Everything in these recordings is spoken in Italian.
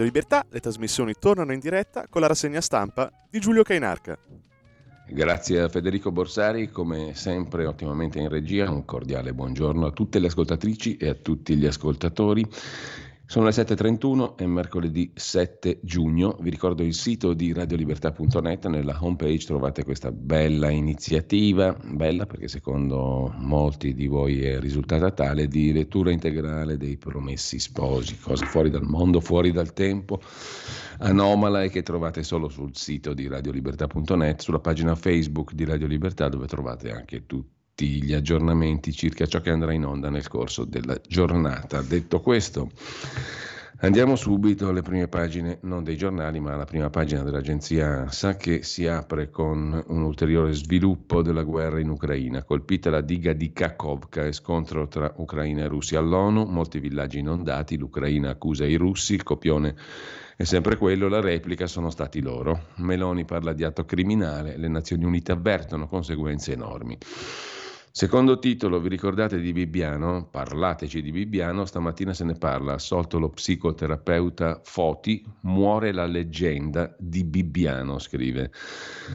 Radio Libertà, le trasmissioni tornano in diretta con la rassegna stampa di Giulio Cainarca. Grazie a Federico Borsari, come sempre ottimamente in regia, un cordiale buongiorno a tutte le ascoltatrici e a tutti gli ascoltatori. Sono le 7.31, è mercoledì 7 giugno, vi ricordo il sito di radiolibertà.net, nella homepage trovate questa bella iniziativa, bella perché secondo molti di voi è risultata tale, di lettura integrale dei promessi sposi, cosa fuori dal mondo, fuori dal tempo, anomala e che trovate solo sul sito di radiolibertà.net, sulla pagina Facebook di Radio Libertà dove trovate anche tutti tutti gli aggiornamenti circa ciò che andrà in onda nel corso della giornata. Detto questo, andiamo subito alle prime pagine, non dei giornali, ma alla prima pagina dell'agenzia sa che si apre con un ulteriore sviluppo della guerra in Ucraina. Colpita la diga di Kakovka e scontro tra Ucraina e Russia all'ONU, molti villaggi inondati, l'Ucraina accusa i russi, il copione è sempre quello, la replica sono stati loro. Meloni parla di atto criminale, le Nazioni Unite avvertono conseguenze enormi. Secondo titolo, vi ricordate di Bibbiano? Parlateci di Bibbiano, stamattina se ne parla, assolto lo psicoterapeuta Foti, muore la leggenda di Bibbiano, scrive.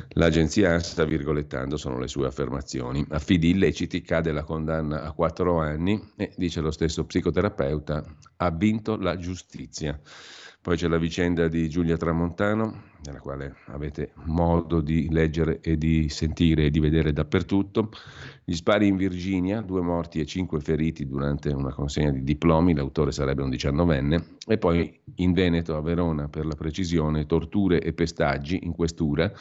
L'agenzia sta virgolettando, sono le sue affermazioni. A fidi illeciti cade la condanna a quattro anni e, dice lo stesso psicoterapeuta, ha vinto la giustizia. Poi c'è la vicenda di Giulia Tramontano, nella quale avete modo di leggere e di sentire e di vedere dappertutto. Gli spari in Virginia, due morti e cinque feriti durante una consegna di diplomi, l'autore sarebbe un diciannovenne. E poi in Veneto, a Verona, per la precisione, torture e pestaggi in questura.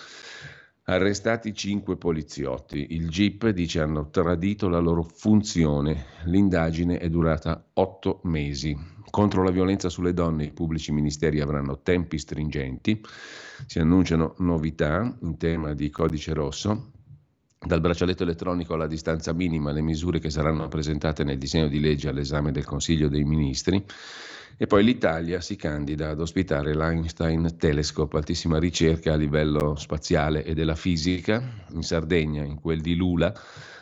Arrestati cinque poliziotti. Il GIP dice hanno tradito la loro funzione. L'indagine è durata otto mesi. Contro la violenza sulle donne i pubblici ministeri avranno tempi stringenti, si annunciano novità in tema di codice rosso, dal braccialetto elettronico alla distanza minima, le misure che saranno presentate nel disegno di legge all'esame del Consiglio dei Ministri e poi l'Italia si candida ad ospitare l'Einstein Telescope, altissima ricerca a livello spaziale e della fisica. In Sardegna, in quel di Lula,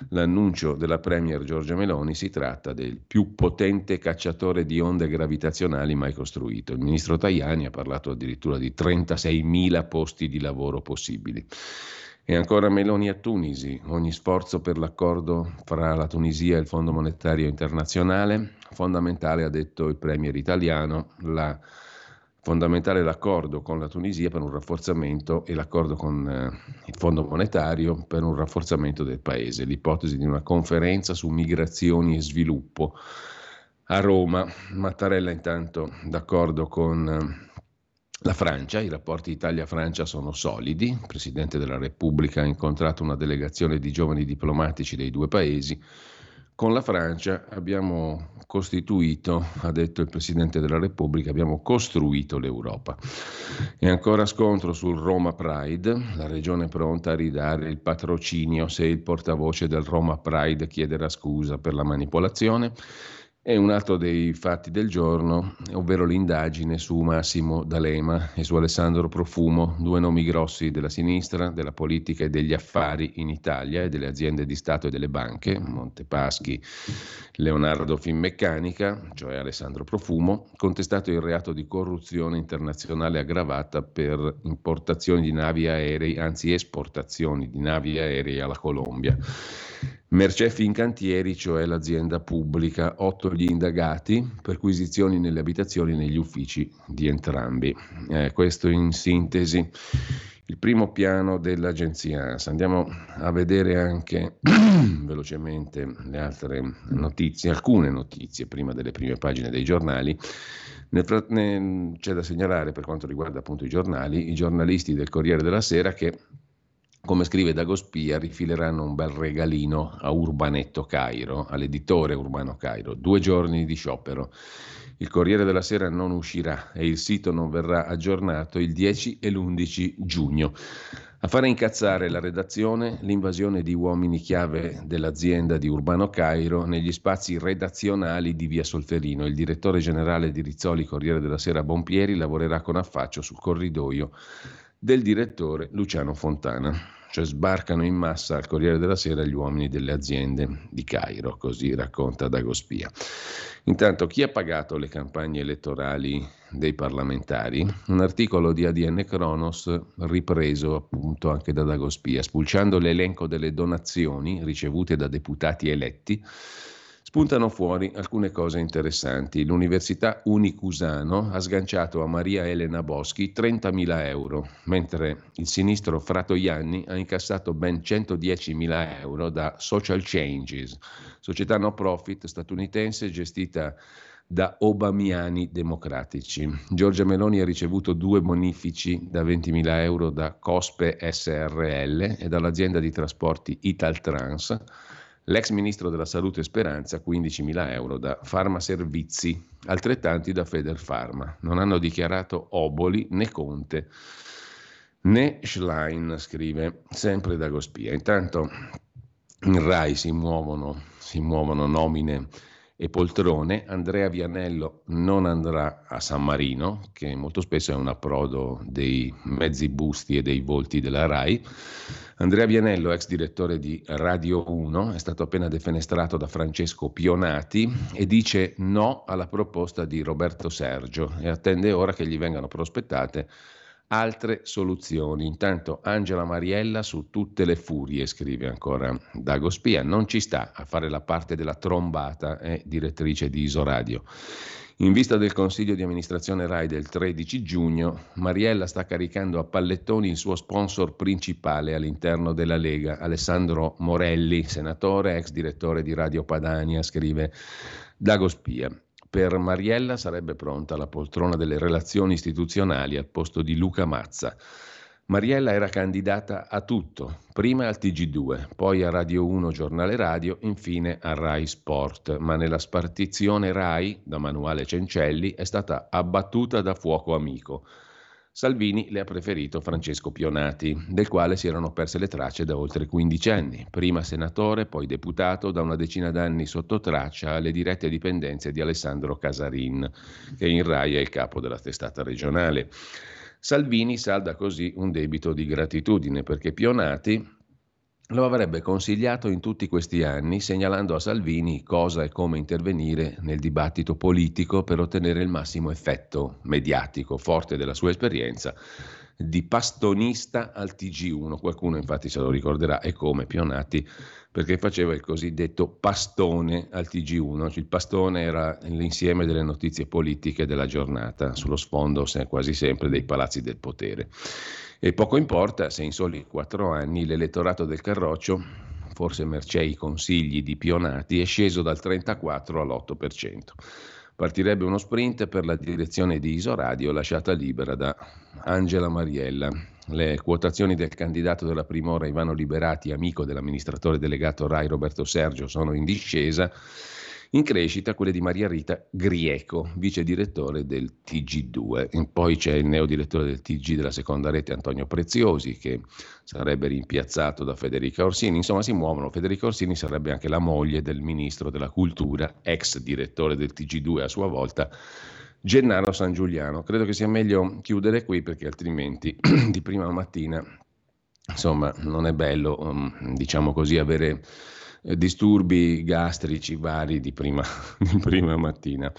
l'annuncio della Premier Giorgia Meloni si tratta del più potente cacciatore di onde gravitazionali mai costruito. Il ministro Tajani ha parlato addirittura di 36.000 posti di lavoro possibili. E ancora Meloni a Tunisi, ogni sforzo per l'accordo fra la Tunisia e il Fondo Monetario Internazionale, fondamentale, ha detto il Premier italiano, la, fondamentale l'accordo con la Tunisia per un rafforzamento e l'accordo con eh, il Fondo Monetario per un rafforzamento del Paese, l'ipotesi di una conferenza su migrazioni e sviluppo a Roma. Mattarella intanto d'accordo con eh, la Francia, i rapporti Italia-Francia sono solidi, il Presidente della Repubblica ha incontrato una delegazione di giovani diplomatici dei due paesi. Con la Francia abbiamo costituito, ha detto il Presidente della Repubblica, abbiamo costruito l'Europa. E ancora scontro sul Roma Pride, la regione pronta a ridare il patrocinio se il portavoce del Roma Pride chiederà scusa per la manipolazione. E un altro dei fatti del giorno, ovvero l'indagine su Massimo D'Alema e su Alessandro Profumo, due nomi grossi della sinistra, della politica e degli affari in Italia e delle aziende di Stato e delle banche, Montepaschi, Leonardo Finmeccanica, cioè Alessandro Profumo, contestato il reato di corruzione internazionale aggravata per importazioni di navi aerei, anzi esportazioni di navi aerei alla Colombia. Mercè Fincantieri, cioè l'azienda pubblica, otto gli indagati, perquisizioni nelle abitazioni e negli uffici di entrambi. Eh, questo in sintesi. il primo piano dell'agenzia ANSA. Andiamo a vedere anche velocemente le altre notizie, alcune notizie prima delle prime pagine dei giornali. c'è da segnalare per quanto riguarda appunto i giornali, i giornalisti del Corriere della Sera che come scrive Dagospia, rifileranno un bel regalino a Urbanetto Cairo, all'editore Urbano Cairo, due giorni di sciopero. Il Corriere della Sera non uscirà e il sito non verrà aggiornato il 10 e l'11 giugno. A fare incazzare la redazione l'invasione di uomini chiave dell'azienda di Urbano Cairo negli spazi redazionali di Via Solferino. Il direttore generale di Rizzoli Corriere della Sera Bompieri lavorerà con affaccio sul corridoio del direttore Luciano Fontana. Cioè sbarcano in massa al Corriere della Sera gli uomini delle aziende di Cairo, così racconta Dagospia. Intanto chi ha pagato le campagne elettorali dei parlamentari? Un articolo di ADN Kronos ripreso appunto anche da Dagospia, spulciando l'elenco delle donazioni ricevute da deputati eletti spuntano fuori alcune cose interessanti. L'Università Unicusano ha sganciato a Maria Elena Boschi 30.000 euro, mentre il sinistro Fratoianni ha incassato ben 110.000 euro da Social Changes, società no profit statunitense gestita da Obamiani democratici. Giorgia Meloni ha ricevuto due bonifici da 20.000 euro da Cospe SRL e dall'azienda di trasporti Italtrans L'ex ministro della Salute Speranza 15.000 euro da Farmaservizi, altrettanti da Federfarma. Non hanno dichiarato Oboli né Conte né Schlein, scrive sempre da Gospia. Intanto in RAI si muovono, si muovono nomine e poltrone. Andrea Vianello non andrà a San Marino, che molto spesso è un approdo dei mezzi busti e dei volti della RAI. Andrea Vianello, ex direttore di Radio 1, è stato appena defenestrato da Francesco Pionati e dice no alla proposta di Roberto Sergio e attende ora che gli vengano prospettate altre soluzioni. Intanto Angela Mariella su tutte le furie, scrive ancora Dago Spia, non ci sta a fare la parte della trombata, è direttrice di Isoradio. In vista del consiglio di amministrazione RAI del 13 giugno, Mariella sta caricando a pallettoni il suo sponsor principale all'interno della Lega, Alessandro Morelli, senatore, ex direttore di Radio Padania, scrive Dago Spia. Per Mariella sarebbe pronta la poltrona delle relazioni istituzionali al posto di Luca Mazza. Mariella era candidata a tutto, prima al TG2, poi a Radio 1 Giornale Radio, infine a Rai Sport, ma nella spartizione Rai, da Manuale Cencelli, è stata abbattuta da fuoco amico. Salvini le ha preferito Francesco Pionati, del quale si erano perse le tracce da oltre 15 anni, prima senatore, poi deputato, da una decina d'anni sotto traccia alle dirette dipendenze di Alessandro Casarin, che in Rai è il capo della testata regionale. Salvini salda così un debito di gratitudine perché Pionati lo avrebbe consigliato in tutti questi anni, segnalando a Salvini cosa e come intervenire nel dibattito politico per ottenere il massimo effetto mediatico, forte della sua esperienza di pastonista al TG1. Qualcuno infatti se lo ricorderà e come Pionati perché faceva il cosiddetto pastone al TG1. Il pastone era l'insieme delle notizie politiche della giornata, sullo sfondo quasi sempre dei palazzi del potere. E poco importa se in soli quattro anni l'elettorato del Carroccio, forse mercé i consigli di Pionati, è sceso dal 34 all'8%. Partirebbe uno sprint per la direzione di Isoradio lasciata libera da Angela Mariella. Le quotazioni del candidato della primora Ivano Liberati, amico dell'amministratore delegato RAI Roberto Sergio, sono in discesa in crescita quelle di Maria Rita Grieco, vice direttore del TG2. E poi c'è il neodirettore del TG della seconda rete Antonio Preziosi che sarebbe rimpiazzato da Federica Orsini. Insomma si muovono. Federica Orsini sarebbe anche la moglie del ministro della cultura, ex direttore del TG2 a sua volta. Gennaro San Giuliano. Credo che sia meglio chiudere qui perché altrimenti di prima mattina, insomma, non è bello, um, diciamo così, avere disturbi gastrici vari di prima, di prima mattina.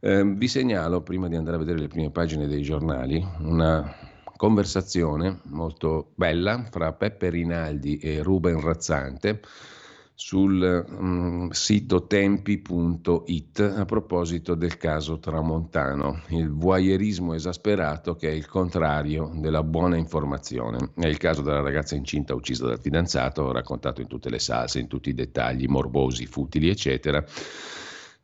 Eh, vi segnalo, prima di andare a vedere le prime pagine dei giornali, una conversazione molto bella fra Peppe Rinaldi e Ruben Razzante sul um, sito tempi.it a proposito del caso Tramontano, il voyeurismo esasperato che è il contrario della buona informazione. È il caso della ragazza incinta uccisa dal fidanzato, raccontato in tutte le salse, in tutti i dettagli morbosi, futili, eccetera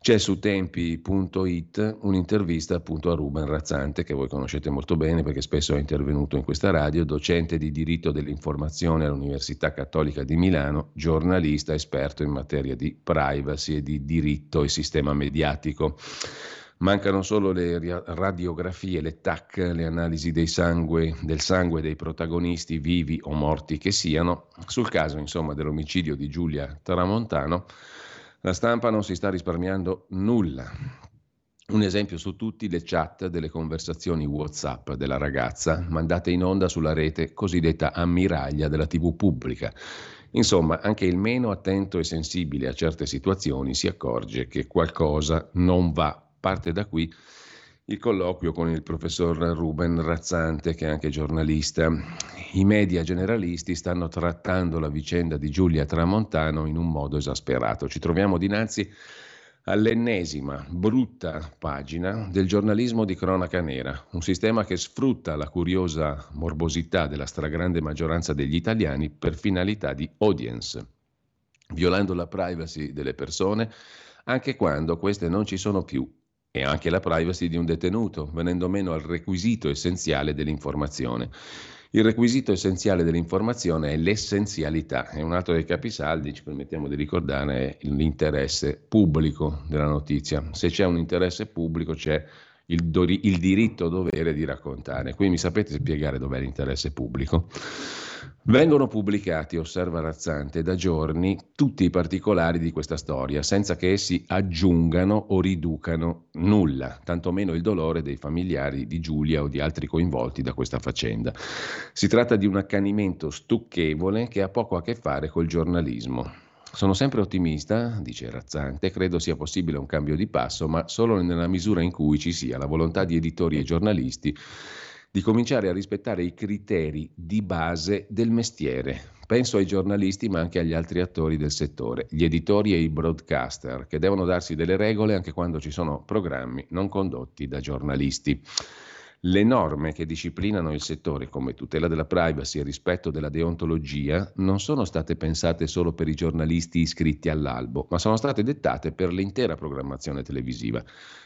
c'è su tempi.it un'intervista appunto a Ruben Razzante, che voi conoscete molto bene perché spesso è intervenuto in questa radio, docente di diritto dell'informazione all'Università Cattolica di Milano, giornalista esperto in materia di privacy e di diritto e sistema mediatico. Mancano solo le radiografie, le TAC, le analisi sangue, del sangue dei protagonisti vivi o morti che siano. Sul caso, insomma, dell'omicidio di Giulia Tramontano, la stampa non si sta risparmiando nulla. Un esempio su tutti le chat delle conversazioni WhatsApp della ragazza mandate in onda sulla rete cosiddetta ammiraglia della TV pubblica. Insomma, anche il meno attento e sensibile a certe situazioni si accorge che qualcosa non va. Parte da qui il colloquio con il professor Ruben Razzante, che è anche giornalista. I media generalisti stanno trattando la vicenda di Giulia Tramontano in un modo esasperato. Ci troviamo dinanzi all'ennesima brutta pagina del giornalismo di cronaca nera, un sistema che sfrutta la curiosa morbosità della stragrande maggioranza degli italiani per finalità di audience, violando la privacy delle persone anche quando queste non ci sono più e anche la privacy di un detenuto, venendo meno al requisito essenziale dell'informazione. Il requisito essenziale dell'informazione è l'essenzialità e un altro dei capisaldi, ci permettiamo di ricordare, è l'interesse pubblico della notizia. Se c'è un interesse pubblico c'è il, do- il diritto-dovere di raccontare. Qui mi sapete spiegare dov'è l'interesse pubblico? Vengono pubblicati, osserva Razzante, da giorni tutti i particolari di questa storia, senza che essi aggiungano o riducano nulla, tantomeno il dolore dei familiari di Giulia o di altri coinvolti da questa faccenda. Si tratta di un accanimento stucchevole che ha poco a che fare col giornalismo. Sono sempre ottimista, dice Razzante, credo sia possibile un cambio di passo, ma solo nella misura in cui ci sia la volontà di editori e giornalisti di cominciare a rispettare i criteri di base del mestiere. Penso ai giornalisti ma anche agli altri attori del settore, gli editori e i broadcaster, che devono darsi delle regole anche quando ci sono programmi non condotti da giornalisti. Le norme che disciplinano il settore come tutela della privacy e rispetto della deontologia non sono state pensate solo per i giornalisti iscritti all'albo, ma sono state dettate per l'intera programmazione televisiva.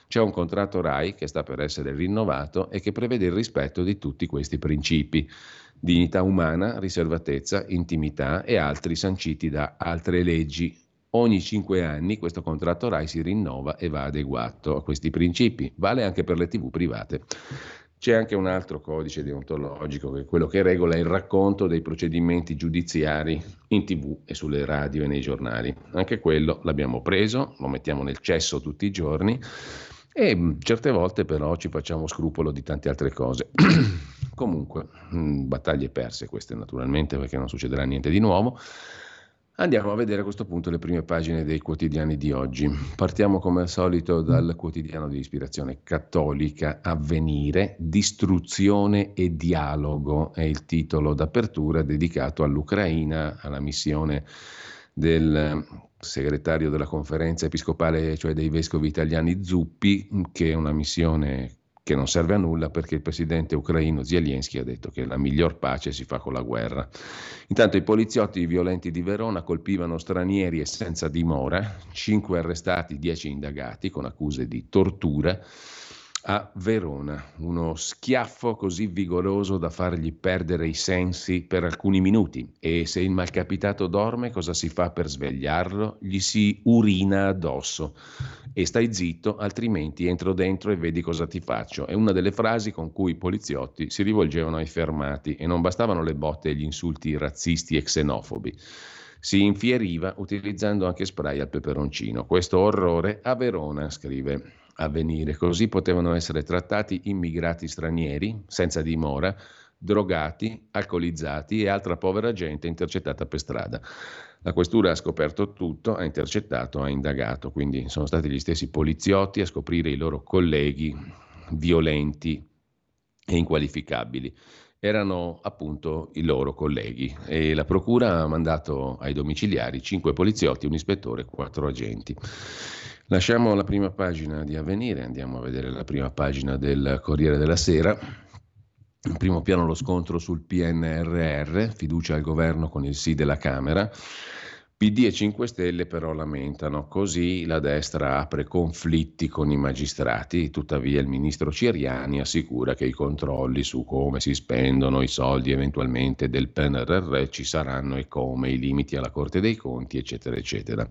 C'è un contratto RAI che sta per essere rinnovato e che prevede il rispetto di tutti questi principi. Dignità umana, riservatezza, intimità e altri sanciti da altre leggi, Ogni cinque anni questo contratto RAI si rinnova e va adeguato a questi principi. Vale anche per le tv private. C'è anche un altro codice deontologico che è quello che regola il racconto dei procedimenti giudiziari in tv e sulle radio e nei giornali. Anche quello l'abbiamo preso, lo mettiamo nel cesso tutti i giorni e mm, certe volte però ci facciamo scrupolo di tante altre cose. Comunque, mm, battaglie perse queste naturalmente perché non succederà niente di nuovo. Andiamo a vedere a questo punto le prime pagine dei quotidiani di oggi. Partiamo come al solito dal quotidiano di ispirazione cattolica Avvenire, Distruzione e dialogo è il titolo d'apertura dedicato all'Ucraina, alla missione del segretario della conferenza episcopale, cioè dei vescovi italiani Zuppi, che è una missione che non serve a nulla perché il presidente ucraino Zelensky ha detto che la miglior pace si fa con la guerra. Intanto i poliziotti violenti di Verona colpivano stranieri e senza dimora, 5 arrestati, 10 indagati con accuse di tortura a Verona, uno schiaffo così vigoroso da fargli perdere i sensi per alcuni minuti e se il malcapitato dorme cosa si fa per svegliarlo? Gli si urina addosso e stai zitto altrimenti entro dentro e vedi cosa ti faccio. È una delle frasi con cui i poliziotti si rivolgevano ai fermati e non bastavano le botte e gli insulti razzisti e xenofobi. Si infieriva utilizzando anche spray al peperoncino. Questo orrore a Verona, scrive avvenire. Così potevano essere trattati immigrati stranieri senza dimora, drogati, alcolizzati e altra povera gente intercettata per strada. La questura ha scoperto tutto, ha intercettato, ha indagato, quindi sono stati gli stessi poliziotti a scoprire i loro colleghi violenti e inqualificabili. erano appunto i loro colleghi e la procura ha mandato ai domiciliari cinque poliziotti, un ispettore e quattro agenti. Lasciamo la prima pagina di Avvenire, andiamo a vedere la prima pagina del Corriere della Sera. In primo piano lo scontro sul PNRR, fiducia al governo con il sì della Camera. PD e 5 Stelle però lamentano, così la destra apre conflitti con i magistrati, tuttavia il ministro Ciriani assicura che i controlli su come si spendono i soldi eventualmente del PNRR ci saranno e come, i limiti alla Corte dei Conti, eccetera, eccetera.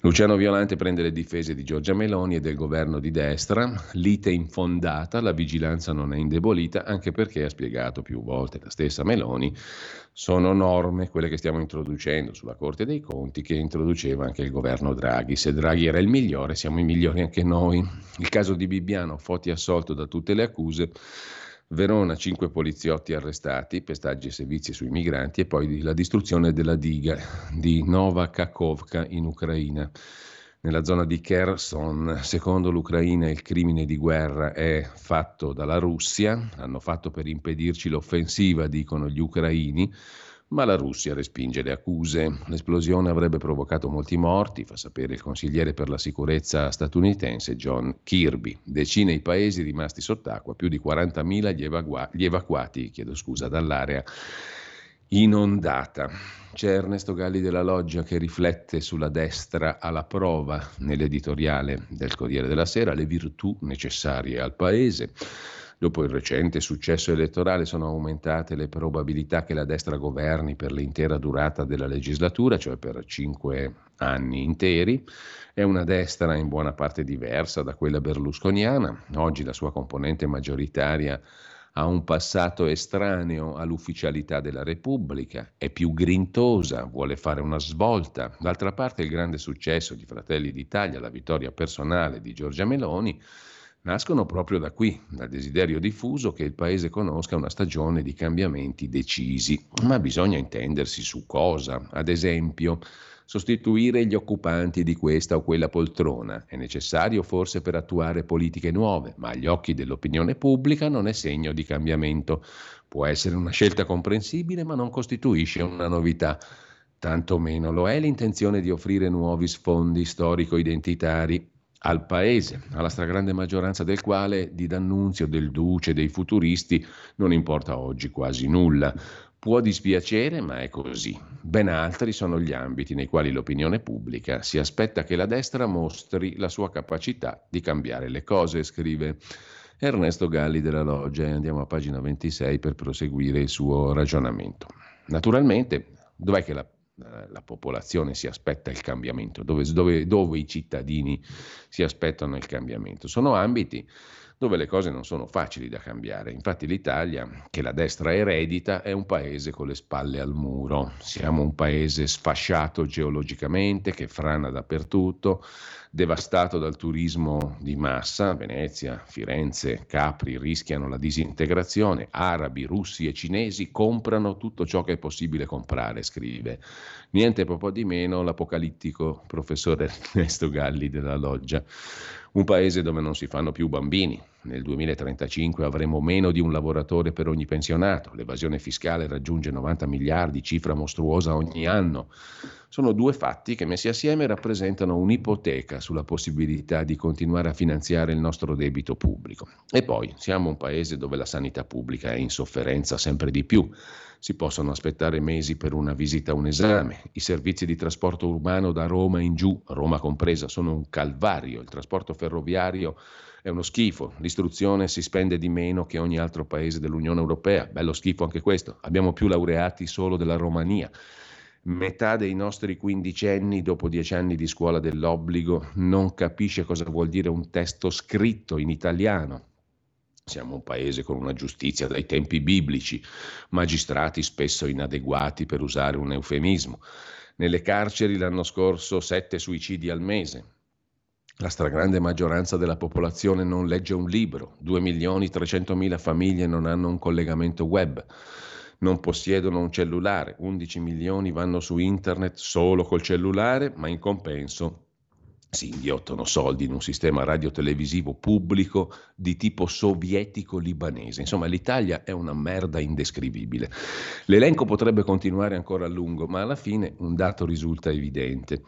Luciano Violante prende le difese di Giorgia Meloni e del governo di destra, lite infondata, la vigilanza non è indebolita, anche perché ha spiegato più volte la stessa Meloni, sono norme, quelle che stiamo introducendo sulla Corte dei Conti, che introduceva anche il governo Draghi. Se Draghi era il migliore, siamo i migliori anche noi. Il caso di Bibbiano, Foti assolto da tutte le accuse, Verona, cinque poliziotti arrestati, pestaggi e servizi sui migranti e poi la distruzione della diga di Nova Kakovka in Ucraina. Nella zona di Kherson, secondo l'Ucraina, il crimine di guerra è fatto dalla Russia, hanno fatto per impedirci l'offensiva, dicono gli ucraini ma la Russia respinge le accuse. L'esplosione avrebbe provocato molti morti, fa sapere il consigliere per la sicurezza statunitense John Kirby. Decine i paesi rimasti sott'acqua, più di 40.000 gli, evacua- gli evacuati scusa, dall'area inondata. C'è Ernesto Galli della Loggia che riflette sulla destra alla prova nell'editoriale del Corriere della Sera le virtù necessarie al paese. Dopo il recente successo elettorale sono aumentate le probabilità che la destra governi per l'intera durata della legislatura, cioè per cinque anni interi. È una destra in buona parte diversa da quella berlusconiana. Oggi la sua componente maggioritaria ha un passato estraneo all'ufficialità della Repubblica, è più grintosa, vuole fare una svolta. D'altra parte il grande successo di Fratelli d'Italia, la vittoria personale di Giorgia Meloni, nascono proprio da qui, dal desiderio diffuso che il Paese conosca una stagione di cambiamenti decisi. Ma bisogna intendersi su cosa. Ad esempio, sostituire gli occupanti di questa o quella poltrona. È necessario forse per attuare politiche nuove, ma agli occhi dell'opinione pubblica non è segno di cambiamento. Può essere una scelta comprensibile, ma non costituisce una novità. Tanto meno lo è l'intenzione di offrire nuovi sfondi storico-identitari al paese, alla stragrande maggioranza del quale di D'Annunzio, del Duce, dei futuristi non importa oggi quasi nulla. Può dispiacere, ma è così. Ben altri sono gli ambiti nei quali l'opinione pubblica si aspetta che la destra mostri la sua capacità di cambiare le cose, scrive Ernesto Galli della Loggia andiamo a pagina 26 per proseguire il suo ragionamento. Naturalmente, dov'è che la la popolazione si aspetta il cambiamento, dove, dove, dove, i cittadini si aspettano il cambiamento. Sono ambiti dove le cose non sono facili da cambiare. Infatti l'Italia, che la destra eredita, è un paese con le spalle al muro. Siamo un paese sfasciato geologicamente, che frana dappertutto, devastato dal turismo di massa, Venezia, Firenze, Capri rischiano la disintegrazione, arabi, russi e cinesi comprano tutto ciò che è possibile comprare, scrive. Niente proprio di meno l'apocalittico professore Ernesto Galli della Loggia. Un paese dove non si fanno più bambini. Nel 2035 avremo meno di un lavoratore per ogni pensionato. L'evasione fiscale raggiunge 90 miliardi, cifra mostruosa ogni anno. Sono due fatti che messi assieme rappresentano un'ipoteca sulla possibilità di continuare a finanziare il nostro debito pubblico. E poi siamo un paese dove la sanità pubblica è in sofferenza sempre di più. Si possono aspettare mesi per una visita un esame. I servizi di trasporto urbano da Roma in giù, Roma compresa, sono un calvario. Il trasporto ferroviario è uno schifo. L'istruzione si spende di meno che ogni altro paese dell'Unione Europea. Bello schifo anche questo. Abbiamo più laureati solo della Romania metà dei nostri quindicenni dopo dieci anni di scuola dell'obbligo non capisce cosa vuol dire un testo scritto in italiano. Siamo un paese con una giustizia dai tempi biblici, magistrati spesso inadeguati per usare un eufemismo. Nelle carceri l'anno scorso sette suicidi al mese. La stragrande maggioranza della popolazione non legge un libro, 2 milioni 300 mila famiglie non hanno un collegamento web non possiedono un cellulare, 11 milioni vanno su internet solo col cellulare, ma in compenso si inghiottono soldi in un sistema radiotelevisivo pubblico di tipo sovietico-libanese. Insomma, l'Italia è una merda indescrivibile. L'elenco potrebbe continuare ancora a lungo, ma alla fine un dato risulta evidente.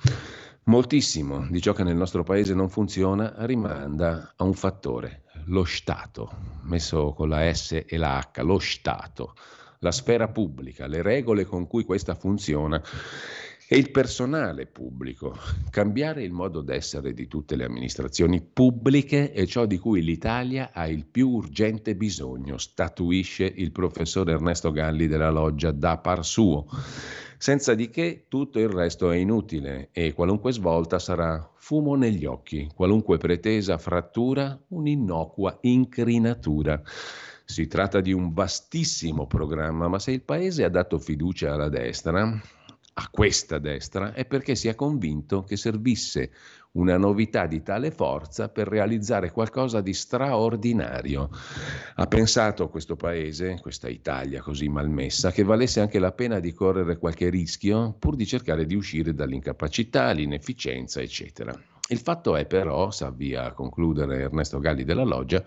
Moltissimo di ciò che nel nostro paese non funziona rimanda a un fattore, lo Stato, messo con la S e la H, lo Stato, la sfera pubblica, le regole con cui questa funziona e il personale pubblico. Cambiare il modo d'essere di tutte le amministrazioni pubbliche è ciò di cui l'Italia ha il più urgente bisogno, statuisce il professor Ernesto Galli della Loggia da par suo. Senza di che tutto il resto è inutile e qualunque svolta sarà fumo negli occhi, qualunque pretesa frattura un'innocua incrinatura. Si tratta di un vastissimo programma, ma se il Paese ha dato fiducia alla destra, a questa destra è perché si è convinto che servisse una novità di tale forza per realizzare qualcosa di straordinario. Ha pensato questo paese, questa Italia così malmessa, che valesse anche la pena di correre qualche rischio pur di cercare di uscire dall'incapacità, l'inefficienza, eccetera. Il fatto è però, sa via a concludere Ernesto Galli della Loggia,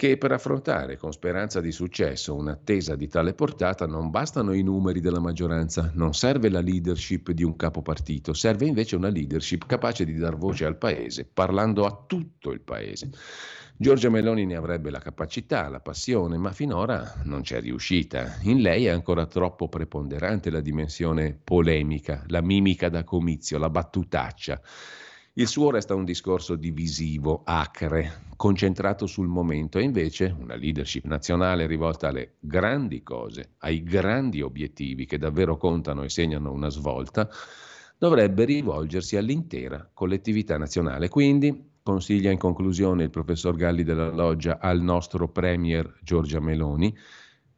che per affrontare con speranza di successo un'attesa di tale portata non bastano i numeri della maggioranza, non serve la leadership di un capo partito, serve invece una leadership capace di dar voce al Paese, parlando a tutto il Paese. Giorgia Meloni ne avrebbe la capacità, la passione, ma finora non c'è riuscita. In lei è ancora troppo preponderante la dimensione polemica, la mimica da comizio, la battutaccia. Il suo resta un discorso divisivo, acre, concentrato sul momento e invece una leadership nazionale rivolta alle grandi cose, ai grandi obiettivi che davvero contano e segnano una svolta, dovrebbe rivolgersi all'intera collettività nazionale. Quindi, consiglia in conclusione il professor Galli della Loggia al nostro Premier Giorgia Meloni,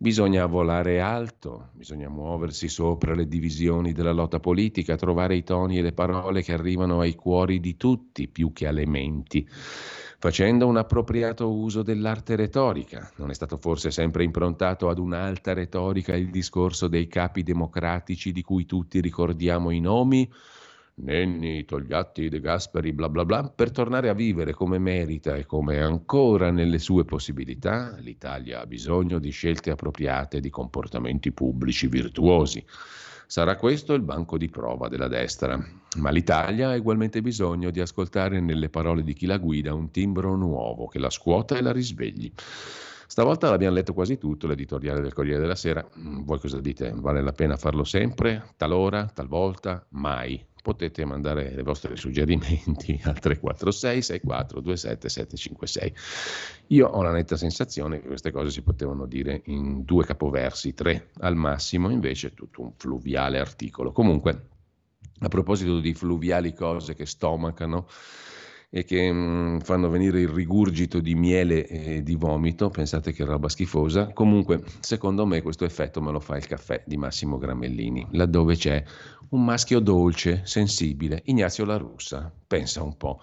Bisogna volare alto, bisogna muoversi sopra le divisioni della lotta politica, trovare i toni e le parole che arrivano ai cuori di tutti più che alle menti, facendo un appropriato uso dell'arte retorica. Non è stato forse sempre improntato ad un'alta retorica il discorso dei capi democratici di cui tutti ricordiamo i nomi? Nenni, Togliatti, De Gasperi, bla bla bla, per tornare a vivere come merita e come ancora nelle sue possibilità, l'Italia ha bisogno di scelte appropriate, di comportamenti pubblici virtuosi. Sarà questo il banco di prova della destra, ma l'Italia ha ugualmente bisogno di ascoltare nelle parole di chi la guida un timbro nuovo che la scuota e la risvegli. Stavolta l'abbiamo letto quasi tutto, l'editoriale del Corriere della Sera. Mm, voi cosa dite? Vale la pena farlo sempre? Talora? Talvolta? Mai? Potete mandare i vostri suggerimenti al 346 64 27 756. Io ho la netta sensazione che queste cose si potevano dire in due capoversi, tre al massimo, invece tutto un fluviale articolo. Comunque, a proposito di fluviali cose che stomacano, e che mh, mm, fanno venire il rigurgito di miele e di vomito, pensate che roba schifosa. Comunque, secondo me questo effetto me lo fa il caffè di Massimo Gramellini, laddove c'è un maschio dolce, sensibile, Ignazio La Russa. Pensa un po'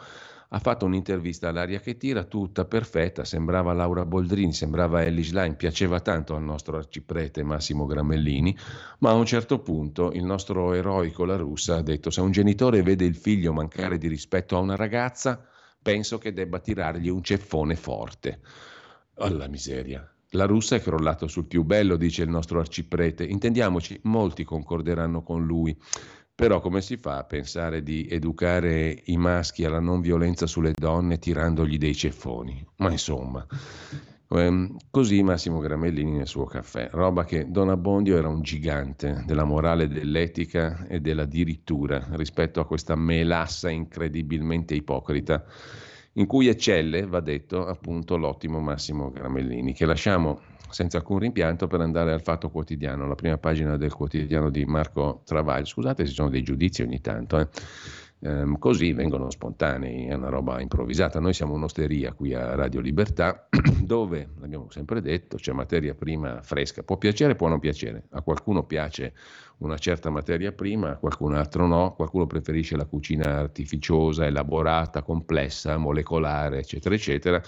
ha fatto un'intervista all'aria che tira, tutta perfetta, sembrava Laura Boldrini, sembrava Ellis Line, piaceva tanto al nostro arciprete Massimo Gramellini, ma a un certo punto il nostro eroico La Russa ha detto se un genitore vede il figlio mancare di rispetto a una ragazza, penso che debba tirargli un ceffone forte. Alla miseria. La russa è crollato sul più bello, dice il nostro arciprete. Intendiamoci, molti concorderanno con lui. Però come si fa a pensare di educare i maschi alla non violenza sulle donne tirandogli dei ceffoni? Ma insomma, ehm, così Massimo Gramellini nel suo caffè. Roba che Don Abbondio era un gigante della morale, dell'etica e della dirittura rispetto a questa melassa incredibilmente ipocrita in cui eccelle, va detto, appunto l'ottimo Massimo Gramellini, che lasciamo senza alcun rimpianto per andare al Fatto Quotidiano, la prima pagina del quotidiano di Marco Travaglio. Scusate se ci sono dei giudizi ogni tanto, eh. ehm, così vengono spontanei, è una roba improvvisata. Noi siamo un'osteria qui a Radio Libertà, dove, l'abbiamo sempre detto, c'è materia prima fresca. Può piacere, può non piacere. A qualcuno piace una certa materia prima, a qualcun altro no, qualcuno preferisce la cucina artificiosa, elaborata, complessa, molecolare, eccetera, eccetera.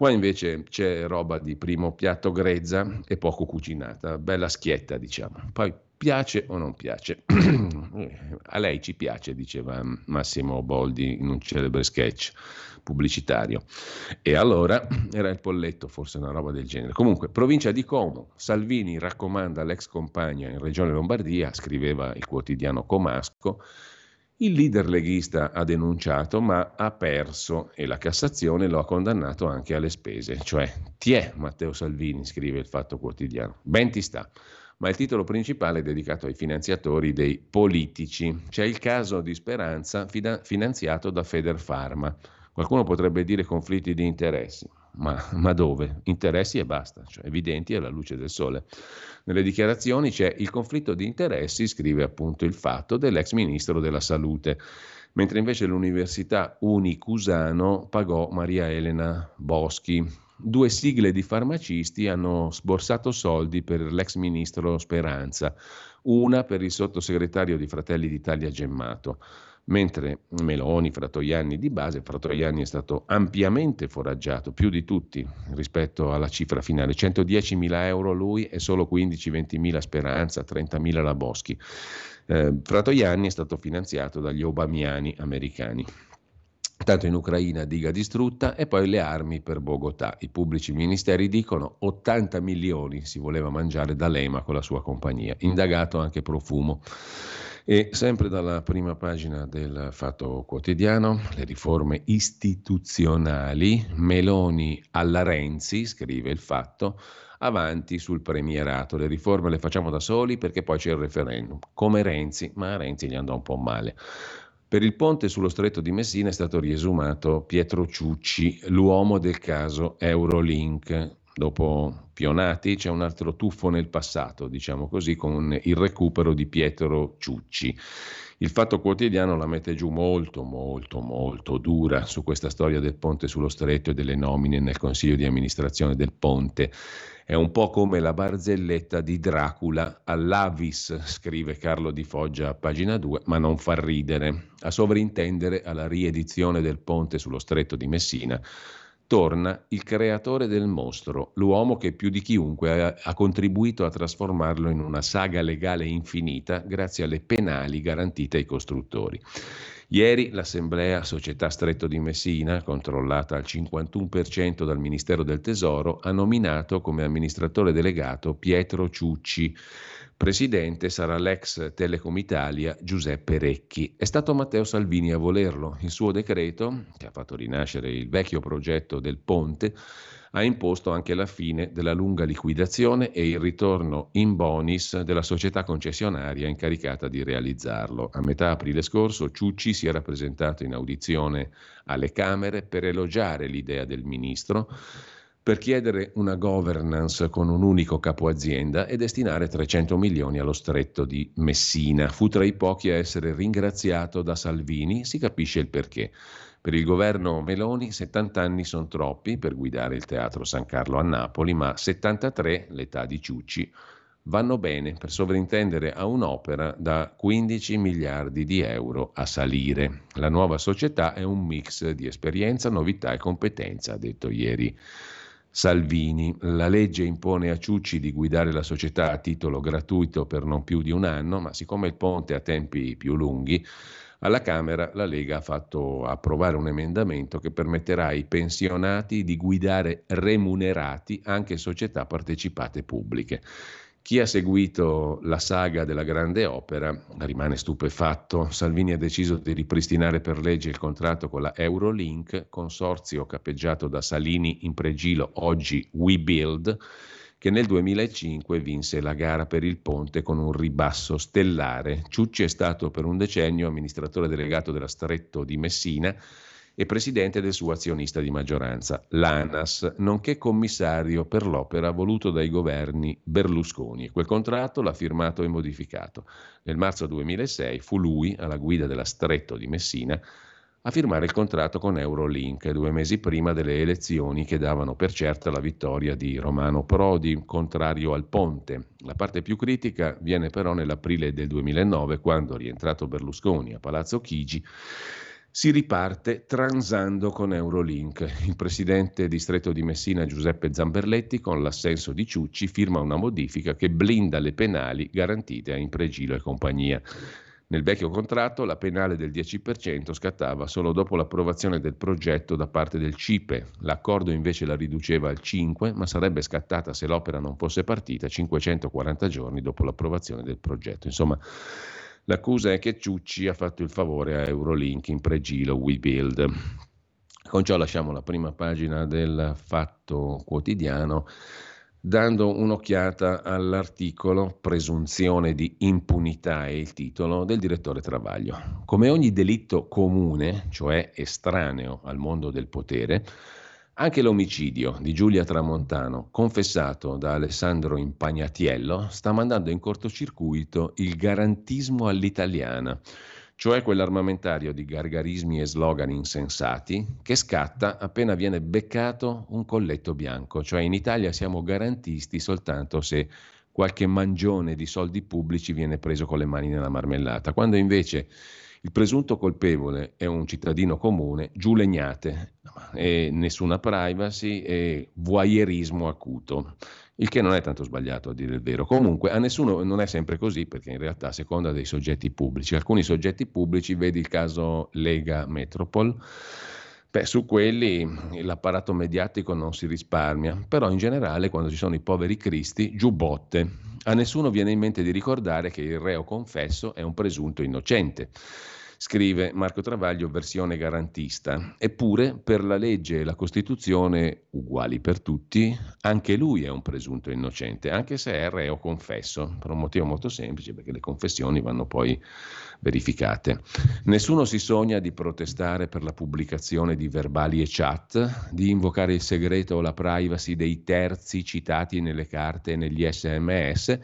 Qua invece c'è roba di primo piatto grezza e poco cucinata, bella schietta diciamo. Poi Piace o non piace? A lei ci piace, diceva Massimo Boldi in un celebre sketch pubblicitario. E allora era il polletto, forse una roba del genere. Comunque, provincia di Como, Salvini raccomanda all'ex compagna in regione Lombardia, scriveva il quotidiano Comasco, il leader leghista ha denunciato ma ha perso e la Cassazione lo ha condannato anche alle spese. Cioè, ti è Matteo Salvini, scrive il Fatto Quotidiano. Ben ti sta. Ma il titolo principale è dedicato ai finanziatori dei politici. C'è il caso di Speranza finanziato da Federpharma. Qualcuno potrebbe dire conflitti di interessi. Ma, ma, dove? Interessi e basta, cioè evidenti alla luce del sole. Nelle dichiarazioni c'è il conflitto di interessi, scrive appunto il fatto, dell'ex ministro della salute, mentre invece l'Università Unicusano pagò Maria Elena Boschi. Due sigle di farmacisti hanno sborsato soldi per l'ex ministro Speranza, una per il sottosegretario di Fratelli d'Italia Gemmato mentre Meloni, Fratoianni di base, Fratoianni è stato ampiamente foraggiato, più di tutti rispetto alla cifra finale, 110 mila euro lui e solo 15-20 mila Speranza, 30 mila la Boschi. Eh, Fratoianni è stato finanziato dagli obamiani americani. Tanto in Ucraina diga distrutta e poi le armi per Bogotà. I pubblici ministeri dicono 80 milioni si voleva mangiare da Lema con la sua compagnia. Indagato anche Profumo. E sempre dalla prima pagina del Fatto Quotidiano, le riforme istituzionali, Meloni alla Renzi, scrive il Fatto, avanti sul premierato. Le riforme le facciamo da soli perché poi c'è il referendum, come Renzi, ma a Renzi gli andò un po' male. Per il ponte sullo stretto di Messina è stato riesumato Pietro Ciucci, l'uomo del caso Eurolink. Dopo Pionati c'è un altro tuffo nel passato, diciamo così, con il recupero di Pietro Ciucci. Il Fatto Quotidiano la mette giù molto, molto, molto dura su questa storia del ponte sullo stretto e delle nomine nel consiglio di amministrazione del ponte. È un po' come la barzelletta di Dracula all'Avis, scrive Carlo Di Foggia a pagina 2, ma non fa ridere. A sovrintendere alla riedizione del ponte sullo stretto di Messina torna il creatore del mostro, l'uomo che più di chiunque ha, ha, contribuito a trasformarlo in una saga legale infinita grazie alle penali garantite ai costruttori. Ieri l'Assemblea Società Stretto di Messina, controllata al 51% dal Ministero del Tesoro, ha nominato come amministratore delegato Pietro Ciucci Presidente sarà l'ex Telecom Italia Giuseppe Recchi. È stato Matteo Salvini a volerlo. Il suo decreto, che ha fatto rinascere il vecchio progetto del ponte, ha imposto anche la fine della lunga liquidazione e il ritorno in bonis della società concessionaria incaricata di realizzarlo. A metà aprile scorso Ciucci si era presentato in audizione alle Camere per elogiare l'idea del ministro per chiedere una governance con un unico capo azienda e destinare 300 milioni allo stretto di Messina. Fu tra i pochi a essere ringraziato da Salvini, si capisce il perché. Per il governo Meloni 70 anni sono troppi per guidare il Teatro San Carlo a Napoli, ma 73, l'età di Ciucci, vanno bene per sovrintendere a un'opera da 15 miliardi di euro a salire. La nuova società è un mix di esperienza, novità e competenza, ha detto ieri Salvini. La legge impone a Ciucci di guidare la società a titolo gratuito per non più di un anno, ma siccome il ponte ha tempi più lunghi, alla Camera la Lega ha fatto approvare un emendamento che permetterà ai pensionati di guidare remunerati anche società partecipate pubbliche. Chi ha seguito la saga della grande opera rimane stupefatto. Salvini ha deciso di ripristinare per legge il contratto con la Eurolink, consorzio capeggiato da Salini in pregilo, oggi WeBuild, che nel 2005 vinse la gara per il ponte con un ribasso stellare. Ciucci è stato per un decennio amministratore delegato della Stretto di Messina e presidente del suo azionista di maggioranza, l'ANAS, nonché commissario per l'opera voluto dai governi Berlusconi. Quel contratto l'ha firmato e modificato. Nel marzo 2006 fu lui, alla guida della Stretto di Messina, a firmare il contratto con Eurolink due mesi prima delle elezioni che davano per certa la vittoria di Romano Prodi, contrario al ponte. La parte più critica viene però nell'aprile del 2009, quando, rientrato Berlusconi a Palazzo Chigi, si riparte transando con Eurolink. Il presidente distretto di Messina Giuseppe Zamberletti, con l'assenso di Ciucci, firma una modifica che blinda le penali garantite a Impregilo e compagnia. Nel vecchio contratto la penale del 10% scattava solo dopo l'approvazione del progetto da parte del CIPE. L'accordo invece la riduceva al 5, ma sarebbe scattata se l'opera non fosse partita 540 giorni dopo l'approvazione del progetto. Insomma, L'accusa è che Ciucci ha fatto il favore a Eurolink in pregilo WeBuild. Con ciò lasciamo la prima pagina del Fatto Quotidiano dando un'occhiata all'articolo Presunzione di impunità è il titolo del direttore Travaglio. Come ogni delitto comune, cioè estraneo al mondo del potere, anche l'omicidio di Giulia Tramontano, confessato da Alessandro Impagnatiello, sta mandando in cortocircuito il garantismo all'italiana, cioè quell'armamentario di gargarismi e slogan insensati che scatta appena viene beccato un colletto bianco, cioè in Italia siamo garantisti soltanto se qualche mangione di soldi pubblici viene preso con le mani nella marmellata, quando invece il presunto colpevole è un cittadino comune, giù legnate, nessuna privacy e voyeurismo acuto, il che non è tanto sbagliato a dire il vero. Comunque a nessuno non è sempre così perché in realtà a seconda dei soggetti pubblici, alcuni soggetti pubblici, vedi il caso Lega Metropol, Beh, su quelli l'apparato mediatico non si risparmia, però in generale quando ci sono i poveri cristi, giù botte. A nessuno viene in mente di ricordare che il reo confesso è un presunto innocente scrive Marco Travaglio, versione garantista. Eppure, per la legge e la Costituzione, uguali per tutti, anche lui è un presunto innocente, anche se è reo confesso, per un motivo molto semplice, perché le confessioni vanno poi verificate. Nessuno si sogna di protestare per la pubblicazione di verbali e chat, di invocare il segreto o la privacy dei terzi citati nelle carte e negli sms,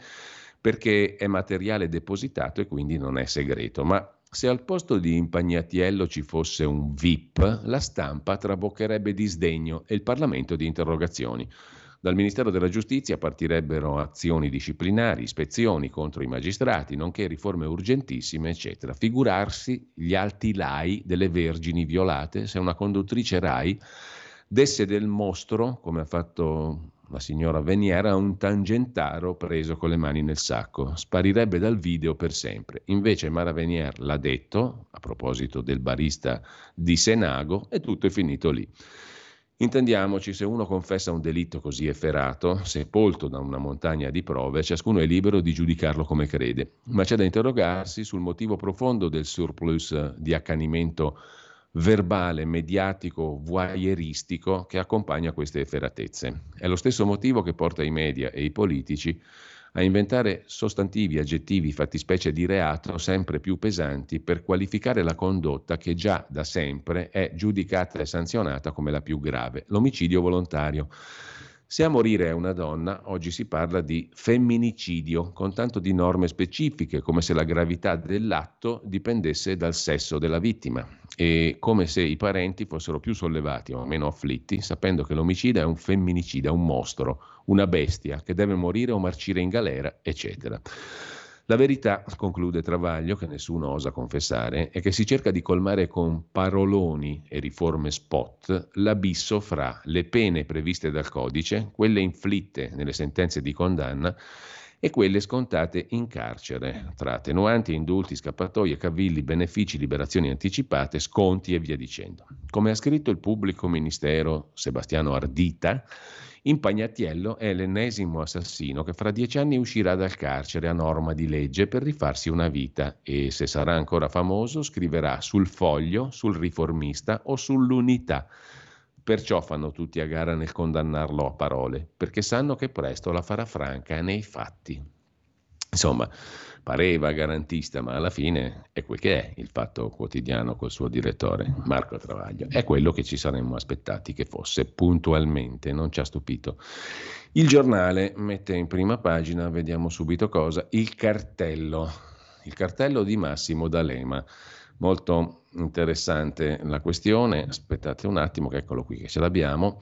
perché è materiale depositato e quindi non è segreto, ma se al posto di Impagnatiello ci fosse un VIP, la stampa traboccherebbe di sdegno e il Parlamento di interrogazioni. Dal Ministero della Giustizia partirebbero azioni disciplinari, ispezioni contro i magistrati, nonché riforme urgentissime, eccetera. Figurarsi gli alti lai delle vergini violate se una conduttrice RAI desse del mostro, come ha fatto la signora Veniera, un tangentaro preso con le mani nel sacco. Sparirebbe dal video per sempre. Invece Mara Venier l'ha detto, a proposito del barista di Senago, e tutto è finito lì. Intendiamoci, se uno confessa un delitto così efferato, sepolto da una montagna di prove, ciascuno è libero di giudicarlo come crede. Ma c'è da interrogarsi sul motivo profondo del surplus di accanimento verbale, mediatico, voyeuristico che accompagna queste efferatezze. È lo stesso motivo che porta i media e i politici a inventare sostantivi, aggettivi, fattispecie di reato sempre più pesanti per qualificare la condotta che già da sempre è giudicata e sanzionata come la più grave, l'omicidio volontario. Se a morire è una donna, oggi si parla di femminicidio, con tanto di norme specifiche, come se la gravità dell'atto dipendesse dal sesso della vittima e come se i parenti fossero più sollevati o meno afflitti, sapendo che l'omicida è un femminicida, un mostro, una bestia che deve morire o marcire in galera, eccetera. La verità, conclude Travaglio, che nessuno osa confessare, è che si cerca di colmare con paroloni e riforme spot l'abisso fra le pene previste dal codice, quelle inflitte nelle sentenze di condanna e quelle scontate in carcere, tra attenuanti, indulti, scappatoie, cavilli, benefici, liberazioni anticipate, sconti e via dicendo. Come ha scritto il pubblico ministero Sebastiano Ardita, Impagnatiello è l'ennesimo assassino che fra dieci anni uscirà dal carcere a norma di legge per rifarsi una vita e, se sarà ancora famoso, scriverà sul foglio, sul riformista o sull'unità. Perciò fanno tutti a gara nel condannarlo a parole, perché sanno che presto la farà franca nei fatti. Insomma, pareva garantista, ma alla fine è quel che è il fatto quotidiano col suo direttore Marco Travaglio. È quello che ci saremmo aspettati che fosse puntualmente, non ci ha stupito. Il giornale mette in prima pagina, vediamo subito cosa, il cartello, il cartello di Massimo D'Alema. Molto interessante la questione, aspettate un attimo che eccolo qui che ce l'abbiamo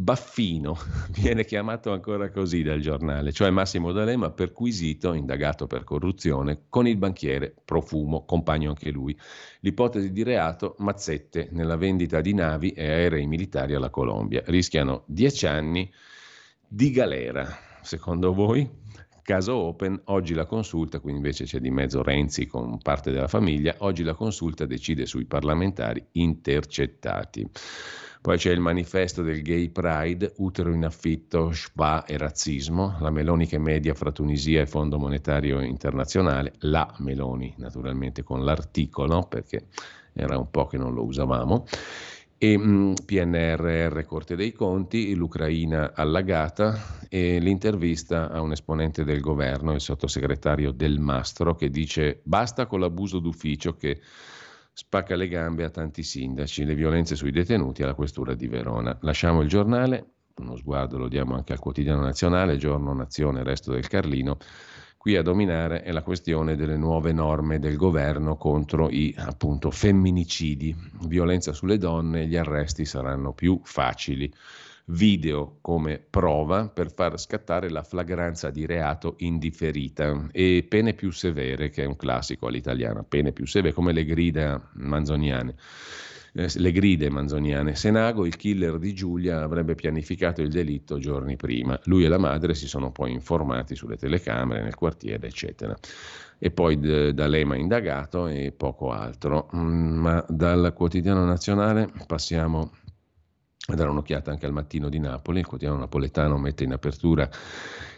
Baffino, viene chiamato ancora così dal giornale, cioè Massimo D'Alema perquisito, indagato per corruzione, con il banchiere Profumo, compagno anche lui. L'ipotesi di reato, mazzette nella vendita di navi e aerei militari alla Colombia. Rischiano dieci anni di galera. Secondo voi? Caso Open, oggi la consulta, qui invece c'è di mezzo Renzi con parte della famiglia, oggi la consulta decide sui parlamentari intercettati. Poi c'è il manifesto del Gay Pride, utero in affitto, schwa e razzismo, la Meloni che media fra Tunisia e Fondo Monetario Internazionale, la Meloni naturalmente con l'articolo perché era un po' che non lo usavamo. E mh, PNRR Corte dei Conti, l'Ucraina allagata e l'intervista a un esponente del governo, il sottosegretario Del Mastro, che dice basta con l'abuso d'ufficio che spacca le gambe a tanti sindaci, le violenze sui detenuti alla questura di Verona. Lasciamo il giornale, uno sguardo lo diamo anche al quotidiano nazionale, giorno, nazione, resto del Carlino. Qui a dominare è la questione delle nuove norme del governo contro i appunto femminicidi, violenza sulle donne, gli arresti saranno più facili video come prova per far scattare la flagranza di reato indifferita e pene più severe, che è un classico all'italiana, pene più severe come le grida manzoniane. Eh, le gride manzoniane. Senago, il killer di Giulia, avrebbe pianificato il delitto giorni prima. Lui e la madre si sono poi informati sulle telecamere nel quartiere, eccetera. E poi d- D'Alema indagato e poco altro. Mm, ma dal quotidiano nazionale passiamo a dare un'occhiata anche al mattino di Napoli, il quotidiano napoletano mette in apertura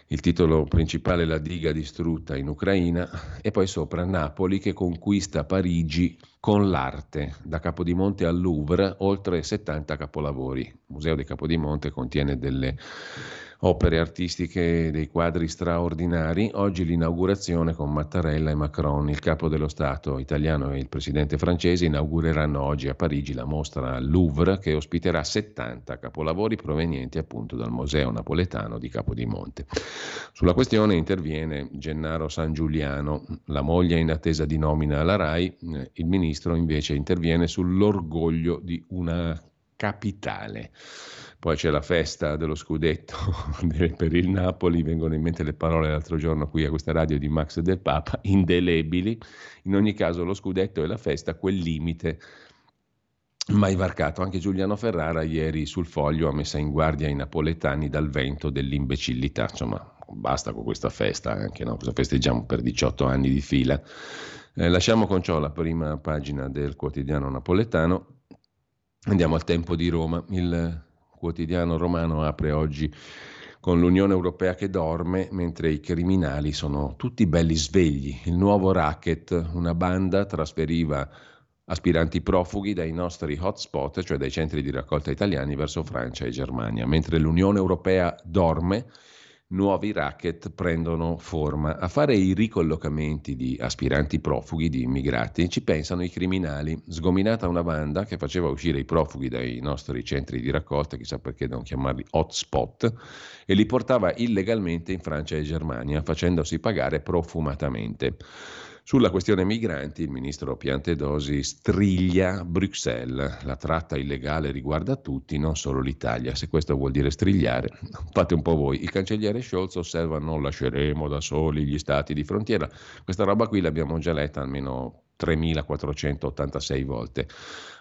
il titolo principale La diga distrutta in Ucraina e poi sopra Napoli che conquista Parigi con l'arte, da Capodimonte al Louvre, oltre 70 capolavori. Il Museo di Capodimonte contiene delle opere artistiche, dei quadri straordinari. Oggi l'inaugurazione con Mattarella e Macron, il capo dello Stato italiano e il presidente francese, inaugureranno oggi a Parigi la mostra Louvre che ospiterà 70 capolavori provenienti appunto dal Museo Napoletano di Capodimonte. Sulla questione interviene Gennaro San Giuliano, la moglie in attesa di nomina alla RAI, il ministro invece interviene sull'orgoglio di una capitale. Poi c'è la festa dello scudetto per il Napoli, vengono in mente le parole l'altro giorno qui a questa radio di Max del Papa, indelebili. In ogni caso lo scudetto e la festa, quel limite mai varcato. Anche Giuliano Ferrara ieri sul foglio ha messo in guardia i napoletani dal vento dell'imbecillità. Insomma, basta con questa festa, anche no? cosa festeggiamo per 18 anni di fila. Eh, lasciamo con ciò la prima pagina del quotidiano napoletano. Andiamo al tempo di Roma. Il quotidiano romano apre oggi con l'Unione Europea che dorme mentre i criminali sono tutti belli svegli. Il nuovo racket, una banda, trasferiva aspiranti profughi dai nostri hotspot, cioè dai centri di raccolta italiani, verso Francia e Germania. Mentre l'Unione Europea dorme, nuovi racket prendono forma. A fare i ricollocamenti di aspiranti profughi, di immigrati, ci pensano i criminali. Sgominata una banda che faceva uscire i profughi dai nostri centri di raccolta, chissà perché devono chiamarli hotspot, e li portava illegalmente in Francia e Germania, facendosi pagare profumatamente. Sulla questione migranti, il ministro Piantedosi striglia Bruxelles. La tratta illegale riguarda tutti, non solo l'Italia. Se questo vuol dire strigliare, fate un po' voi. Il cancelliere Scholz osserva non lasceremo da soli gli stati di frontiera. Questa roba qui l'abbiamo già letta almeno 3.486 volte.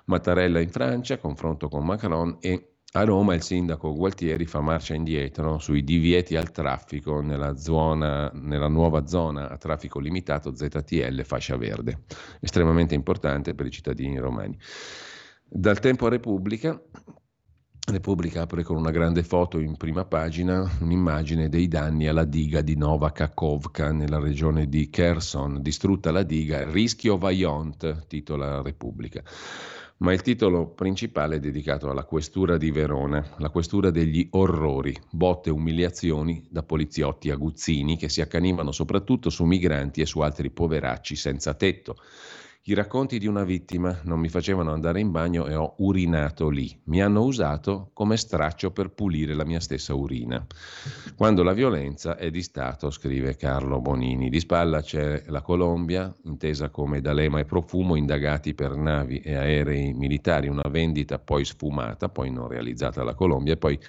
Mattarella in Francia, confronto con Macron e a Roma il sindaco Gualtieri fa marcia indietro sui divieti al traffico nella, zona, nella nuova zona a traffico limitato ZTL fascia verde, estremamente importante per i cittadini romani. Dal tempo a Repubblica, Repubblica apre con una grande foto in prima pagina, un'immagine dei danni alla diga di Nova Kakovka nella regione di Kherson, distrutta la diga, rischio Vajont, titola Repubblica ma il titolo principale è dedicato alla questura di Verona, la questura degli orrori, botte e umiliazioni da poliziotti aguzzini che si accanivano soprattutto su migranti e su altri poveracci senza tetto. I racconti di una vittima non mi facevano andare in bagno e ho urinato lì. Mi hanno usato come straccio per pulire la mia stessa urina. Quando la violenza è di Stato, scrive Carlo Bonini. Di spalla c'è la Colombia, intesa come D'Alema e Profumo, indagati per navi e aerei militari, una vendita poi sfumata, poi non realizzata alla Colombia, e poi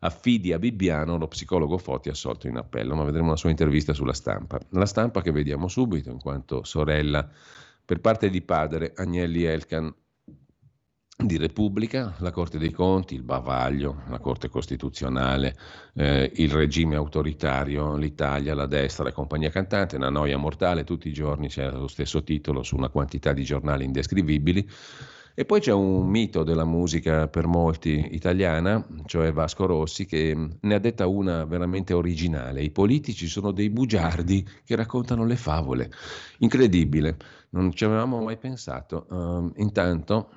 affidi a Bibbiano lo psicologo Foti assolto in appello, ma vedremo la sua intervista sulla stampa. La stampa che vediamo subito, in quanto sorella per parte di padre Agnelli Elkan di Repubblica, la Corte dei Conti, il bavaglio, la Corte Costituzionale, eh, il regime autoritario, l'Italia, la destra e compagnia cantante, una noia mortale, tutti i giorni c'è lo stesso titolo su una quantità di giornali indescrivibili. E poi c'è un mito della musica per molti italiana, cioè Vasco Rossi, che ne ha detta una veramente originale. I politici sono dei bugiardi che raccontano le favole. Incredibile, non ci avevamo mai pensato. Uh, intanto,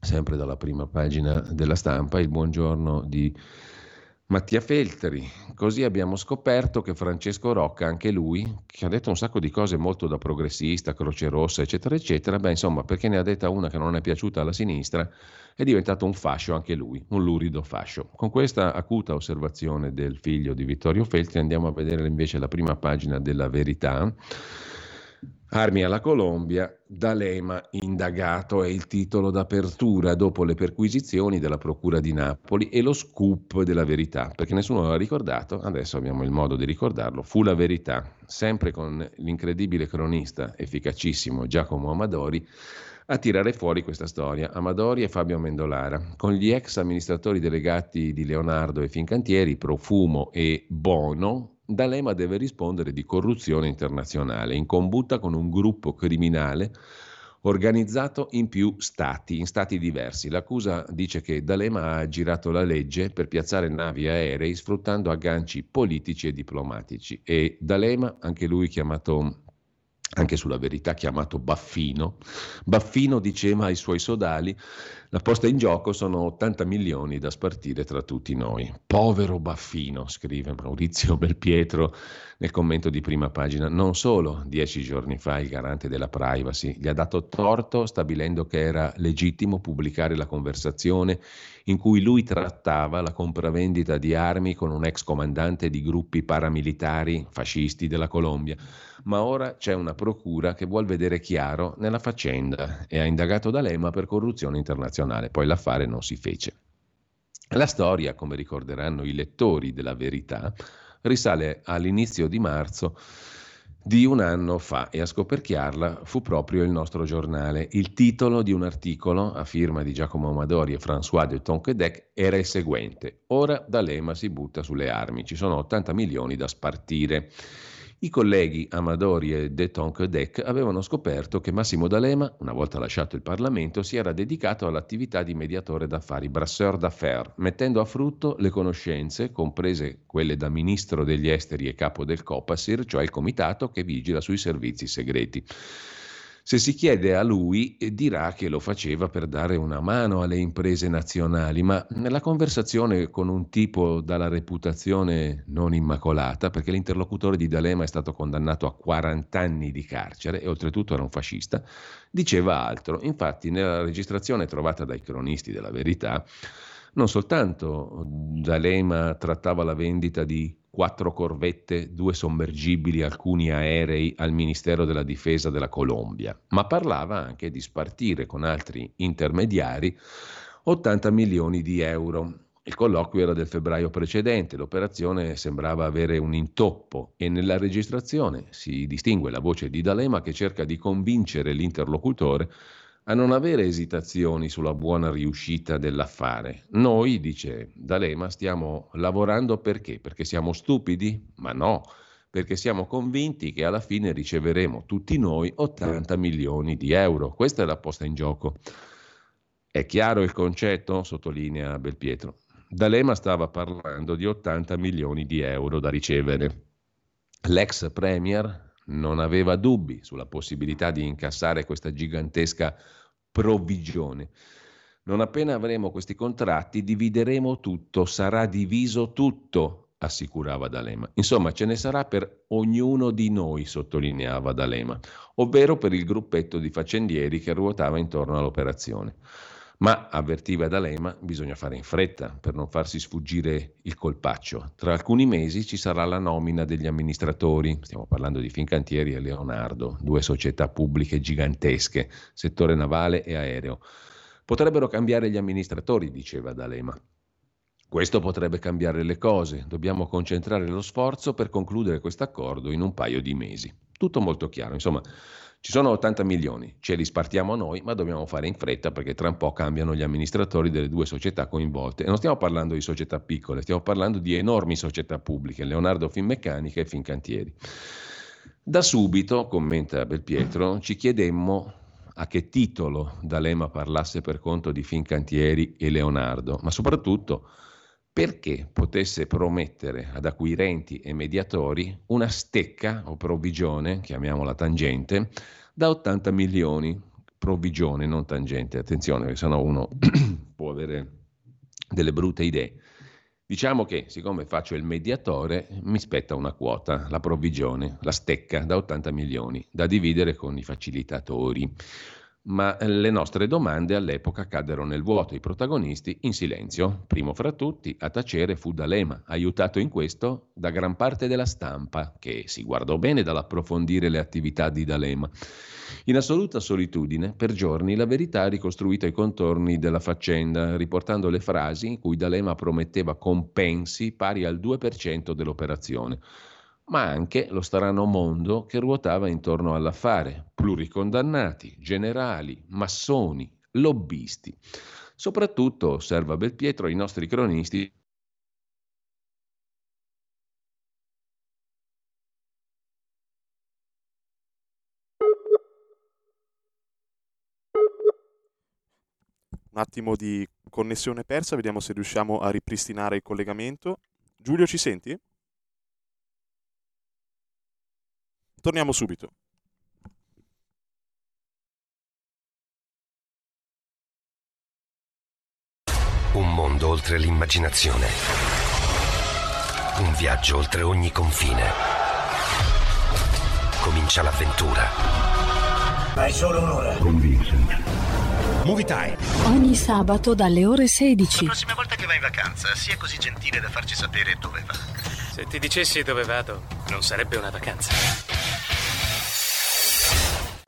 sempre dalla prima pagina della stampa, il buongiorno di Mattia Feltri. Così abbiamo scoperto che Francesco Rocca, anche lui, che ha detto un sacco di cose molto da progressista, Croce Rossa, eccetera, eccetera, beh, insomma, perché ne ha detta una che non è piaciuta alla sinistra, è diventato un fascio anche lui, un lurido fascio. Con questa acuta osservazione del figlio di Vittorio Feltri andiamo a vedere invece la prima pagina della verità Armi alla Colombia, D'Alema indagato è il titolo d'apertura dopo le perquisizioni della Procura di Napoli e lo scoop della verità, perché nessuno l'ha ricordato, adesso abbiamo il modo di ricordarlo, fu la verità, sempre con l'incredibile cronista efficacissimo Giacomo Amadori, a tirare fuori questa storia, Amadori e Fabio Mendolara, con gli ex amministratori delegati di Leonardo e Fincantieri, Profumo e Bono, D'Alema deve rispondere di corruzione internazionale, in combutta con un gruppo criminale organizzato in più stati, in stati diversi. L'accusa dice che D'Alema ha girato la legge per piazzare navi aerei sfruttando agganci politici e diplomatici e D'Alema, anche lui chiamato anche sulla verità chiamato Baffino. Baffino diceva ai suoi sodali, la posta in gioco sono 80 milioni da spartire tra tutti noi. Povero Baffino, scrive Maurizio Belpietro nel commento di prima pagina. Non solo dieci giorni fa il garante della privacy gli ha dato torto stabilendo che era legittimo pubblicare la conversazione in cui lui trattava la compravendita di armi con un ex comandante di gruppi paramilitari fascisti della Colombia ma ora c'è una procura che vuol vedere chiaro nella faccenda e ha indagato D'Alema per corruzione internazionale, poi l'affare non si fece. La storia, come ricorderanno i lettori della verità, risale all'inizio di marzo di un anno fa e a scoperchiarla fu proprio il nostro giornale. Il titolo di un articolo a firma di Giacomo Amadori e François de Tonquedec era il seguente: Ora D'Alema si butta sulle armi, ci sono 80 milioni da spartire. I colleghi Amadori e De Tonquedec avevano scoperto che Massimo D'Alema, una volta lasciato il Parlamento, si era dedicato all'attività di mediatore d'affari, brasseur d'affaires, mettendo a frutto le conoscenze, comprese quelle da ministro degli esteri e capo del COPASIR, cioè il comitato che vigila sui servizi segreti. Se si chiede a lui, eh, dirà che lo faceva per dare una mano alle imprese nazionali, ma nella conversazione con un tipo dalla reputazione non immacolata, perché l'interlocutore di D'Alema è stato condannato a 40 anni di carcere e oltretutto era un fascista, diceva altro. Infatti nella registrazione trovata dai cronisti della verità, non soltanto D'Alema trattava la vendita di quattro corvette, due sommergibili, alcuni aerei al Ministero della Difesa della Colombia, ma parlava anche di spartire con altri intermediari 80 milioni di euro. Il colloquio era del febbraio precedente, l'operazione sembrava avere un intoppo e nella registrazione si distingue la voce di D'Alema che cerca di convincere l'interlocutore a non avere esitazioni sulla buona riuscita dell'affare. Noi, dice D'Alema, stiamo lavorando perché? Perché siamo stupidi? Ma no, perché siamo convinti che alla fine riceveremo tutti noi 80 milioni di euro. Questa è la posta in gioco. È chiaro il concetto? sottolinea Belpietro. D'Alema stava parlando di 80 milioni di euro da ricevere. L'ex premier non aveva dubbi sulla possibilità di incassare questa gigantesca provvigione. Non appena avremo questi contratti divideremo tutto, sarà diviso tutto, assicurava D'Alema. Insomma, ce ne sarà per ognuno di noi, sottolineava D'Alema, ovvero per il gruppetto di faccendieri che ruotava intorno all'operazione. Ma, avvertiva D'Alema, bisogna fare in fretta per non farsi sfuggire il colpaccio. Tra alcuni mesi ci sarà la nomina degli amministratori, stiamo parlando di Fincantieri e Leonardo, due società pubbliche gigantesche, settore navale e aereo. Potrebbero cambiare gli amministratori, diceva D'Alema. Questo potrebbe cambiare le cose, dobbiamo concentrare lo sforzo per concludere questo accordo in un paio di mesi. Tutto molto chiaro, insomma ci sono 80 milioni, ce li spartiamo noi, ma dobbiamo fare in fretta perché tra un po' cambiano gli amministratori delle due società coinvolte. E non stiamo parlando di società piccole, stiamo parlando di enormi società pubbliche, Leonardo Finmeccanica e Fincantieri. Da subito, commenta Belpietro, ci chiedemmo a che titolo D'Alema parlasse per conto di Fincantieri e Leonardo, ma soprattutto perché potesse promettere ad acquirenti e mediatori una stecca o provvigione, chiamiamola tangente, da 80 milioni, provvigione, non tangente, attenzione, perché sennò uno può avere delle brutte idee. Diciamo che siccome faccio il mediatore mi spetta una quota, la provvigione, la stecca da 80 milioni, da dividere con i facilitatori ma eh, le nostre domande all'epoca caddero nel vuoto, i protagonisti in silenzio. Primo fra tutti a tacere fu D'Alema, aiutato in questo da gran parte della stampa, che si guardò bene dall'approfondire le attività di D'Alema. In assoluta solitudine, per giorni, la verità ha ricostruito i contorni della faccenda, riportando le frasi in cui D'Alema prometteva compensi pari al 2% dell'operazione ma anche lo strano mondo che ruotava intorno all'affare, pluricondannati, generali, massoni, lobbisti. Soprattutto, osserva Belpietro, i nostri cronisti Un attimo di connessione persa, vediamo se riusciamo a ripristinare il collegamento. Giulio, ci senti? Torniamo subito. Un mondo oltre l'immaginazione. Un viaggio oltre ogni confine. Comincia l'avventura. Hai solo un'ora. Con Vincent. Movie Time. Ogni sabato dalle ore 16. La prossima volta che vai in vacanza, sia così gentile da farci sapere dove va. Se ti dicessi dove vado, non sarebbe una vacanza.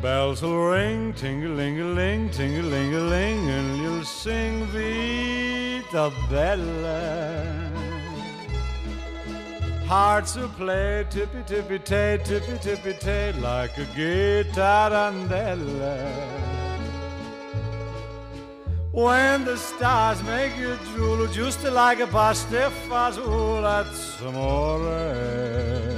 Bells will ring, ting-a-ling-a-ling, ting-a-ling-a-ling, and you'll sing Vita Bella. Hearts will play tippy tippy tay, tippy tippy tay, like a guitar guitarandella. When the stars make you drool, just like a pasta fazool, that's amore.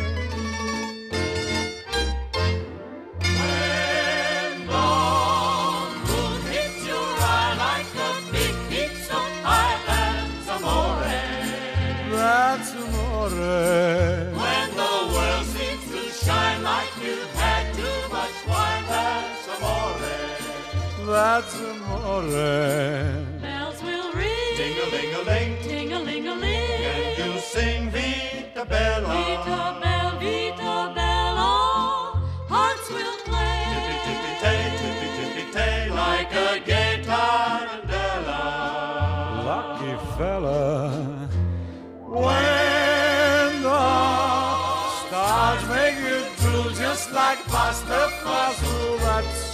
Amore. When the world seems to shine like you've had too much wine, that's amore. That's amore. Bells will ring, Ting-a-ling-a-ling, ting-a-ling-a-ling, and you'll sing Vita Bella. Vita Bella,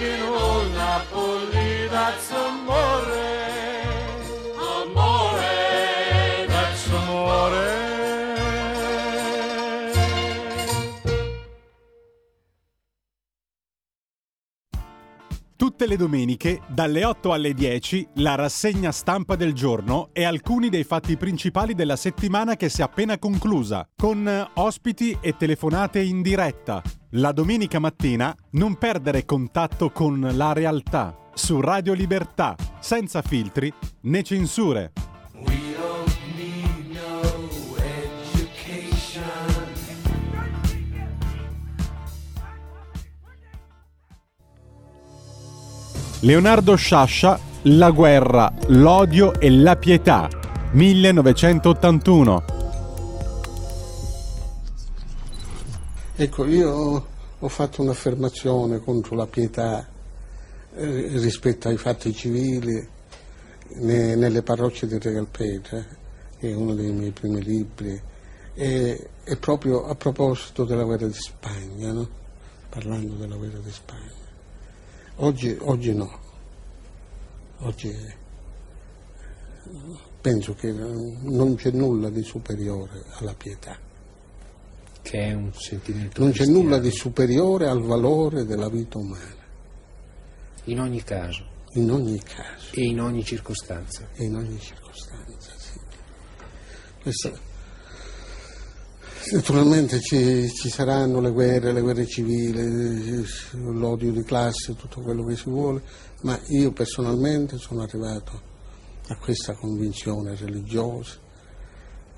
In old Napoli, that's amore. Amore, that's amore. Tutte le domeniche, dalle 8 alle 10, la rassegna stampa del giorno e alcuni dei fatti principali della settimana che si è appena conclusa, con eh, ospiti e telefonate in diretta. La domenica mattina non perdere contatto con la realtà su Radio Libertà, senza filtri né censure. Leonardo Sciascia, La guerra, l'odio e la pietà, 1981. Ecco, io ho fatto un'affermazione contro la pietà eh, rispetto ai fatti civili ne- nelle parrocce di Regalpetra, che è uno dei miei primi libri, e, e proprio a proposito della guerra di Spagna, no? parlando della guerra di Spagna. Oggi, oggi no, oggi penso che non c'è nulla di superiore alla pietà. Che è un sentimento Non c'è cristiano. nulla di superiore al valore della vita umana, In ogni caso in ogni caso e in ogni circostanza. e in ogni circostanza. Sì. Questa- Naturalmente ci, ci saranno le guerre, le guerre civili, l'odio di classe, tutto quello che si vuole, ma io personalmente sono arrivato a questa convinzione religiosa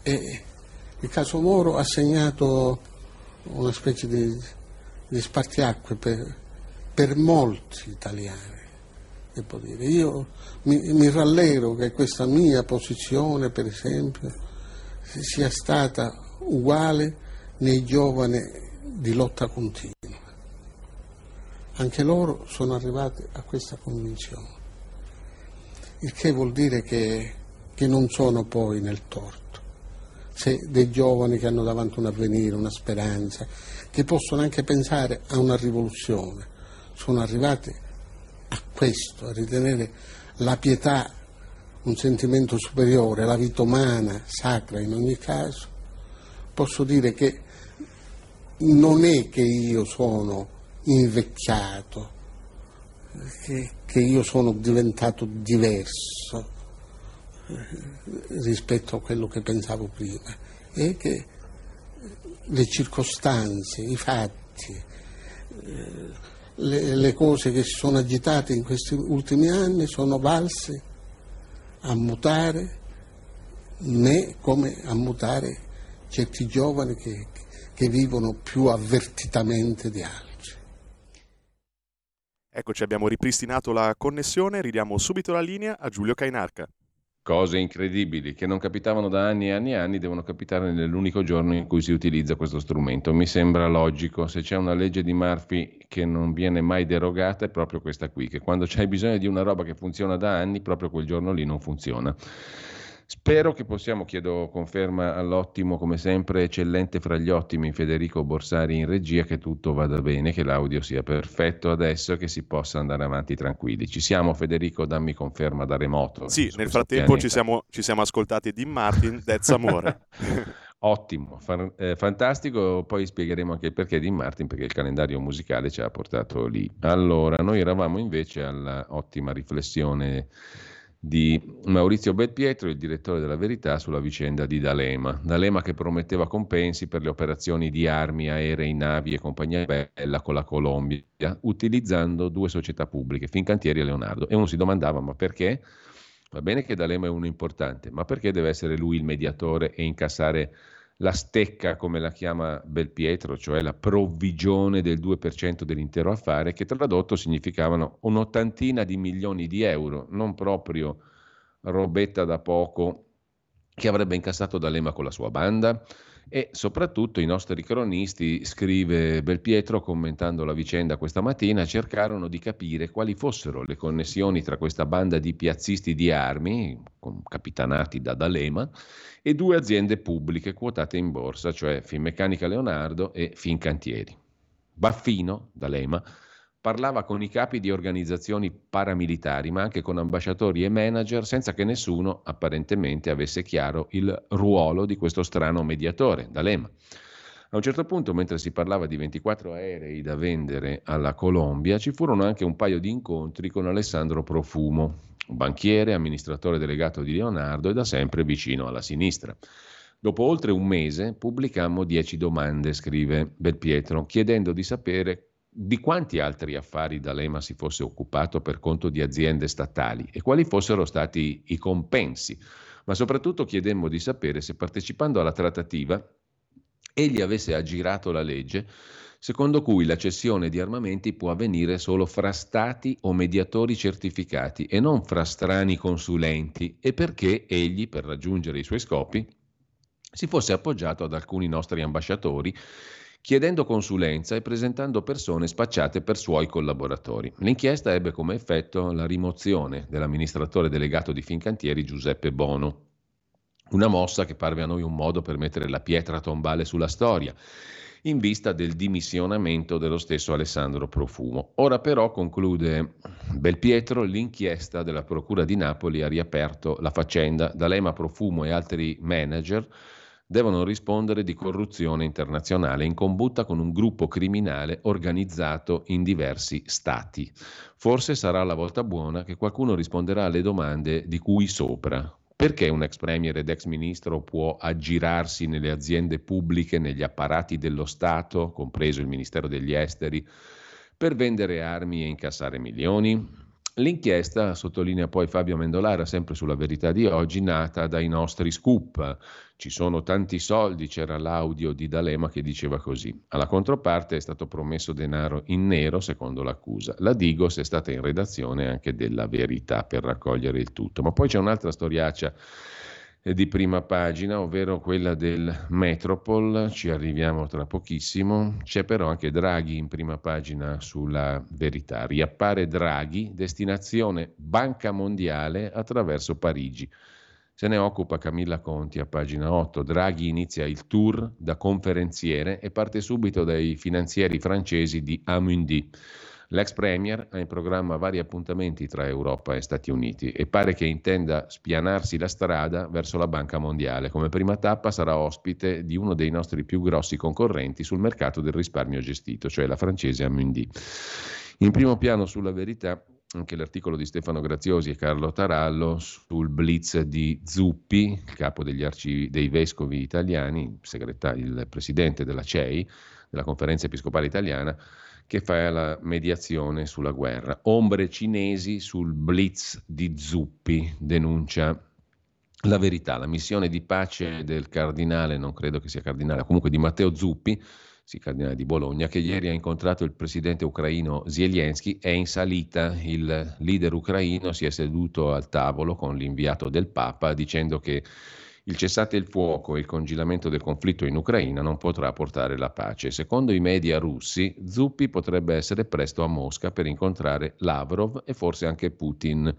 e il caso Moro ha segnato una specie di, di spartiacque per, per molti italiani. Io mi, mi rallegro che questa mia posizione, per esempio, sia stata uguale nei giovani di lotta continua. Anche loro sono arrivati a questa convinzione, il che vuol dire che, che non sono poi nel torto. Se dei giovani che hanno davanti un avvenire, una speranza, che possono anche pensare a una rivoluzione, sono arrivati a questo, a ritenere la pietà un sentimento superiore, la vita umana sacra in ogni caso, posso dire che non è che io sono invecchiato, che, che io sono diventato diverso rispetto a quello che pensavo prima, è che le circostanze, i fatti, eh, le, le cose che si sono agitate in questi ultimi anni sono valse a mutare me come a mutare certi giovani che, che vivono più avvertitamente di altri. Eccoci, abbiamo ripristinato la connessione, ridiamo subito la linea a Giulio Cainarca. Cose incredibili che non capitavano da anni e anni e anni devono capitare nell'unico giorno in cui si utilizza questo strumento. Mi sembra logico. Se c'è una legge di Murphy che non viene mai derogata è proprio questa qui, che quando c'hai bisogno di una roba che funziona da anni, proprio quel giorno lì non funziona. Spero che possiamo, chiedo conferma all'ottimo, come sempre, eccellente fra gli ottimi Federico Borsari in regia, che tutto vada bene, che l'audio sia perfetto adesso e che si possa andare avanti tranquilli. Ci siamo Federico, dammi conferma da remoto. Sì, nel frattempo ci siamo, ci siamo, ascoltati Dean Martin, That's Amore. Ottimo, fan, eh, fantastico, poi spiegheremo anche il perché di Martin, perché il calendario musicale ci ha portato lì. Allora, noi eravamo invece all'ottima riflessione di Maurizio Belpietro, il direttore della Verità, sulla vicenda di D'Alema. D'Alema che prometteva compensi per le operazioni di armi, aerei, navi e compagnia bella con la Colombia, utilizzando due società pubbliche, Fincantieri e Leonardo. E uno si domandava, ma perché? Va bene che D'Alema è uno importante, ma perché deve essere lui il mediatore e incassare la stecca, come la chiama Belpietro, cioè la provvigione del 2% dell'intero affare, che tradotto significavano un'ottantina di milioni di euro, non proprio robetta da poco che avrebbe incassato D'Alema con la sua banda. E soprattutto i nostri cronisti, scrive Belpietro commentando la vicenda questa mattina, cercarono di capire quali fossero le connessioni tra questa banda di piazzisti di armi, capitanati da D'Alema, e due aziende pubbliche quotate in borsa, cioè Finmeccanica Leonardo e Fincantieri. Baffino, D'Alema, parlava con i capi di organizzazioni paramilitari, ma anche con ambasciatori e manager, senza che nessuno apparentemente avesse chiaro il ruolo di questo strano mediatore, D'Alema. A un certo punto, mentre si parlava di 24 aerei da vendere alla Colombia, ci furono anche un paio di incontri con Alessandro Profumo, banchiere, amministratore delegato di Leonardo e da sempre vicino alla sinistra. Dopo oltre un mese pubblicammo 10 domande, scrive Belpietro, chiedendo di sapere di quanti altri affari D'Alema si fosse occupato per conto di aziende statali e quali fossero stati i compensi, ma soprattutto chiedemmo di sapere se partecipando alla trattativa egli avesse aggirato la legge secondo cui la cessione di armamenti può avvenire solo fra stati o mediatori certificati e non fra strani consulenti e perché egli, per raggiungere i suoi scopi, si fosse appoggiato ad alcuni nostri ambasciatori chiedendo consulenza e presentando persone spacciate per suoi collaboratori. L'inchiesta ebbe come effetto la rimozione dell'amministratore delegato di Fincantieri Giuseppe Bono. Una mossa che parve a noi un modo per mettere la pietra tombale sulla storia, in vista del dimissionamento dello stesso Alessandro Profumo. Ora però, conclude Belpietro, l'inchiesta della Procura di Napoli ha riaperto la faccenda. D'Alema Profumo e altri manager devono rispondere di corruzione internazionale in combutta con un gruppo criminale organizzato in diversi stati. Forse sarà la volta buona che qualcuno risponderà alle domande di cui sopra. Perché un ex premier ed ex ministro può aggirarsi nelle aziende pubbliche, negli apparati dello Stato, compreso il Ministero degli Esteri, per vendere armi e incassare milioni? L'inchiesta, sottolinea poi Fabio Mendolara, sempre sulla verità di oggi, nata dai nostri scoop. Ci sono tanti soldi, c'era l'audio di D'Alema che diceva così. Alla controparte è stato promesso denaro in nero, secondo l'accusa. La Digos è stata in redazione anche della verità per raccogliere il tutto. Ma poi c'è un'altra storiaccia di prima pagina, ovvero quella del Metropol, ci arriviamo tra pochissimo. C'è però anche Draghi in prima pagina sulla verità. Riappare Draghi, destinazione Banca Mondiale attraverso Parigi. Se ne occupa Camilla Conti a pagina 8. Draghi inizia il tour da conferenziere e parte subito dai finanzieri francesi di Amundi. L'ex Premier ha in programma vari appuntamenti tra Europa e Stati Uniti e pare che intenda spianarsi la strada verso la Banca Mondiale. Come prima tappa sarà ospite di uno dei nostri più grossi concorrenti sul mercato del risparmio gestito, cioè la francese Amundi. In primo piano sulla verità anche l'articolo di Stefano Graziosi e Carlo Tarallo sul blitz di Zuppi, il capo degli arcivi, dei vescovi italiani, il presidente della CEI, della Conferenza Episcopale Italiana, che fa la mediazione sulla guerra. Ombre cinesi sul blitz di Zuppi, denuncia la verità. La missione di pace del cardinale, non credo che sia cardinale, comunque di Matteo Zuppi, sì, cardinale di Bologna, che ieri ha incontrato il presidente ucraino Zelensky, è in salita. Il leader ucraino si è seduto al tavolo con l'inviato del Papa dicendo che il cessate il fuoco e il congelamento del conflitto in Ucraina non potrà portare la pace. Secondo i media russi, Zuppi potrebbe essere presto a Mosca per incontrare Lavrov e forse anche Putin.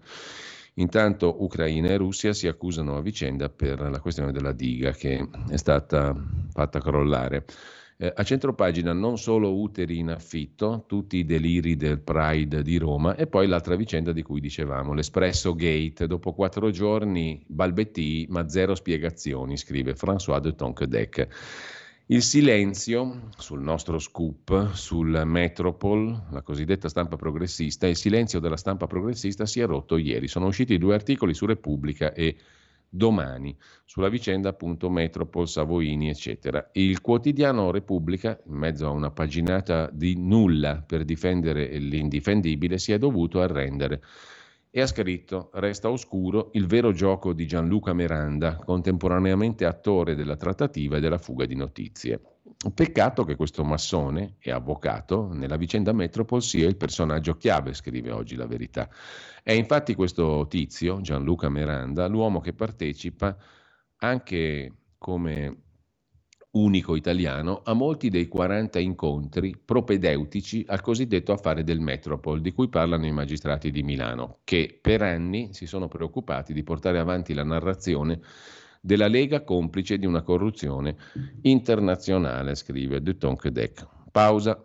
Intanto Ucraina e Russia si accusano a vicenda per la questione della diga che è stata fatta crollare. Eh, a centropagina non solo uteri in affitto, tutti i deliri del Pride di Roma e poi l'altra vicenda di cui dicevamo, l'Espresso Gate. Dopo quattro giorni balbettii ma zero spiegazioni, scrive François de Tonquedec. Il silenzio sul nostro scoop, sul Metropol, la cosiddetta stampa progressista, il silenzio della stampa progressista si è rotto ieri. Sono usciti due articoli su Repubblica e domani sulla vicenda appunto Metropol, Savoini eccetera. Il quotidiano Repubblica, in mezzo a una paginata di nulla per difendere l'indifendibile, si è dovuto arrendere e ha scritto Resta oscuro il vero gioco di Gianluca Miranda, contemporaneamente attore della trattativa e della fuga di notizie. Peccato che questo massone e avvocato nella vicenda Metropol sia il personaggio chiave, scrive oggi la verità. È infatti questo tizio, Gianluca Miranda, l'uomo che partecipa anche come unico italiano a molti dei 40 incontri propedeutici al cosiddetto affare del Metropol, di cui parlano i magistrati di Milano, che per anni si sono preoccupati di portare avanti la narrazione della Lega complice di una corruzione internazionale, scrive De Tonquedec. Pausa.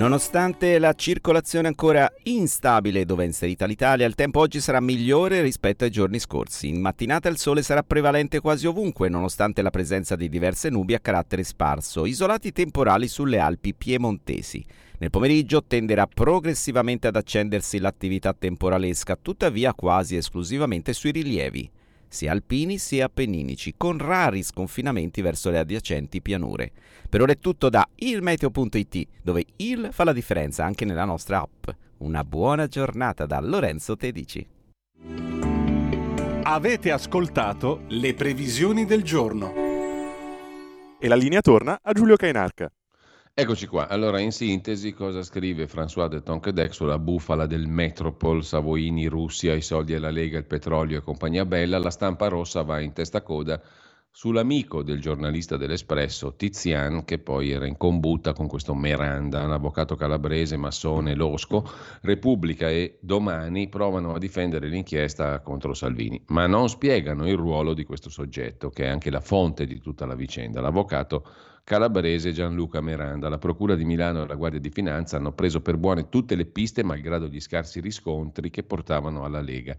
Nonostante la circolazione ancora instabile dove è inserita l'Italia, il tempo oggi sarà migliore rispetto ai giorni scorsi. In mattinata il sole sarà prevalente quasi ovunque, nonostante la presenza di diverse nubi a carattere sparso, isolati temporali sulle Alpi piemontesi. Nel pomeriggio tenderà progressivamente ad accendersi l'attività temporalesca, tuttavia quasi esclusivamente sui rilievi sia alpini sia appenninici, con rari sconfinamenti verso le adiacenti pianure. Per ora è tutto da ilmeteo.it, dove il fa la differenza anche nella nostra app. Una buona giornata da Lorenzo Tedici. Avete ascoltato le previsioni del giorno. E la linea torna a Giulio Cainarca. Eccoci qua. Allora, in sintesi, cosa scrive François de Tonquedec sulla bufala del Metropol, Savoini, Russia, i soldi alla Lega, il petrolio e compagnia bella? La stampa rossa va in testa coda sull'amico del giornalista dell'Espresso, Tizian, che poi era in combutta con questo Miranda, un avvocato calabrese, massone, losco. Repubblica e Domani provano a difendere l'inchiesta contro Salvini, ma non spiegano il ruolo di questo soggetto, che è anche la fonte di tutta la vicenda, l'avvocato calabrese Gianluca Miranda. La Procura di Milano e la Guardia di Finanza hanno preso per buone tutte le piste, malgrado gli scarsi riscontri che portavano alla Lega.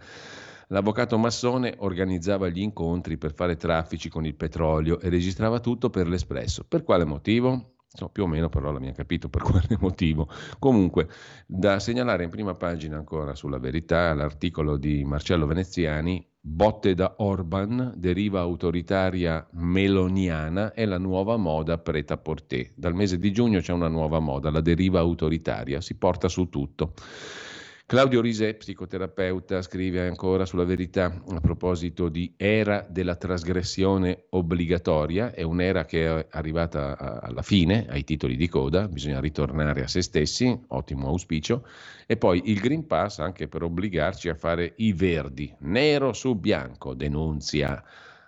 L'avvocato massone organizzava gli incontri per fare traffici con il petrolio e registrava tutto per l'Espresso. Per quale motivo? So più o meno, però l'abbiamo capito per quale motivo. Comunque, da segnalare in prima pagina ancora sulla verità l'articolo di Marcello Veneziani, Botte da Orban, deriva autoritaria meloniana è la nuova moda preta porter. Dal mese di giugno c'è una nuova moda, la deriva autoritaria, si porta su tutto. Claudio Risè, psicoterapeuta, scrive ancora sulla verità a proposito di era della trasgressione obbligatoria, è un'era che è arrivata alla fine, ai titoli di coda, bisogna ritornare a se stessi, ottimo auspicio, e poi il Green Pass anche per obbligarci a fare i verdi, nero su bianco, denunzia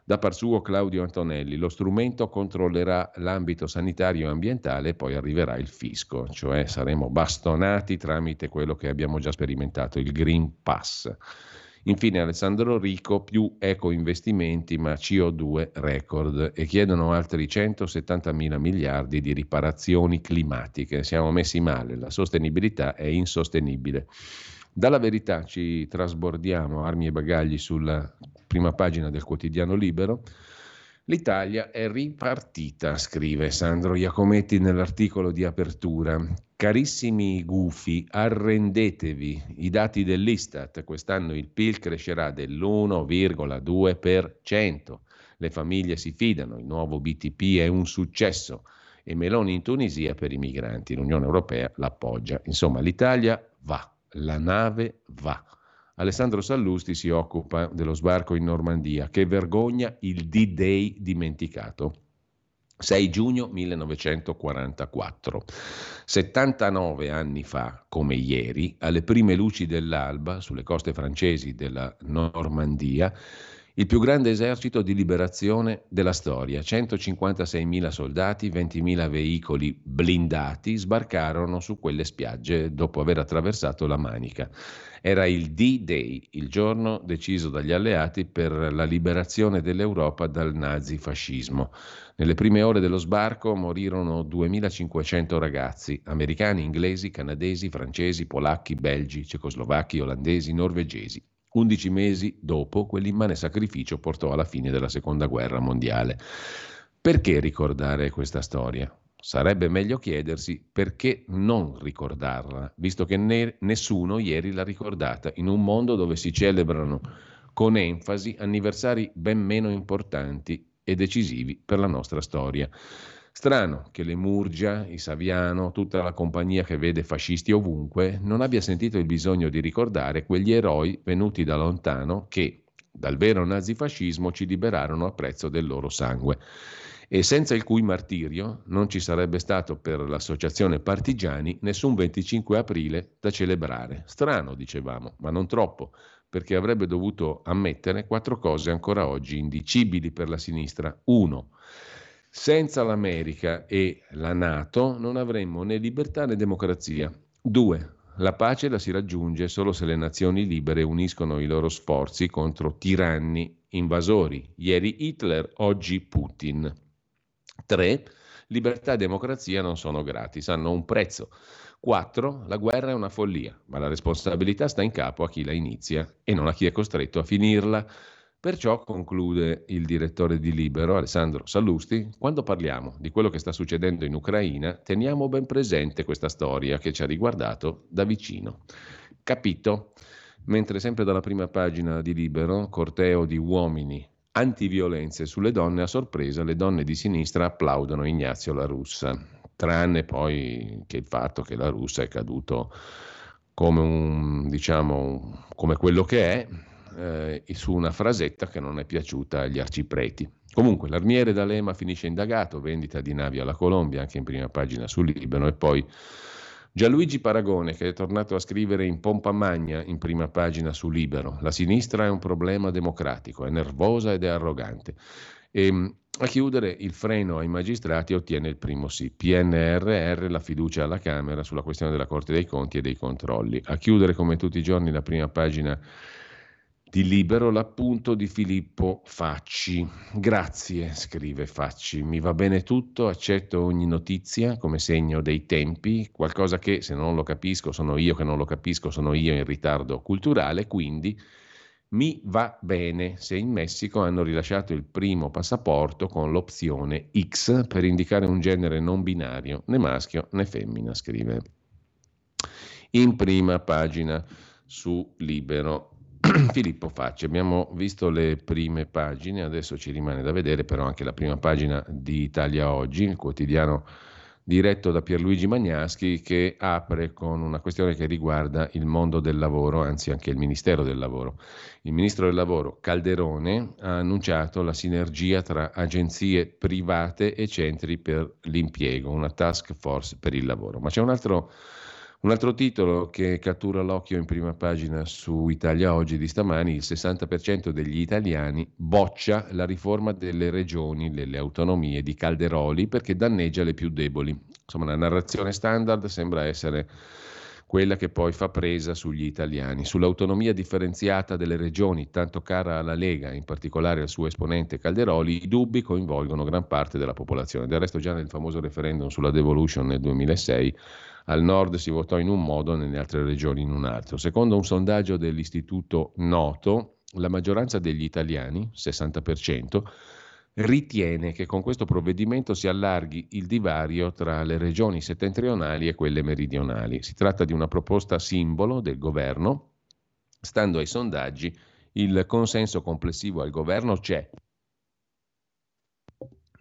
da par suo Claudio Antonelli, lo strumento controllerà l'ambito sanitario e ambientale e poi arriverà il fisco, cioè saremo bastonati tramite quello che abbiamo già sperimentato, il Green Pass. Infine Alessandro Rico, più eco investimenti ma CO2 record e chiedono altri 170 mila miliardi di riparazioni climatiche. Siamo messi male, la sostenibilità è insostenibile. Dalla verità ci trasbordiamo armi e bagagli sulla prima pagina del quotidiano Libero. L'Italia è ripartita, scrive Sandro Iacometti nell'articolo di apertura. Carissimi gufi, arrendetevi. I dati dell'Istat, quest'anno il PIL crescerà dell'1,2%. Le famiglie si fidano, il nuovo BTP è un successo e Meloni in Tunisia per i migranti. L'Unione Europea l'appoggia. Insomma, l'Italia va la nave va. Alessandro Sallusti si occupa dello sbarco in Normandia. Che vergogna il D-Day dimenticato. 6 giugno 1944. 79 anni fa, come ieri, alle prime luci dell'alba, sulle coste francesi della Normandia, il più grande esercito di liberazione della storia. 156.000 soldati, 20.000 veicoli blindati sbarcarono su quelle spiagge dopo aver attraversato la Manica. Era il D-Day, il giorno deciso dagli alleati per la liberazione dell'Europa dal nazifascismo. Nelle prime ore dello sbarco morirono 2.500 ragazzi, americani, inglesi, canadesi, francesi, polacchi, belgi, cecoslovacchi, olandesi, norvegesi. Undici mesi dopo, quell'immane sacrificio portò alla fine della seconda guerra mondiale. Perché ricordare questa storia? Sarebbe meglio chiedersi perché non ricordarla, visto che ne- nessuno ieri l'ha ricordata, in un mondo dove si celebrano con enfasi anniversari ben meno importanti e decisivi per la nostra storia. Strano che le Murgia, i Saviano, tutta la compagnia che vede fascisti ovunque, non abbia sentito il bisogno di ricordare quegli eroi venuti da lontano che, dal vero nazifascismo, ci liberarono a prezzo del loro sangue e senza il cui martirio non ci sarebbe stato per l'associazione Partigiani nessun 25 aprile da celebrare. Strano, dicevamo, ma non troppo, perché avrebbe dovuto ammettere quattro cose ancora oggi indicibili per la sinistra. Uno, senza l'America e la Nato non avremmo né libertà né democrazia. 2. La pace la si raggiunge solo se le nazioni libere uniscono i loro sforzi contro tiranni invasori. Ieri Hitler, oggi Putin. 3. Libertà e democrazia non sono gratis, hanno un prezzo. 4. La guerra è una follia, ma la responsabilità sta in capo a chi la inizia e non a chi è costretto a finirla. Perciò, conclude il direttore di Libero, Alessandro Sallusti, quando parliamo di quello che sta succedendo in Ucraina, teniamo ben presente questa storia che ci ha riguardato da vicino. Capito? Mentre sempre dalla prima pagina di Libero, corteo di uomini antiviolenze sulle donne, a sorpresa le donne di sinistra applaudono Ignazio La Russa, tranne poi che il fatto che La Russa è caduto come un, diciamo, come quello che è, eh, su una frasetta che non è piaciuta agli arcipreti. Comunque, l'armiere D'Alema finisce indagato, vendita di navi alla Colombia, anche in prima pagina sul Libano, e poi Gianluigi Paragone, che è tornato a scrivere in pompa magna in prima pagina su Libero. La sinistra è un problema democratico, è nervosa ed è arrogante. E, ehm, a chiudere, il freno ai magistrati ottiene il primo sì. PNRR, la fiducia alla Camera sulla questione della Corte dei Conti e dei controlli. A chiudere, come tutti i giorni, la prima pagina di Libero l'appunto di Filippo Facci. Grazie, scrive Facci, mi va bene tutto, accetto ogni notizia come segno dei tempi, qualcosa che se non lo capisco sono io che non lo capisco, sono io in ritardo culturale, quindi Mi va bene se in Messico hanno rilasciato il primo passaporto con l'opzione X per indicare un genere non binario, né maschio né femmina, scrive. In prima pagina su Libero. Filippo Facci, abbiamo visto le prime pagine, adesso ci rimane da vedere però anche la prima pagina di Italia Oggi, il quotidiano diretto da Pierluigi Magnaschi, che apre con una questione che riguarda il mondo del lavoro, anzi anche il Ministero del Lavoro. Il Ministro del Lavoro Calderone ha annunciato la sinergia tra agenzie private e centri per l'impiego, una task force per il lavoro. Ma c'è un altro un altro titolo che cattura l'occhio in prima pagina su Italia Oggi di stamani, il 60% degli italiani boccia la riforma delle regioni, delle autonomie di Calderoli perché danneggia le più deboli. Insomma, la narrazione standard sembra essere quella che poi fa presa sugli italiani. Sull'autonomia differenziata delle regioni, tanto cara alla Lega, in particolare al suo esponente Calderoli, i dubbi coinvolgono gran parte della popolazione. Del resto già nel famoso referendum sulla devolution nel 2006 al nord si votò in un modo, nelle altre regioni in un altro. Secondo un sondaggio dell'istituto Noto, la maggioranza degli italiani, 60%, ritiene che con questo provvedimento si allarghi il divario tra le regioni settentrionali e quelle meridionali. Si tratta di una proposta simbolo del governo. Stando ai sondaggi, il consenso complessivo al governo c'è,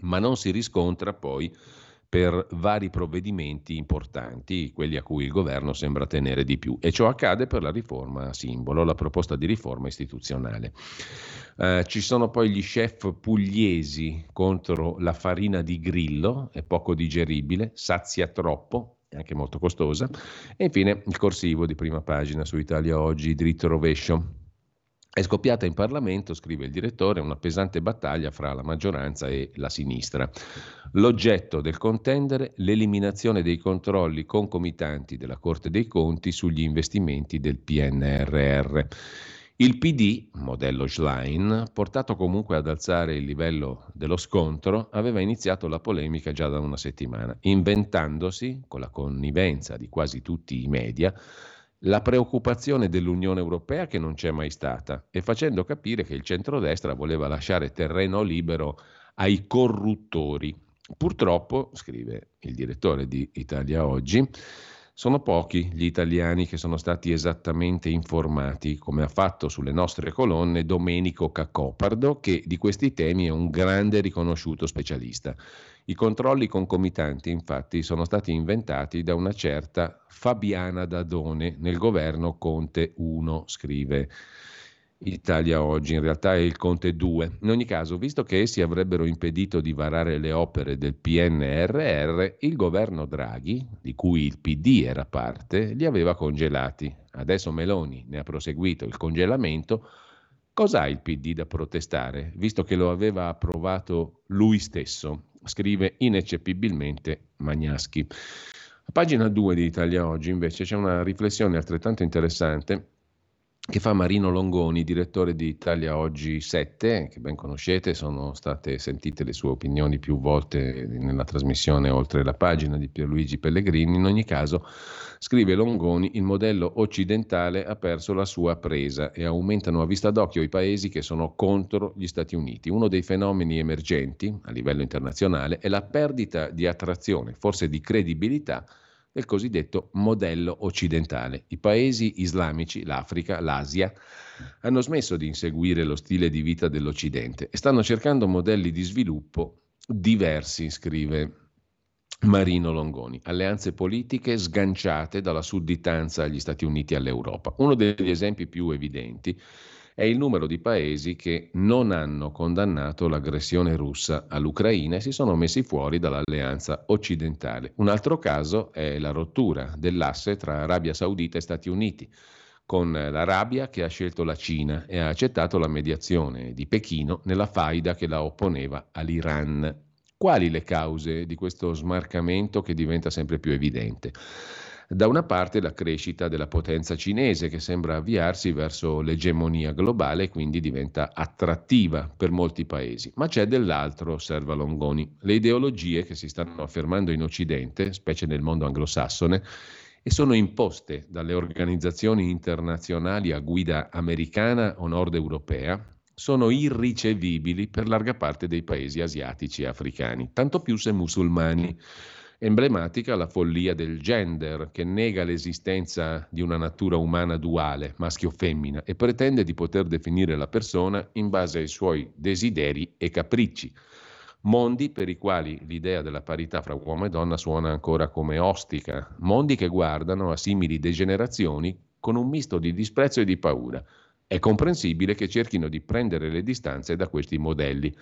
ma non si riscontra poi per vari provvedimenti importanti, quelli a cui il governo sembra tenere di più. E ciò accade per la riforma simbolo, la proposta di riforma istituzionale. Eh, ci sono poi gli chef pugliesi contro la farina di grillo, è poco digeribile, sazia troppo, è anche molto costosa. E infine il corsivo di prima pagina su Italia Oggi, dritto rovescio. È scoppiata in Parlamento, scrive il direttore, una pesante battaglia fra la maggioranza e la sinistra. L'oggetto del contendere l'eliminazione dei controlli concomitanti della Corte dei Conti sugli investimenti del PNRR. Il PD, modello Schlein, portato comunque ad alzare il livello dello scontro, aveva iniziato la polemica già da una settimana, inventandosi, con la connivenza di quasi tutti i media, la preoccupazione dell'Unione Europea che non c'è mai stata e facendo capire che il centrodestra voleva lasciare terreno libero ai corruttori. Purtroppo, scrive il direttore di Italia Oggi, sono pochi gli italiani che sono stati esattamente informati, come ha fatto sulle nostre colonne Domenico Caccopardo, che di questi temi è un grande riconosciuto specialista. I controlli concomitanti, infatti, sono stati inventati da una certa Fabiana Dadone nel governo Conte 1, scrive Italia oggi, in realtà è il Conte 2. In ogni caso, visto che essi avrebbero impedito di varare le opere del PNRR, il governo Draghi, di cui il PD era parte, li aveva congelati. Adesso Meloni ne ha proseguito il congelamento. Cos'ha il PD da protestare, visto che lo aveva approvato lui stesso? Scrive ineccepibilmente Magnaschi. A pagina 2 di Italia Oggi invece c'è una riflessione altrettanto interessante che fa Marino Longoni, direttore di Italia Oggi 7, che ben conoscete, sono state sentite le sue opinioni più volte nella trasmissione oltre la pagina di Pierluigi Pellegrini. In ogni caso, scrive Longoni, il modello occidentale ha perso la sua presa e aumentano a vista d'occhio i paesi che sono contro gli Stati Uniti. Uno dei fenomeni emergenti a livello internazionale è la perdita di attrazione, forse di credibilità, del cosiddetto modello occidentale. I paesi islamici, l'Africa, l'Asia, hanno smesso di inseguire lo stile di vita dell'Occidente e stanno cercando modelli di sviluppo diversi, scrive Marino Longoni. Alleanze politiche sganciate dalla sudditanza agli Stati Uniti e all'Europa. Uno degli esempi più evidenti è il numero di paesi che non hanno condannato l'aggressione russa all'Ucraina e si sono messi fuori dall'alleanza occidentale. Un altro caso è la rottura dell'asse tra Arabia Saudita e Stati Uniti, con l'Arabia che ha scelto la Cina e ha accettato la mediazione di Pechino nella faida che la opponeva all'Iran. Quali le cause di questo smarcamento che diventa sempre più evidente? Da una parte la crescita della potenza cinese che sembra avviarsi verso l'egemonia globale e quindi diventa attrattiva per molti paesi, ma c'è dell'altro, osserva Longoni, le ideologie che si stanno affermando in Occidente, specie nel mondo anglosassone, e sono imposte dalle organizzazioni internazionali a guida americana o nord europea, sono irricevibili per larga parte dei paesi asiatici e africani, tanto più se musulmani. Emblematica la follia del gender, che nega l'esistenza di una natura umana duale, maschio-femmina, e pretende di poter definire la persona in base ai suoi desideri e capricci. Mondi per i quali l'idea della parità fra uomo e donna suona ancora come ostica, mondi che guardano a simili degenerazioni con un misto di disprezzo e di paura. È comprensibile che cerchino di prendere le distanze da questi modelli.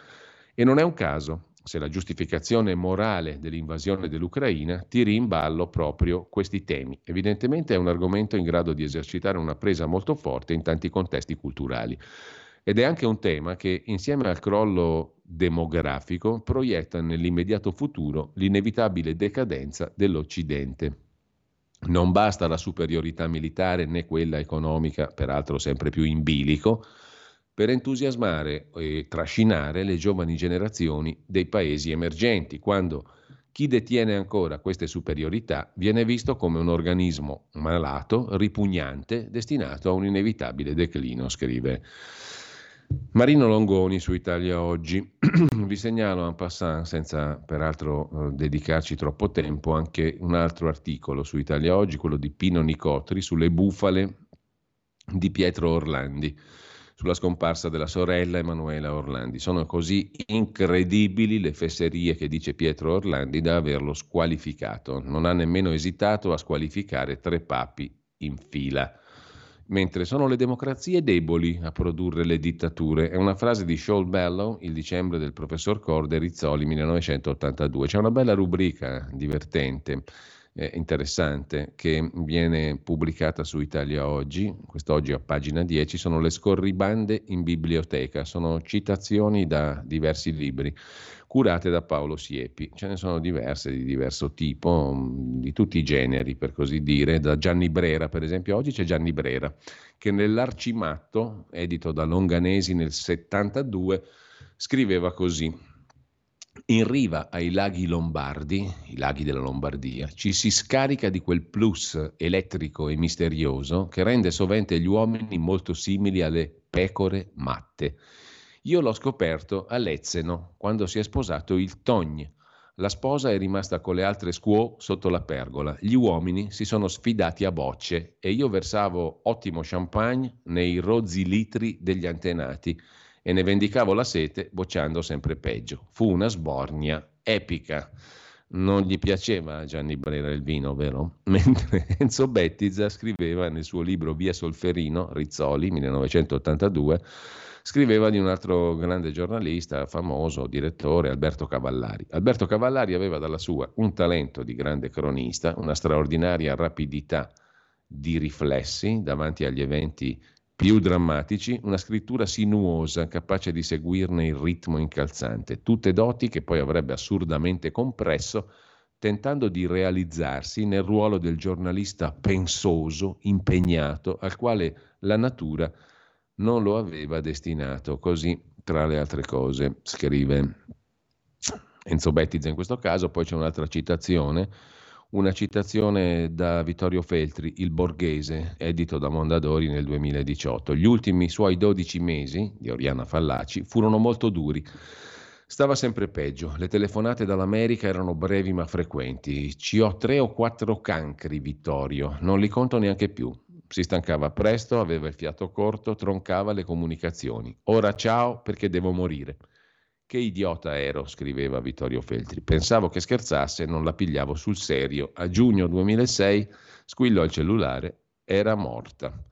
E non è un caso se la giustificazione morale dell'invasione dell'Ucraina tiri in ballo proprio questi temi. Evidentemente è un argomento in grado di esercitare una presa molto forte in tanti contesti culturali. Ed è anche un tema che, insieme al crollo demografico, proietta nell'immediato futuro l'inevitabile decadenza dell'Occidente. Non basta la superiorità militare né quella economica, peraltro sempre più in bilico, per entusiasmare e trascinare le giovani generazioni dei paesi emergenti, quando chi detiene ancora queste superiorità viene visto come un organismo malato, ripugnante, destinato a un inevitabile declino, scrive Marino Longoni su Italia Oggi. Vi segnalo en passant, senza peraltro eh, dedicarci troppo tempo, anche un altro articolo su Italia Oggi, quello di Pino Nicotri, sulle bufale di Pietro Orlandi, sulla scomparsa della sorella Emanuela Orlandi. Sono così incredibili le fesserie che dice Pietro Orlandi da averlo squalificato. Non ha nemmeno esitato a squalificare tre papi in fila mentre sono le democrazie deboli a produrre le dittature. È una frase di Shaul Bellow, il dicembre del professor Corde Rizzoli 1982. C'è una bella rubrica divertente, eh, interessante, che viene pubblicata su Italia Oggi, quest'oggi a pagina 10, sono le scorribande in biblioteca, sono citazioni da diversi libri curate da Paolo Siepi. Ce ne sono diverse di diverso tipo, mm, di tutti i generi per così dire, da Gianni Brera per esempio. Oggi c'è Gianni Brera che nell'Arcimatto, edito da Longanesi nel 72, scriveva così. In riva ai laghi lombardi, i laghi della Lombardia, ci si scarica di quel plus elettrico e misterioso che rende sovente gli uomini molto simili alle pecore matte io l'ho scoperto a Lezzeno, quando si è sposato il Togn. La sposa è rimasta con le altre squaw sotto la pergola. Gli uomini si sono sfidati a bocce e io versavo ottimo champagne nei rozzi litri degli antenati e ne vendicavo la sete bocciando sempre peggio. Fu una sbornia epica. Non gli piaceva a Gianni Brera il vino, vero? Mentre Enzo Bettiza scriveva nel suo libro Via Solferino, Rizzoli, 1982, scriveva di un altro grande giornalista, famoso direttore, Alberto Cavallari. Alberto Cavallari aveva dalla sua un talento di grande cronista, una straordinaria rapidità di riflessi davanti agli eventi più drammatici, una scrittura sinuosa, capace di seguirne il ritmo incalzante, tutte doti che poi avrebbe assurdamente compresso tentando di realizzarsi nel ruolo del giornalista pensoso, impegnato, al quale la natura non lo aveva destinato. Così, tra le altre cose, scrive Enzo Bettiza in questo caso, poi c'è un'altra citazione, una citazione da Vittorio Feltri, Il Borghese, edito da Mondadori nel 2018. Gli ultimi suoi 12 mesi, di Oriana Fallaci, furono molto duri. Stava sempre peggio, le telefonate dall'America erano brevi ma frequenti. Ci ho tre o quattro cancri, Vittorio, non li conto neanche più. Si stancava presto, aveva il fiato corto, troncava le comunicazioni. Ora ciao perché devo morire. Che idiota ero, scriveva Vittorio Feltri. Pensavo che scherzasse, non la pigliavo sul serio. A giugno 2006 squillò il cellulare, era morta.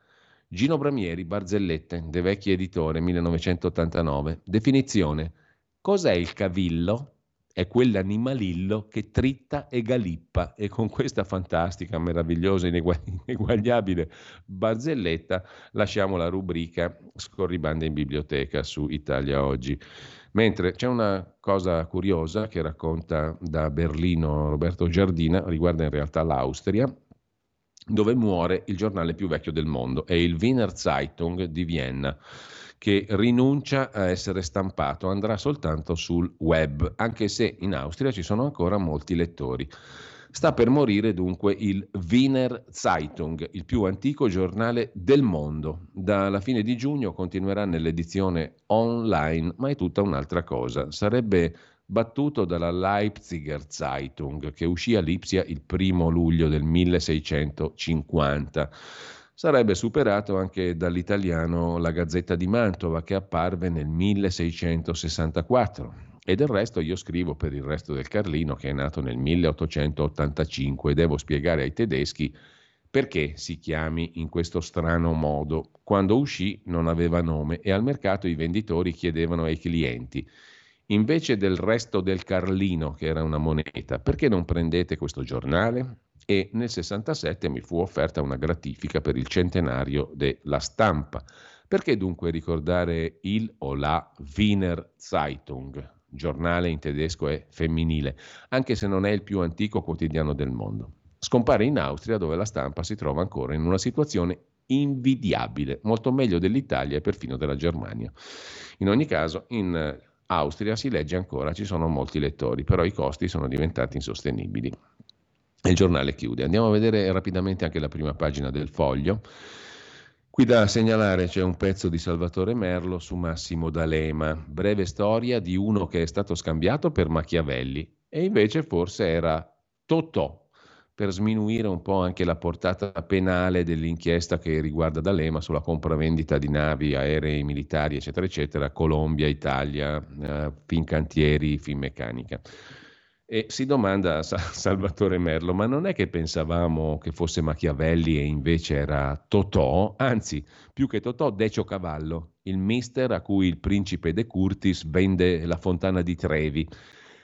Gino Bramieri, Barzellette, De Vecchi Editore, 1989. Definizione. Cos'è il cavillo? è quell'animalillo che tritta e galippa e con questa fantastica, meravigliosa, ineguagliabile barzelletta lasciamo la rubrica Scorribande in biblioteca su Italia Oggi. Mentre c'è una cosa curiosa che racconta da Berlino Roberto Giardina, riguarda in realtà l'Austria, dove muore il giornale più vecchio del mondo, è il Wiener Zeitung di Vienna che rinuncia a essere stampato, andrà soltanto sul web, anche se in Austria ci sono ancora molti lettori. Sta per morire dunque il Wiener Zeitung, il più antico giornale del mondo. Dalla fine di giugno continuerà nell'edizione online, ma è tutta un'altra cosa. Sarebbe battuto dalla Leipziger Zeitung, che uscì a Lipsia il primo luglio del 1650. Sarebbe superato anche dall'italiano La Gazzetta di Mantova, che apparve nel 1664. E del resto io scrivo per il resto del Carlino, che è nato nel 1885, e devo spiegare ai tedeschi perché si chiami in questo strano modo. Quando uscì non aveva nome e al mercato i venditori chiedevano ai clienti invece del resto del Carlino, che era una moneta, perché non prendete questo giornale? E nel 67 mi fu offerta una gratifica per il centenario della stampa. Perché dunque ricordare il o la Wiener Zeitung, giornale in tedesco è femminile, anche se non è il più antico quotidiano del mondo? Scompare in Austria dove la stampa si trova ancora in una situazione invidiabile, molto meglio dell'Italia e perfino della Germania. In ogni caso, in Austria si legge ancora, ci sono molti lettori, però i costi sono diventati insostenibili. Il giornale chiude. Andiamo a vedere rapidamente anche la prima pagina del foglio. Qui da segnalare c'è un pezzo di Salvatore Merlo su Massimo D'Alema, breve storia di uno che è stato scambiato per Machiavelli e invece forse era Totò, per sminuire un po' anche la portata penale dell'inchiesta che riguarda D'Alema sulla compravendita di navi, aerei militari, eccetera, eccetera, Colombia, Italia, eh, Fincantieri, Finmeccanica. E si domanda a Salvatore Merlo, ma non è che pensavamo che fosse Machiavelli e invece era Totò, anzi, più che Totò, Decio Cavallo, il mister a cui il principe De Curtis vende la fontana di Trevi.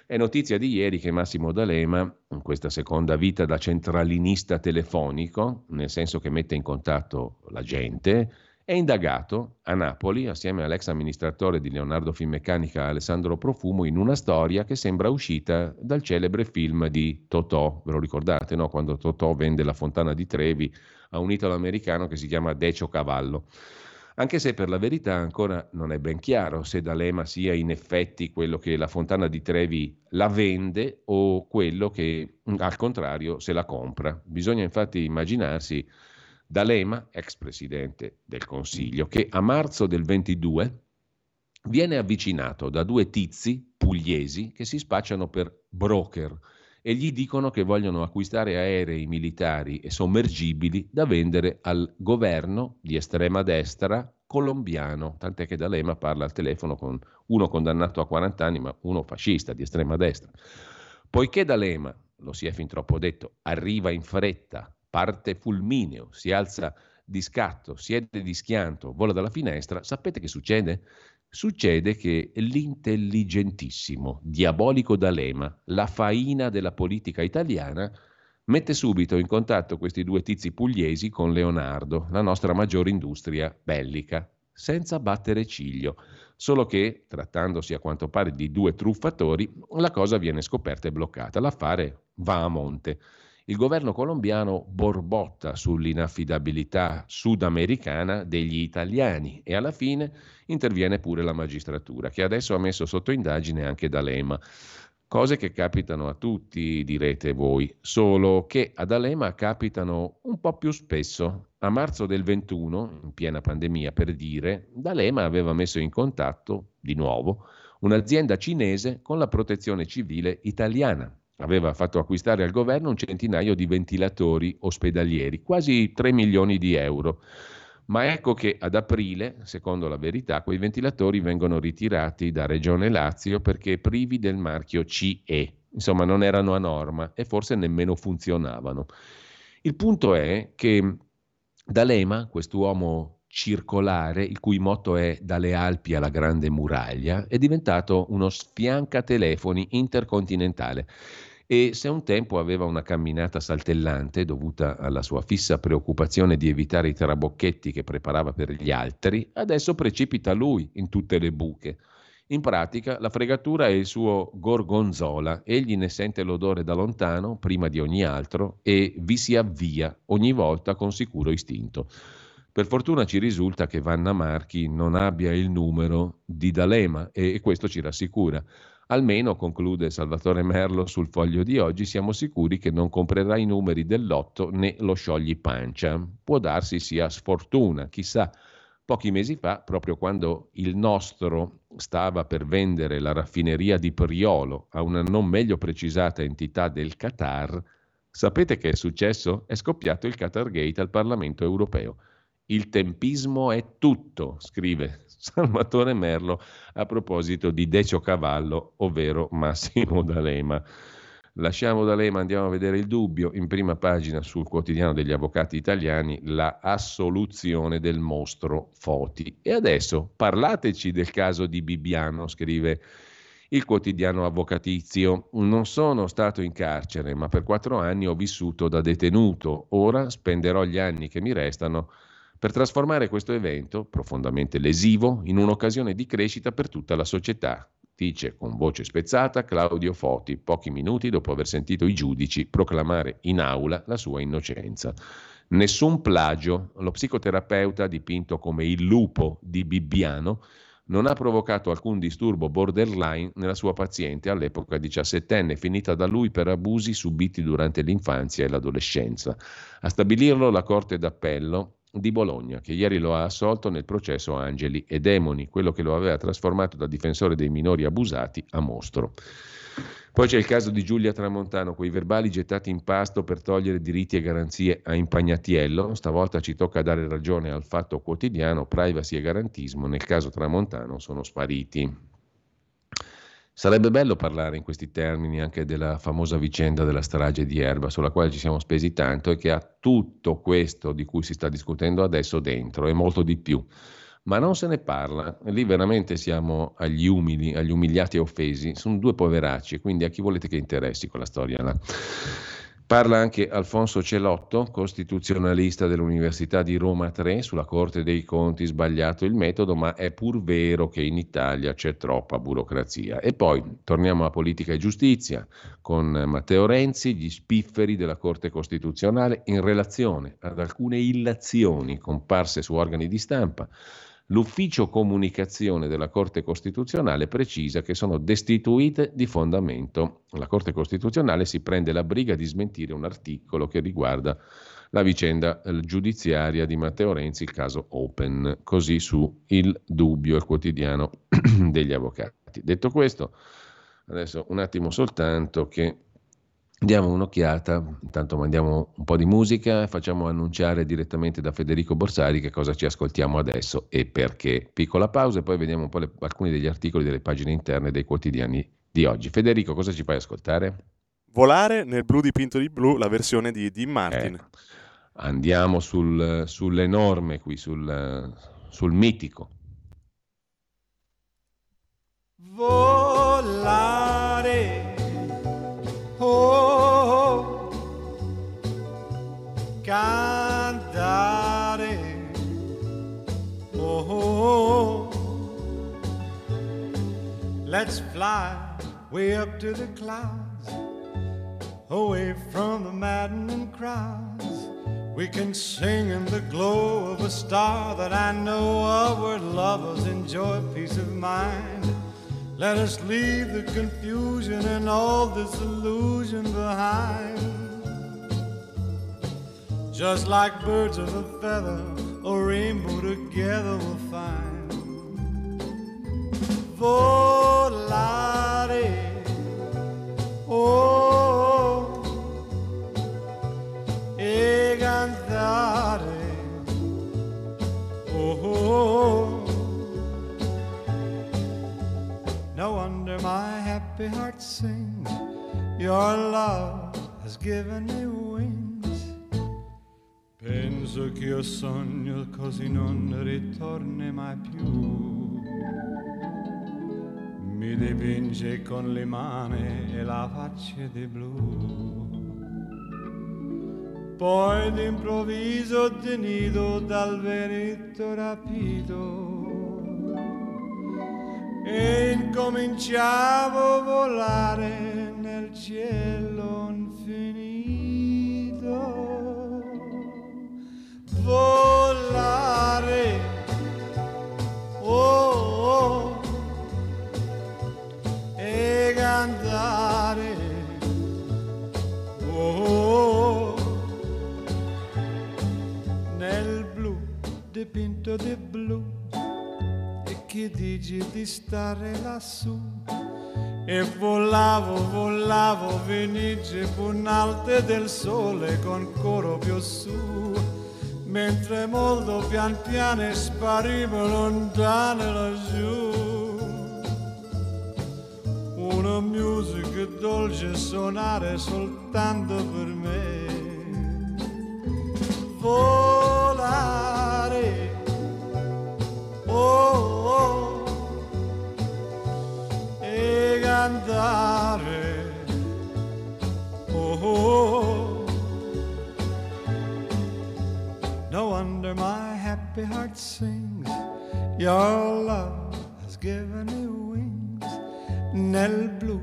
È notizia di ieri che Massimo D'Alema, in questa seconda vita da centralinista telefonico, nel senso che mette in contatto la gente, è indagato a Napoli assieme all'ex amministratore di Leonardo Finmeccanica Alessandro Profumo in una storia che sembra uscita dal celebre film di Totò, ve lo ricordate, no? quando Totò vende la fontana di Trevi a un italo-americano che si chiama Decio Cavallo anche se per la verità ancora non è ben chiaro se D'Alema sia in effetti quello che la Fontana di Trevi la vende o quello che al contrario se la compra. Bisogna infatti immaginarsi D'Alema, ex presidente del Consiglio, che a marzo del 22 viene avvicinato da due tizi pugliesi che si spacciano per broker e gli dicono che vogliono acquistare aerei militari e sommergibili da vendere al governo di estrema destra colombiano, tant'è che D'Alema parla al telefono con uno condannato a 40 anni, ma uno fascista di estrema destra. Poiché D'Alema, lo si è fin troppo detto, arriva in fretta, parte fulmineo, si alza di scatto, siede di schianto, vola dalla finestra, sapete che succede? succede che l'intelligentissimo, diabolico D'Alema, la faina della politica italiana, mette subito in contatto questi due tizi pugliesi con Leonardo, la nostra maggiore industria bellica, senza battere ciglio. Solo che, trattandosi a quanto pare di due truffatori, la cosa viene scoperta e bloccata. L'affare va a monte. Il governo colombiano borbotta sull'inaffidabilità sudamericana degli italiani e alla fine interviene pure la magistratura, che adesso ha messo sotto indagine anche D'Alema. Cose che capitano a tutti, direte voi, solo che ad Alema capitano un po' più spesso. A marzo del 21, in piena pandemia per dire, D'Alema aveva messo in contatto, di nuovo, un'azienda cinese con la protezione civile italiana aveva fatto acquistare al governo un centinaio di ventilatori ospedalieri, quasi 3 milioni di euro. Ma ecco che ad aprile, secondo la verità, quei ventilatori vengono ritirati da Regione Lazio perché privi del marchio CE. Insomma, non erano a norma e forse nemmeno funzionavano. Il punto è che D'Alema, quest'uomo circolare, il cui motto è dalle Alpi alla Grande Muraglia, è diventato uno sfiancatelefoni intercontinentale e se un tempo aveva una camminata saltellante dovuta alla sua fissa preoccupazione di evitare i trabocchetti che preparava per gli altri, adesso precipita lui in tutte le buche. In pratica la fregatura è il suo gorgonzola, egli ne sente l'odore da lontano, prima di ogni altro, e vi si avvia ogni volta con sicuro istinto. Per fortuna ci risulta che Vanna Marchi non abbia il numero di D'Alema e questo ci rassicura. Almeno, conclude Salvatore Merlo sul foglio di oggi, siamo sicuri che non comprerà i numeri del lotto né lo sciogli pancia. Può darsi sia sfortuna, chissà. Pochi mesi fa, proprio quando il nostro stava per vendere la raffineria di Priolo a una non meglio precisata entità del Qatar, sapete che è successo? È scoppiato il Qatar Gate al Parlamento europeo. Il tempismo è tutto, scrive Salvatore Merlo a proposito di Decio Cavallo, ovvero Massimo D'Alema. Lasciamo D'Alema, andiamo a vedere il dubbio. In prima pagina sul quotidiano degli avvocati italiani, la assoluzione del mostro Foti. E adesso parlateci del caso di Bibbiano, scrive il quotidiano avvocatizio. Non sono stato in carcere, ma per quattro anni ho vissuto da detenuto. Ora spenderò gli anni che mi restano per trasformare questo evento, profondamente lesivo, in un'occasione di crescita per tutta la società, dice con voce spezzata Claudio Foti, pochi minuti dopo aver sentito i giudici proclamare in aula la sua innocenza. Nessun plagio, lo psicoterapeuta dipinto come il lupo di Bibbiano non ha provocato alcun disturbo borderline nella sua paziente all'epoca diciassettenne, finita da lui per abusi subiti durante l'infanzia e l'adolescenza. A stabilirlo la Corte d'Appello di Bologna, che ieri lo ha assolto nel processo Angeli e Demoni, quello che lo aveva trasformato da difensore dei minori abusati a mostro. Poi c'è il caso di Giulia Tramontano, quei verbali gettati in pasto per togliere diritti e garanzie a Impagnatiello. Stavolta ci tocca dare ragione al fatto quotidiano, privacy e garantismo, nel caso Tramontano sono spariti. Sarebbe bello parlare in questi termini anche della famosa vicenda della strage di Erba, sulla quale ci siamo spesi tanto e che ha tutto questo di cui si sta discutendo adesso dentro e molto di più. Ma non se ne parla, lì veramente siamo agli umili, agli umiliati e offesi, sono due poveracci, quindi a chi volete che interessi quella storia là. Parla anche Alfonso Celotto, costituzionalista dell'Università di Roma 3, sulla Corte dei Conti sbagliato il metodo, ma è pur vero che in Italia c'è troppa burocrazia. E poi torniamo a politica e giustizia. Con Matteo Renzi, gli spifferi della Corte Costituzionale in relazione ad alcune illazioni comparse su organi di stampa L'ufficio comunicazione della Corte Costituzionale precisa che sono destituite di fondamento. La Corte Costituzionale si prende la briga di smentire un articolo che riguarda la vicenda giudiziaria di Matteo Renzi, il caso Open, così su Il Dubbio, il quotidiano degli avvocati. Detto questo, adesso un attimo soltanto che Diamo un'occhiata, intanto mandiamo un po' di musica e facciamo annunciare direttamente da Federico Borsari che cosa ci ascoltiamo adesso e perché. Piccola pausa e poi vediamo un po' le, alcuni degli articoli delle pagine interne dei quotidiani di oggi. Federico, cosa ci fai ascoltare? Volare nel blu dipinto di blu, la versione di Dean Martin. Eh, andiamo sul, sull'enorme qui, sul, sul mitico. Volare cantare, oh, oh, oh, let's fly way up to the clouds, away from the maddening crowds. We can sing in the glow of a star that I know of where lovers enjoy peace of mind. Let us leave the confusion and all this illusion behind. Just like birds of a feather, a rainbow together we'll find. Volare, oh, e cantare, oh. oh. No wonder my happy heart sings. Your love has given me. Penso che io sogno così non ritorni mai più. Mi dipinge con le mani e la faccia di blu. Poi d'improvviso tenido dal vento rapito e incominciavo a volare nel cielo infinito. volare. Oh, oh, e cantare. Oh, oh, nel blu dipinto di blu. E chi dici di stare lassù? E volavo, volavo, venice con alte del sole con coro più su mentre molto pian piano sparivo lontano laggiù. Una musica dolce suonare soltanto per me. Volare. Oh, oh. E cantare. Oh, oh no wonder my happy heart sings. Your love has given me wings. Nel blu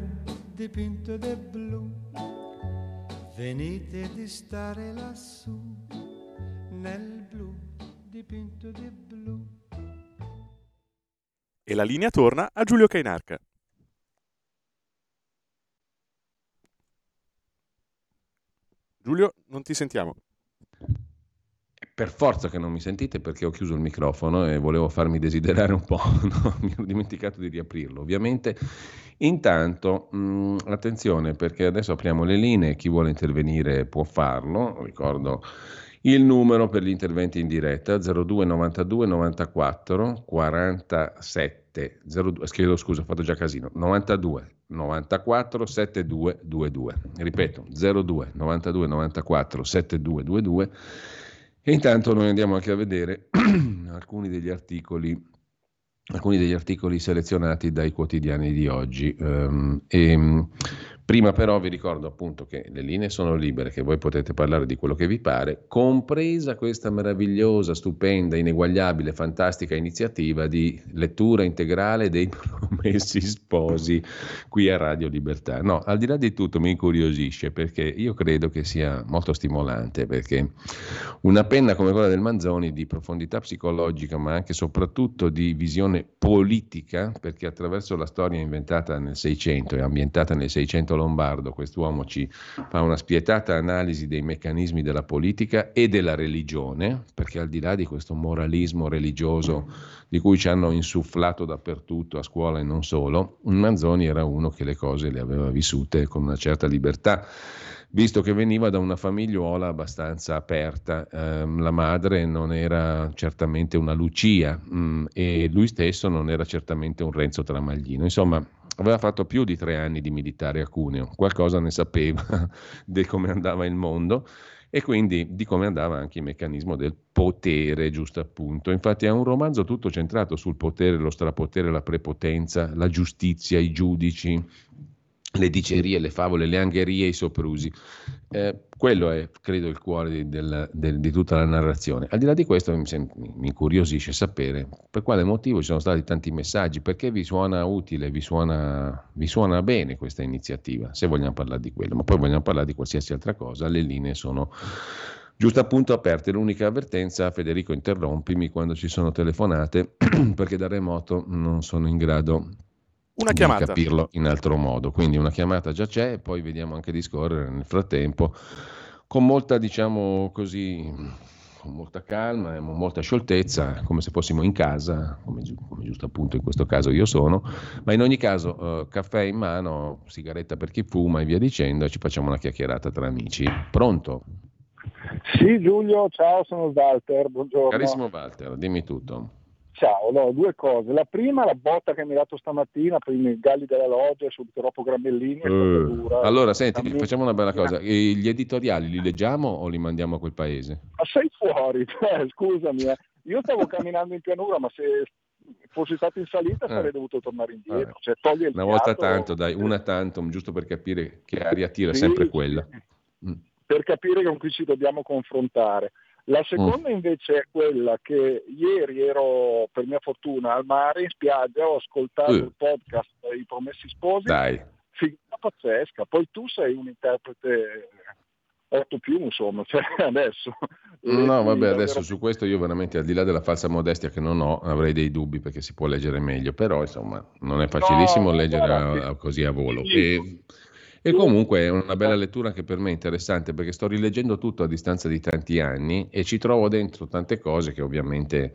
dipinto di blu. Venite di stare lassù. Nel blu dipinto di blu. E la linea torna a Giulio Cainarca. Giulio, non ti sentiamo. Per forza che non mi sentite perché ho chiuso il microfono e volevo farmi desiderare un po', no? mi ho dimenticato di riaprirlo. Ovviamente, intanto, mh, attenzione perché adesso apriamo le linee, chi vuole intervenire può farlo, ricordo il numero per gli interventi in diretta 02 92 94 47 02, chiedo scusa, ho fatto già casino 92 94 7222 ripeto 02 92 94 7222 e intanto noi andiamo anche a vedere alcuni degli articoli alcuni degli articoli selezionati dai quotidiani di oggi. Ehm, e, prima però vi ricordo appunto che le linee sono libere, che voi potete parlare di quello che vi pare, compresa questa meravigliosa, stupenda, ineguagliabile, fantastica iniziativa di lettura integrale dei promessi sposi qui a Radio Libertà. No, al di là di tutto mi incuriosisce perché io credo che sia molto stimolante, perché una penna come quella del Manzoni di profondità psicologica, ma anche e soprattutto di visione politica, perché attraverso la storia inventata nel 600 e ambientata nel 600 lombardo, quest'uomo ci fa una spietata analisi dei meccanismi della politica e della religione, perché al di là di questo moralismo religioso di cui ci hanno insufflato dappertutto, a scuola e non solo, Manzoni era uno che le cose le aveva vissute con una certa libertà visto che veniva da una famigliuola abbastanza aperta. Ehm, la madre non era certamente una Lucia mh, e lui stesso non era certamente un Renzo Tramaglino. Insomma, aveva fatto più di tre anni di militare a Cuneo, qualcosa ne sapeva di come andava il mondo e quindi di come andava anche il meccanismo del potere, giusto appunto. Infatti è un romanzo tutto centrato sul potere, lo strapotere, la prepotenza, la giustizia, i giudici, le dicerie, le favole, le angherie, i soprusi. Eh, quello è, credo, il cuore di, del, del, di, tutta la narrazione. Al di là di questo mi, mi, incuriosisce sapere per quale motivo ci sono stati tanti messaggi, perché vi suona utile, vi suona, vi suona bene questa iniziativa, se vogliamo parlare di quello, ma poi vogliamo parlare di qualsiasi altra cosa, le linee sono giusto appunto aperte. L'unica avvertenza, Federico, interrompimi quando ci sono telefonate, perché da remoto non sono in grado una chiamata. capirlo in altro modo. Quindi una chiamata già c'è, poi vediamo anche di scorrere nel frattempo con molta, diciamo così, con molta calma e molta scioltezza, come se fossimo in casa, come, come, giusto appunto in questo caso io sono, ma in ogni caso eh, caffè in mano, sigaretta per chi fuma e via dicendo, e ci facciamo una chiacchierata tra amici. Pronto? Sì Giulio, ciao, sono Walter, buongiorno. Carissimo Walter, dimmi tutto. Ciao, no, due cose. La prima, la botta che mi ha dato stamattina per i galli della loggia, subito dopo Gramellini. Uh, allora, senti, Amici... facciamo una bella cosa. E gli editoriali li leggiamo o li mandiamo a quel paese? Ma sei fuori, cioè, scusami. Eh. Io stavo camminando in pianura, ma se fossi stato in salita sarei eh. dovuto tornare indietro. Cioè, una teatro... volta tanto, dai, una tantum, giusto per capire che aria tira sì, sempre quella. Mm. Per capire con chi ci dobbiamo confrontare. La seconda mm. invece è quella che ieri ero, per mia fortuna, al mare in spiaggia, ho ascoltato uh. il podcast I Promessi Sposi. Dai. Figura pazzesca. Poi tu sei un interprete 8 più, insomma, cioè adesso. No, vabbè, adesso su questo io veramente, al di là della falsa modestia che non ho, avrei dei dubbi perché si può leggere meglio, però insomma non è facilissimo no, leggere a, a, così a volo. E, E comunque è una bella lettura anche per me interessante perché sto rileggendo tutto a distanza di tanti anni e ci trovo dentro tante cose che ovviamente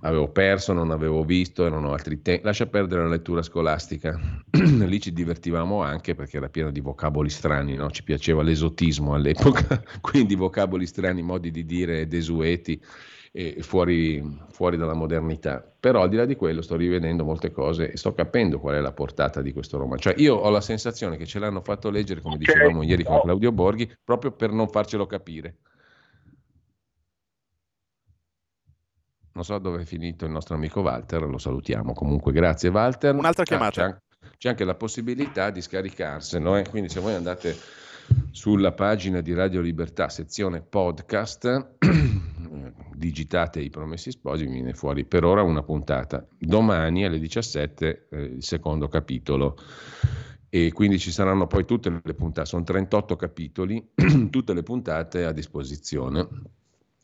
avevo perso, non avevo visto e non ho altri tempi. Lascia perdere la lettura scolastica. Lì ci divertivamo anche perché era pieno di vocaboli strani, no? ci piaceva l'esotismo all'epoca, quindi vocaboli strani, modi di dire desueti e fuori, fuori, dalla modernità. Però al di là di quello sto rivedendo molte cose e sto capendo qual è la portata di questo romanzo. Cioè io ho la sensazione che ce l'hanno fatto leggere, come dicevamo ieri con Claudio Borghi, proprio per non farcelo capire. Non so dove è finito il nostro amico Walter, lo salutiamo. Comunque grazie Walter. Un'altra chiamata. Ah, c'è, c'è, anche la possibilità di scaricarselo, eh? quindi se voi andate sulla pagina di Radio Libertà, sezione podcast, digitate i promessi sposi, viene fuori per ora una puntata. Domani alle 17 eh, il secondo capitolo e quindi ci saranno poi tutte le puntate, sono 38 capitoli, tutte le puntate a disposizione.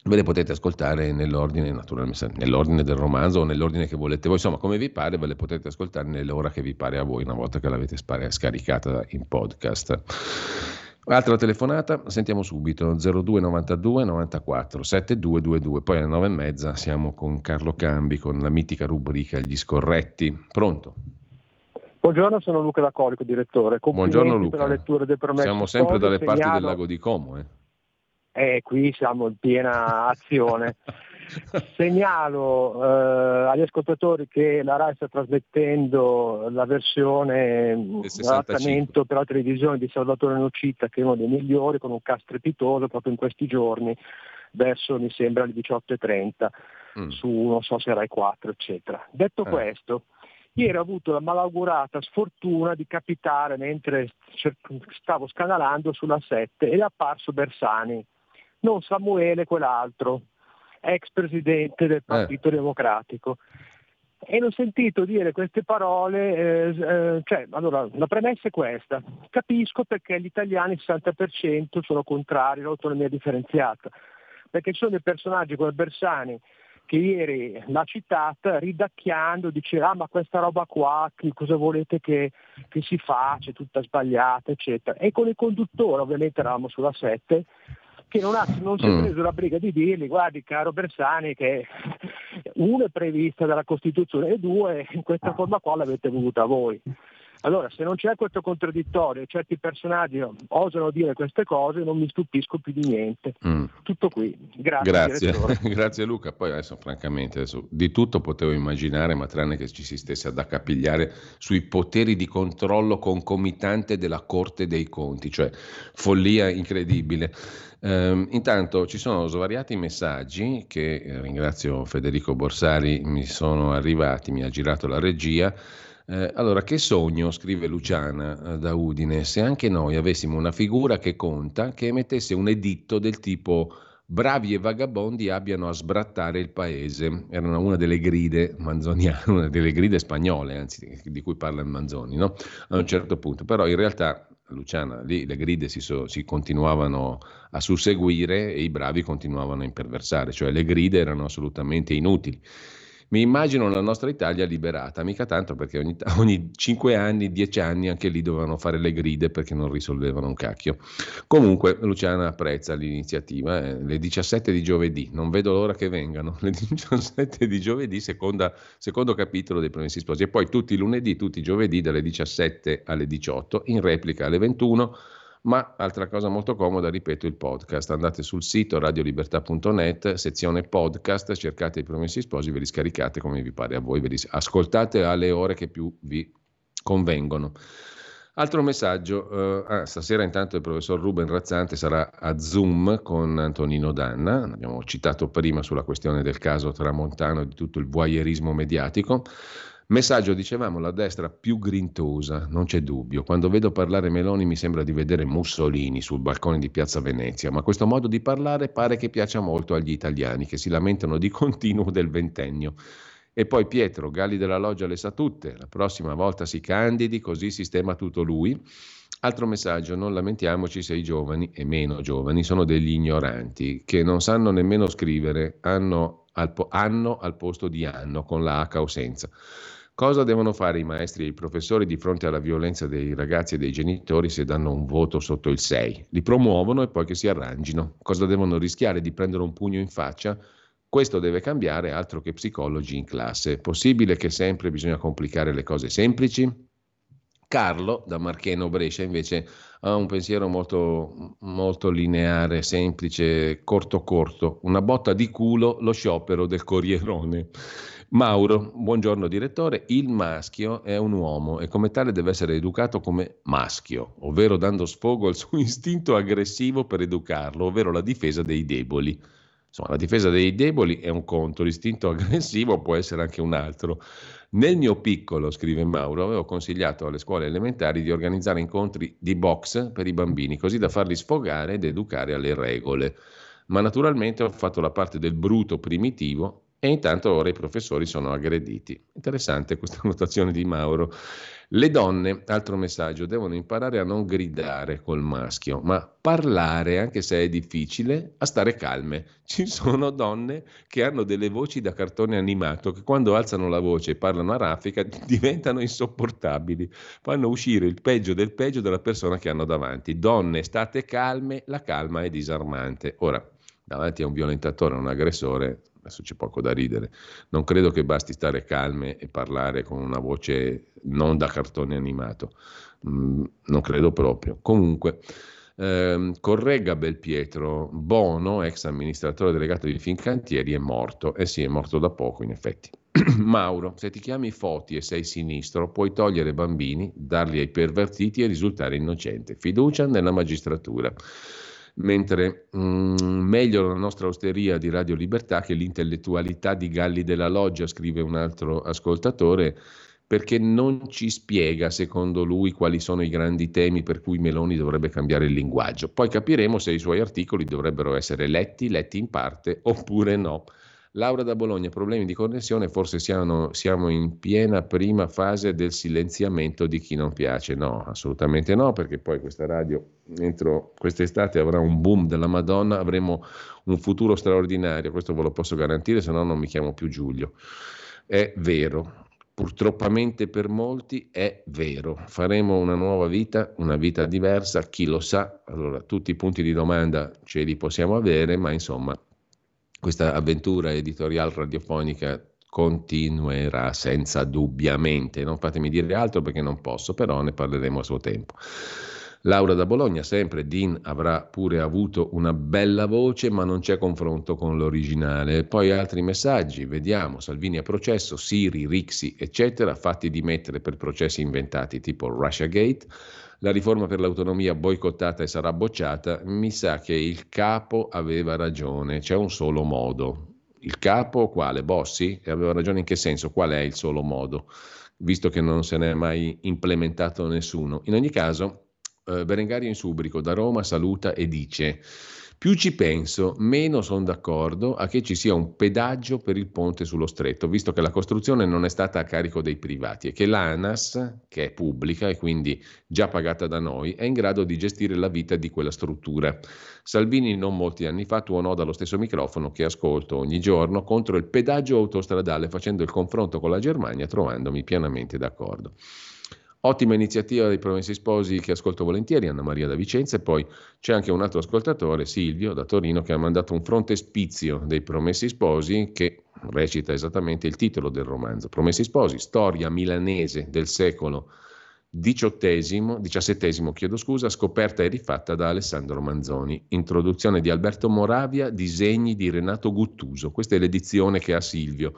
Ve le potete ascoltare nell'ordine, naturalmente, nell'ordine del romanzo o nell'ordine che volete voi, insomma, come vi pare, ve le potete ascoltare nell'ora che vi pare a voi, una volta che l'avete scaricata in podcast. Altra telefonata, sentiamo subito 0292 94 7222, poi alle 9 e mezza siamo con Carlo Cambi con la mitica rubrica Gli scorretti. Pronto? Buongiorno, sono Luca D'Acolico, direttore. Buongiorno Luca. Per la lettura del Siamo sempre dalle segnalo... parti del lago di Como. Eh. eh, qui siamo in piena azione. Segnalo eh, agli ascoltatori che la RAI sta trasmettendo la versione l'adattamento per la televisione di Salvatore Nocita, che è uno dei migliori, con un cast strepitoso proprio in questi giorni, verso mi sembra le 18.30 mm. su non so se Rai 4, eccetera. Detto eh. questo, Ieri ho avuto la malaugurata sfortuna di capitare mentre stavo scanalando sulla 7 ed è apparso Bersani, non Samuele quell'altro, ex presidente del eh. Partito eh. Democratico. E l'ho sentito dire queste parole, eh, eh, cioè, allora, la premessa è questa, capisco perché gli italiani il 60% sono contrari all'autonomia differenziata, perché ci sono dei personaggi come Bersani che ieri l'ha citata ridacchiando, diceva ah, ma questa roba qua, che cosa volete che, che si faccia, è tutta sbagliata, eccetera. E con il conduttore, ovviamente eravamo sulla 7, che non, ha, non si è mm. preso la briga di dirgli guardi caro Bersani che uno è prevista dalla Costituzione e due in questa forma qua l'avete voluta voi. Allora, se non c'è questo contraddittorio e certi personaggi osano dire queste cose, non mi stupisco più di niente. Mm. Tutto qui. Grazie. Grazie. Grazie Luca. Poi adesso, francamente, adesso, di tutto potevo immaginare, ma tranne che ci si stesse ad accapigliare sui poteri di controllo concomitante della Corte dei Conti, cioè follia incredibile. Um, intanto ci sono svariati messaggi che eh, ringrazio Federico Borsari, mi sono arrivati, mi ha girato la regia. Eh, allora, che sogno, scrive Luciana eh, da Udine, se anche noi avessimo una figura che conta, che emettesse un editto del tipo bravi e vagabondi abbiano a sbrattare il paese. Era una delle gride manzoniane, una delle gride spagnole, anzi, di cui parla il Manzoni, no? a un certo punto. Però in realtà, Luciana, lì le gride si, so, si continuavano a susseguire e i bravi continuavano a imperversare, cioè le gride erano assolutamente inutili. Mi immagino la nostra Italia liberata, mica tanto perché ogni, ogni 5 anni, 10 anni anche lì dovevano fare le gride perché non risolvevano un cacchio. Comunque Luciana apprezza l'iniziativa, eh, le 17 di giovedì, non vedo l'ora che vengano, le 17 di giovedì, seconda, secondo capitolo dei Promessi Sposi e poi tutti i lunedì, tutti i giovedì dalle 17 alle 18, in replica alle 21 ma altra cosa molto comoda, ripeto, il podcast. Andate sul sito radiolibertà.net, sezione podcast, cercate i promessi sposi, ve li scaricate come vi pare a voi, ve li ascoltate alle ore che più vi convengono. Altro messaggio, uh, ah, stasera intanto il professor Ruben Razzante sarà a Zoom con Antonino Danna, abbiamo citato prima sulla questione del caso Tramontano di tutto il voyeurismo mediatico. Messaggio, dicevamo, la destra più grintosa, non c'è dubbio. Quando vedo parlare Meloni mi sembra di vedere Mussolini sul balcone di Piazza Venezia, ma questo modo di parlare pare che piaccia molto agli italiani che si lamentano di continuo del ventennio. E poi Pietro, Galli della Loggia le sa tutte, la prossima volta si candidi, così sistema tutto lui. Altro messaggio, non lamentiamoci se i giovani e meno giovani sono degli ignoranti, che non sanno nemmeno scrivere, hanno al, po- anno al posto di anno, con la H o senza. Cosa devono fare i maestri e i professori di fronte alla violenza dei ragazzi e dei genitori se danno un voto sotto il 6? Li promuovono e poi che si arrangino. Cosa devono rischiare di prendere un pugno in faccia? Questo deve cambiare altro che psicologi in classe. Possibile che sempre bisogna complicare le cose semplici? Carlo, da Marcheno Brescia, invece ha un pensiero molto, molto lineare, semplice, corto corto. Una botta di culo, lo sciopero del Corrierone. Mauro, buongiorno direttore, il maschio è un uomo e come tale deve essere educato come maschio, ovvero dando sfogo al suo istinto aggressivo per educarlo, ovvero la difesa dei deboli. Insomma, la difesa dei deboli è un conto, l'istinto aggressivo può essere anche un altro. Nel mio piccolo, scrive Mauro, avevo consigliato alle scuole elementari di organizzare incontri di box per i bambini, così da farli sfogare ed educare alle regole. Ma naturalmente ho fatto la parte del bruto primitivo e intanto ora i professori sono aggrediti. Interessante questa notazione di Mauro. Le donne, altro messaggio, devono imparare a non gridare col maschio, ma parlare, anche se è difficile, a stare calme. Ci sono donne che hanno delle voci da cartone animato che quando alzano la voce e parlano a raffica diventano insopportabili, fanno uscire il peggio del peggio della persona che hanno davanti. Donne, state calme, la calma è disarmante. Ora, davanti a un violentatore, a un aggressore, adesso c'è poco da ridere. Non credo che basti stare calme e parlare con una voce non da cartone animato. Mm, non credo proprio. Comunque, ehm, corregga Belpietro, Bono, ex amministratore delegato di Fincantieri, è morto. Eh sì, è morto da poco, in effetti. Mauro, se ti chiami Foti e sei sinistro, puoi togliere bambini, darli ai pervertiti e risultare innocente. Fiducia nella magistratura mentre mm, meglio la nostra osteria di Radio Libertà che l'intellettualità di Galli della Loggia, scrive un altro ascoltatore, perché non ci spiega, secondo lui, quali sono i grandi temi per cui Meloni dovrebbe cambiare il linguaggio. Poi capiremo se i suoi articoli dovrebbero essere letti, letti in parte oppure no. Laura da Bologna, problemi di connessione, forse siamo, siamo, in piena prima fase del silenziamento di chi non piace. No, assolutamente no, perché poi questa radio entro quest'estate avrà un boom della Madonna, avremo un futuro straordinario, questo ve lo posso garantire, se no non mi chiamo più Giulio. È vero, purtroppamente per molti è vero. Faremo una nuova vita, una vita diversa, chi lo sa. Allora, tutti i punti di domanda ce li possiamo avere, ma insomma questa avventura editoriale radiofonica continuerà senza dubbiamente. Non fatemi dire altro perché non posso, però ne parleremo a suo tempo. Laura da Bologna, sempre Dean avrà pure avuto una bella voce, ma non c'è confronto con l'originale. Poi altri messaggi, vediamo, Salvini a processo, Siri, Rixi, eccetera, fatti dimettere per processi inventati tipo Russiagate la riforma per l'autonomia boicottata e sarà bocciata, mi sa che il capo aveva ragione, c'è un solo modo. Il capo quale? Bossi? E aveva ragione in che senso? Qual è il solo modo? Visto che non se ne è mai implementato nessuno. In ogni caso, eh, Berengario in Subrico da Roma saluta e dice più ci penso, meno sono d'accordo a che ci sia un pedaggio per il ponte sullo stretto, visto che la costruzione non è stata a carico dei privati e che l'ANAS, che è pubblica e quindi già pagata da noi, è in grado di gestire la vita di quella struttura. Salvini non molti anni fa tuonò dallo stesso microfono che ascolto ogni giorno contro il pedaggio autostradale facendo il confronto con la Germania trovandomi pienamente d'accordo. Ottima iniziativa dei Promessi Sposi che ascolto volentieri, Anna Maria da Vicenza e poi c'è anche un altro ascoltatore, Silvio da Torino, che ha mandato un frontespizio dei Promessi Sposi che recita esattamente il titolo del romanzo. Promessi Sposi, storia milanese del secolo XVII, chiedo scusa, scoperta e rifatta da Alessandro Manzoni. Introduzione di Alberto Moravia, disegni di Renato Guttuso. Questa è l'edizione che ha Silvio.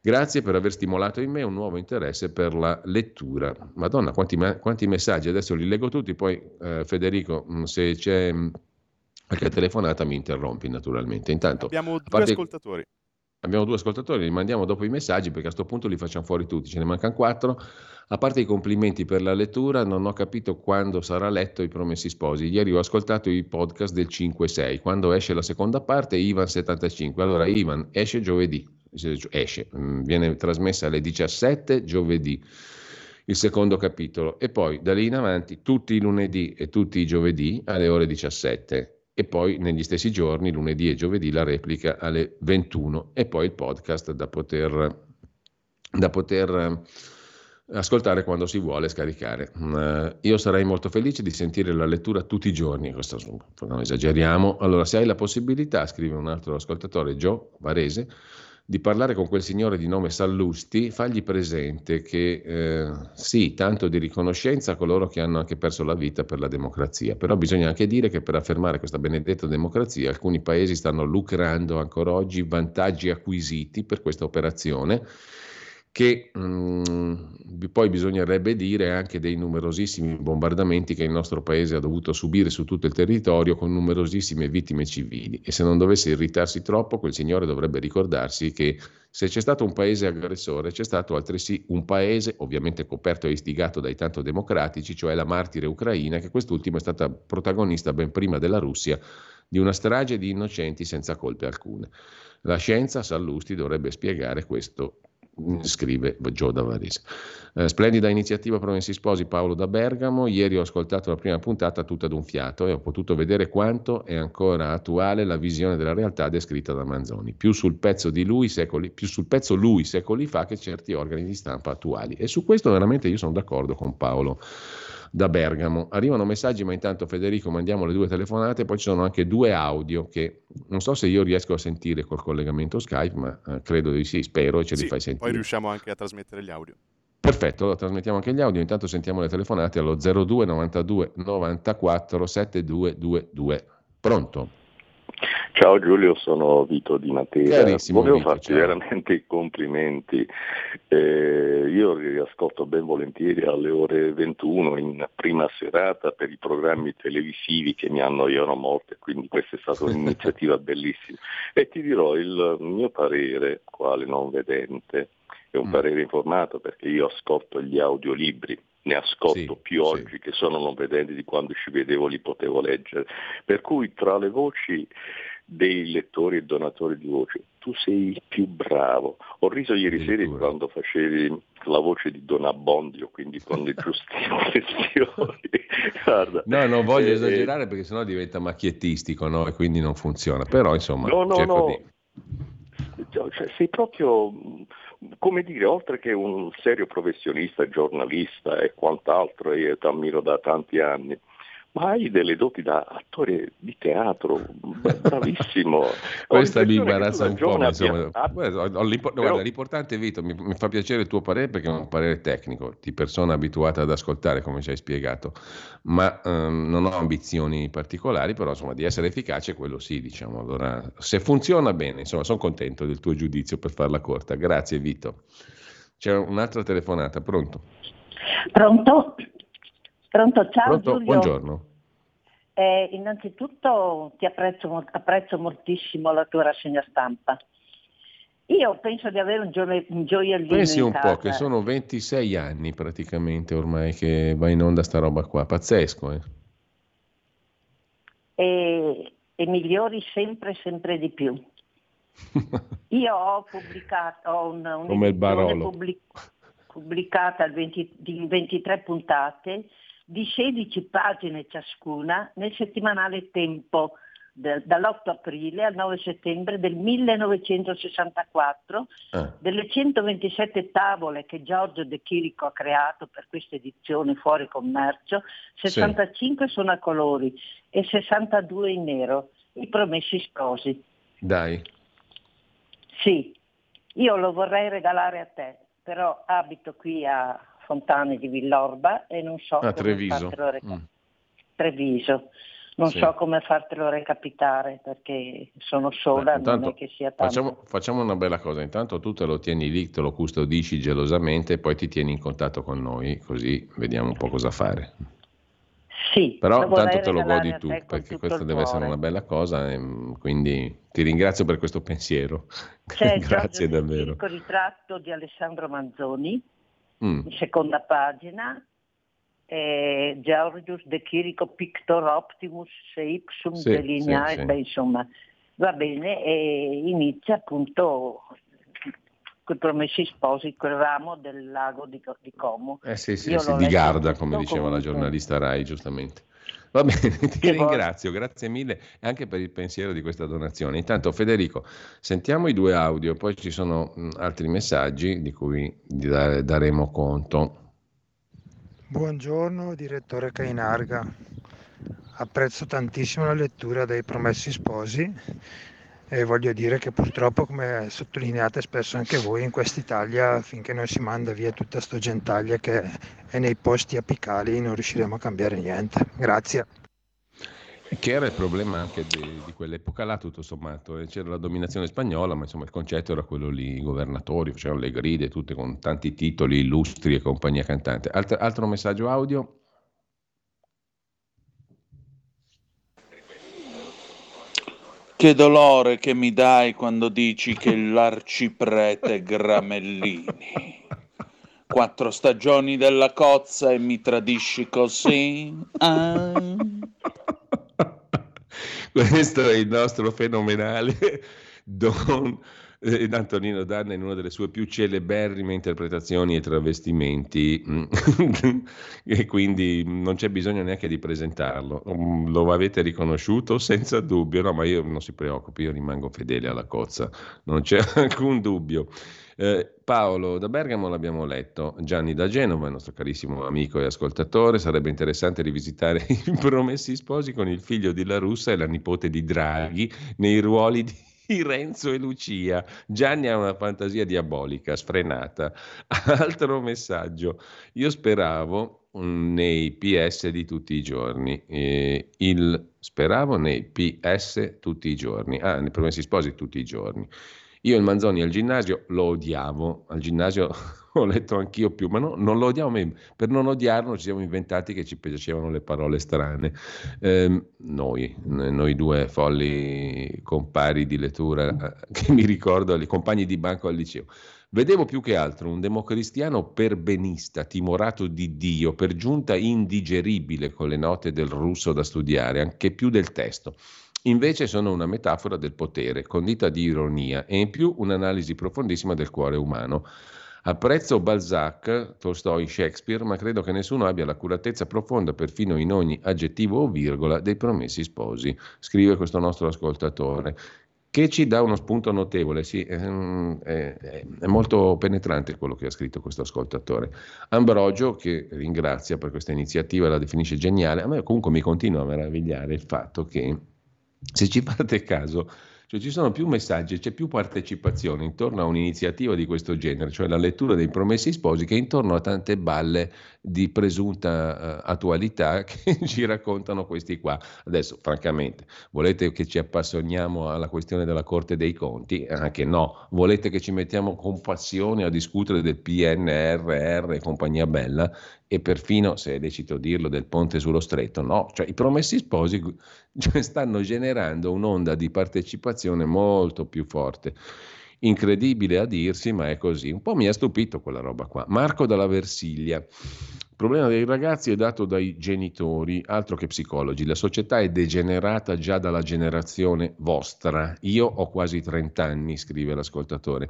Grazie per aver stimolato in me un nuovo interesse per la lettura. Madonna, quanti, quanti messaggi, adesso li leggo tutti, poi eh, Federico, mm, se c'è mm, qualche telefonata mi interrompi naturalmente. Intanto, abbiamo due parte... ascoltatori. Abbiamo due ascoltatori, li mandiamo dopo i messaggi perché a questo punto li facciamo fuori tutti, ce ne mancano quattro. A parte i complimenti per la lettura, non ho capito quando sarà letto I Promessi Sposi. Ieri ho ascoltato i podcast del 5-6, quando esce la seconda parte, Ivan 75. Allora, Ivan esce giovedì, esce, mm, viene trasmessa alle 17 giovedì il secondo capitolo e poi da lì in avanti tutti i lunedì e tutti i giovedì alle ore 17 e poi negli stessi giorni, lunedì e giovedì, la replica alle 21 e poi il podcast da poter da poter eh, ascoltare quando si vuole scaricare. Uh, io sarei molto felice di sentire la lettura tutti i giorni, questo non esageriamo. Allora, se hai la possibilità, scrive un altro ascoltatore, Gio Varese, di parlare con quel signore di nome Sallusti, fagli presente che eh, sì, tanto di riconoscenza a coloro che hanno anche perso la vita per la democrazia, però bisogna anche dire che per affermare questa benedetta democrazia alcuni paesi stanno lucrando ancora oggi vantaggi acquisiti per questa operazione che mh, mm, poi bisognerebbe dire anche dei numerosissimi bombardamenti che il nostro paese ha dovuto subire su tutto il territorio con numerosissime vittime civili e se non dovesse irritarsi troppo quel signore dovrebbe ricordarsi che se c'è stato un paese aggressore c'è stato altresì un paese ovviamente coperto e istigato dai tanto democratici, cioè la martire ucraina che quest'ultima è stata protagonista ben prima della Russia di una strage di innocenti senza colpe alcune. La scienza, Sallusti, dovrebbe spiegare questo scrive Gio da Varese. Eh, splendida iniziativa Provensi Sposi Paolo da Bergamo. Ieri ho ascoltato la prima puntata tutta d'un fiato e ho potuto vedere quanto è ancora attuale la visione della realtà descritta da Manzoni. Più sul pezzo di lui secoli, più sul pezzo lui secoli fa che certi organi di stampa attuali. E su questo veramente io sono d'accordo con Paolo da Bergamo. Arrivano messaggi, ma intanto Federico mandiamo le due telefonate, poi ci sono anche due audio che non so se io riesco a sentire col collegamento Skype, ma eh, credo di sì, spero e ce sì, li fai sentire. Poi riusciamo anche a trasmettere gli audio. Perfetto, allora trasmettiamo anche gli audio, intanto sentiamo le telefonate allo 02 92 94 7222. Pronto? Ciao Giulio, sono Vito di Matera. Carissimo Volevo Vito, farti ciao. veramente i complimenti. Eh, io li ascolto ben volentieri alle ore 21 in prima serata per i programmi televisivi che mi annoiano molto, quindi questa è stata un'iniziativa bellissima. E ti dirò il mio parere, quale non vedente, è un parere informato perché io ascolto gli audiolibri, ne ascolto più oggi che sono non vedenti di quando ci vedevo li potevo leggere. Per cui tra le voci dei lettori e donatori di voce tu sei il più bravo. Ho riso ieri sera quando facevi la voce di Don Abbondio, quindi con le giuste inflessioni. No, non voglio eh, esagerare perché sennò diventa macchiettistico no? e quindi non funziona, però insomma No, no, cerco no. di... Cioè, sei proprio, come dire, oltre che un serio professionista, giornalista e quant'altro, e io ti ammiro da tanti anni, ma hai delle doti da attore di teatro, bravissimo. Questa mi imbarazza un po', ma insomma, abbia- ah, guarda, però- l'importante Vito, mi, mi fa piacere il tuo parere perché è un parere tecnico, di persona abituata ad ascoltare come ci hai spiegato, ma ehm, non ho ambizioni particolari, però insomma di essere efficace quello sì, diciamo. Allora, se funziona bene, insomma, sono contento del tuo giudizio per farla corta. Grazie Vito. C'è un'altra telefonata, pronto? Pronto? Pronto, ciao Pronto? Giulio. Buongiorno. Eh, innanzitutto ti apprezzo, apprezzo moltissimo la tua rassegna stampa. Io penso di avere un, gio- un gioiellino Pensi un casa. po' che sono 26 anni praticamente ormai che va in onda sta roba qua, pazzesco, eh? e, e migliori sempre, sempre di più. Io ho pubblicato ho un, Come il Barolo. pubblic- pubblicata al 20 di 23 puntate di 16 pagine ciascuna nel settimanale Tempo del- dall'8 aprile al 9 settembre del 1964 Ah. delle 127 tavole che Giorgio De Chirico ha creato per questa edizione fuori commercio, 65 sono a colori e 62 in nero, i promessi sposi. Dai, Sì, io lo vorrei regalare a te, però abito qui a Fontane di Villorba e non so a come Treviso. fartelo reca- Mm. Treviso. Non Sì. so come fartelo recapitare perché sono sola, non Intanto è che sia tanto. facciamo, facciamo una bella cosa, intanto tu te lo tieni lì, te lo custodisci gelosamente e poi ti tieni in contatto con noi, così vediamo un po' cosa fare. Sì, Però lo vorrei tanto te lo godi tu, perché questa il deve essere una bella cosa, e, mm, quindi ti ringrazio per questo pensiero. Grazie davvero. Chirico, ritratto di Alessandro Manzoni, Mm. seconda pagina, eh, Georgius De Chirico Pictor Optimus Se Ipsum Sì, Delineae, sì, sì. beh, insomma, va bene, e inizia appunto con i promessi sposi, quel ramo del lago di, di Como. Eh sì, sì, sì, di Garda, come diceva la comunque. giornalista Rai, giustamente. Va bene, ti ringrazio, grazie mille anche per il pensiero di questa donazione. Intanto Federico, sentiamo i due audio, poi ci sono mh, altri messaggi di cui dare, daremo conto. Buongiorno direttore Cainarga, apprezzo tantissimo la lettura dei Promessi Sposi e voglio dire che purtroppo, come sottolineate spesso anche voi, in quest'Italia finché non si manda via tutta sto gentaglia che è nei posti apicali non riusciremo a cambiare niente. Grazie. Che era il problema anche di, di quell'epoca là, tutto sommato. Eh, c'era la dominazione spagnola, ma insomma il concetto era quello lì, i governatori facevano le gride, tutte con tanti titoli illustri e compagnia cantante. Alt- altro messaggio audio? Che dolore che mi dai quando dici che l'arciprete Gramellini. Quattro stagioni della cozza e mi tradisci così. Ah. Questo è il nostro fenomenale Don eh, Antonino Danna in una delle sue più celeberrime interpretazioni e travestimenti. E quindi non c'è bisogno neanche di presentarlo. Mm, lo avete riconosciuto? Senza dubbio, no, ma io non si preoccupi, io rimango fedele alla cozza, non c'è alcun dubbio. Eh, Paolo da Bergamo l'abbiamo letto, Gianni da Genova, il nostro carissimo amico e ascoltatore, sarebbe interessante rivisitare i promessi sposi con il figlio di La Russa e la nipote di Draghi nei ruoli di Renzo e Lucia. Gianni ha una fantasia diabolica, sfrenata. Altro messaggio. Io speravo mm, nei PS di tutti i giorni. Eh, il, speravo nei PS tutti i giorni. Ah, nei promessi sposi tutti i giorni. Io il Manzoni al ginnasio lo odiavo, al ginnasio ho letto anch'io più, ma no, non lo odiamo, per non odiarlo ci siamo inventati che ci piacevano le parole strane. Eh, noi, noi due folli compari di lettura, eh, che mi ricordo, i compagni di banco al liceo. Vedevo più che altro un democristiano perbenista, timorato di Dio, per giunta indigeribile con le note del russo da studiare, anche più del testo. Invece sono una metafora del potere, condita di ironia e in più un'analisi profondissima del cuore umano. Apprezzo Balzac, Tolstoi, Shakespeare, ma credo che nessuno abbia l'accuratezza profonda, perfino in ogni aggettivo o virgola, dei promessi sposi, scrive questo nostro ascoltatore che ci dà uno spunto notevole, sì, è, è, è, molto penetrante quello che ha scritto questo ascoltatore. Ambrogio, che ringrazia per questa iniziativa, la definisce geniale, a me comunque mi continua a meravigliare il fatto che se ci fate caso, cioè ci sono più messaggi, c'è più partecipazione intorno a un'iniziativa di questo genere, cioè la lettura dei promessi sposi, che intorno a tante balle di presunta uh, attualità che ci raccontano questi qua. Adesso, francamente, volete che ci appassioniamo alla questione della Corte dei Conti? Anche no. Volete che ci mettiamo con passione a discutere del PNRR e compagnia bella? E perfino, se è lecito dirlo, del ponte sullo stretto? No. Cioè, i promessi sposi cioè, stanno generando un'onda di partecipazione molto più forte. Incredibile a dirsi, ma è così. Un po' mi ha stupito quella roba qua. Marco dalla Versiglia. Il problema dei ragazzi è dato dai genitori, altro che psicologi. La società è degenerata già dalla generazione vostra. Io ho quasi 30 anni, scrive l'ascoltatore,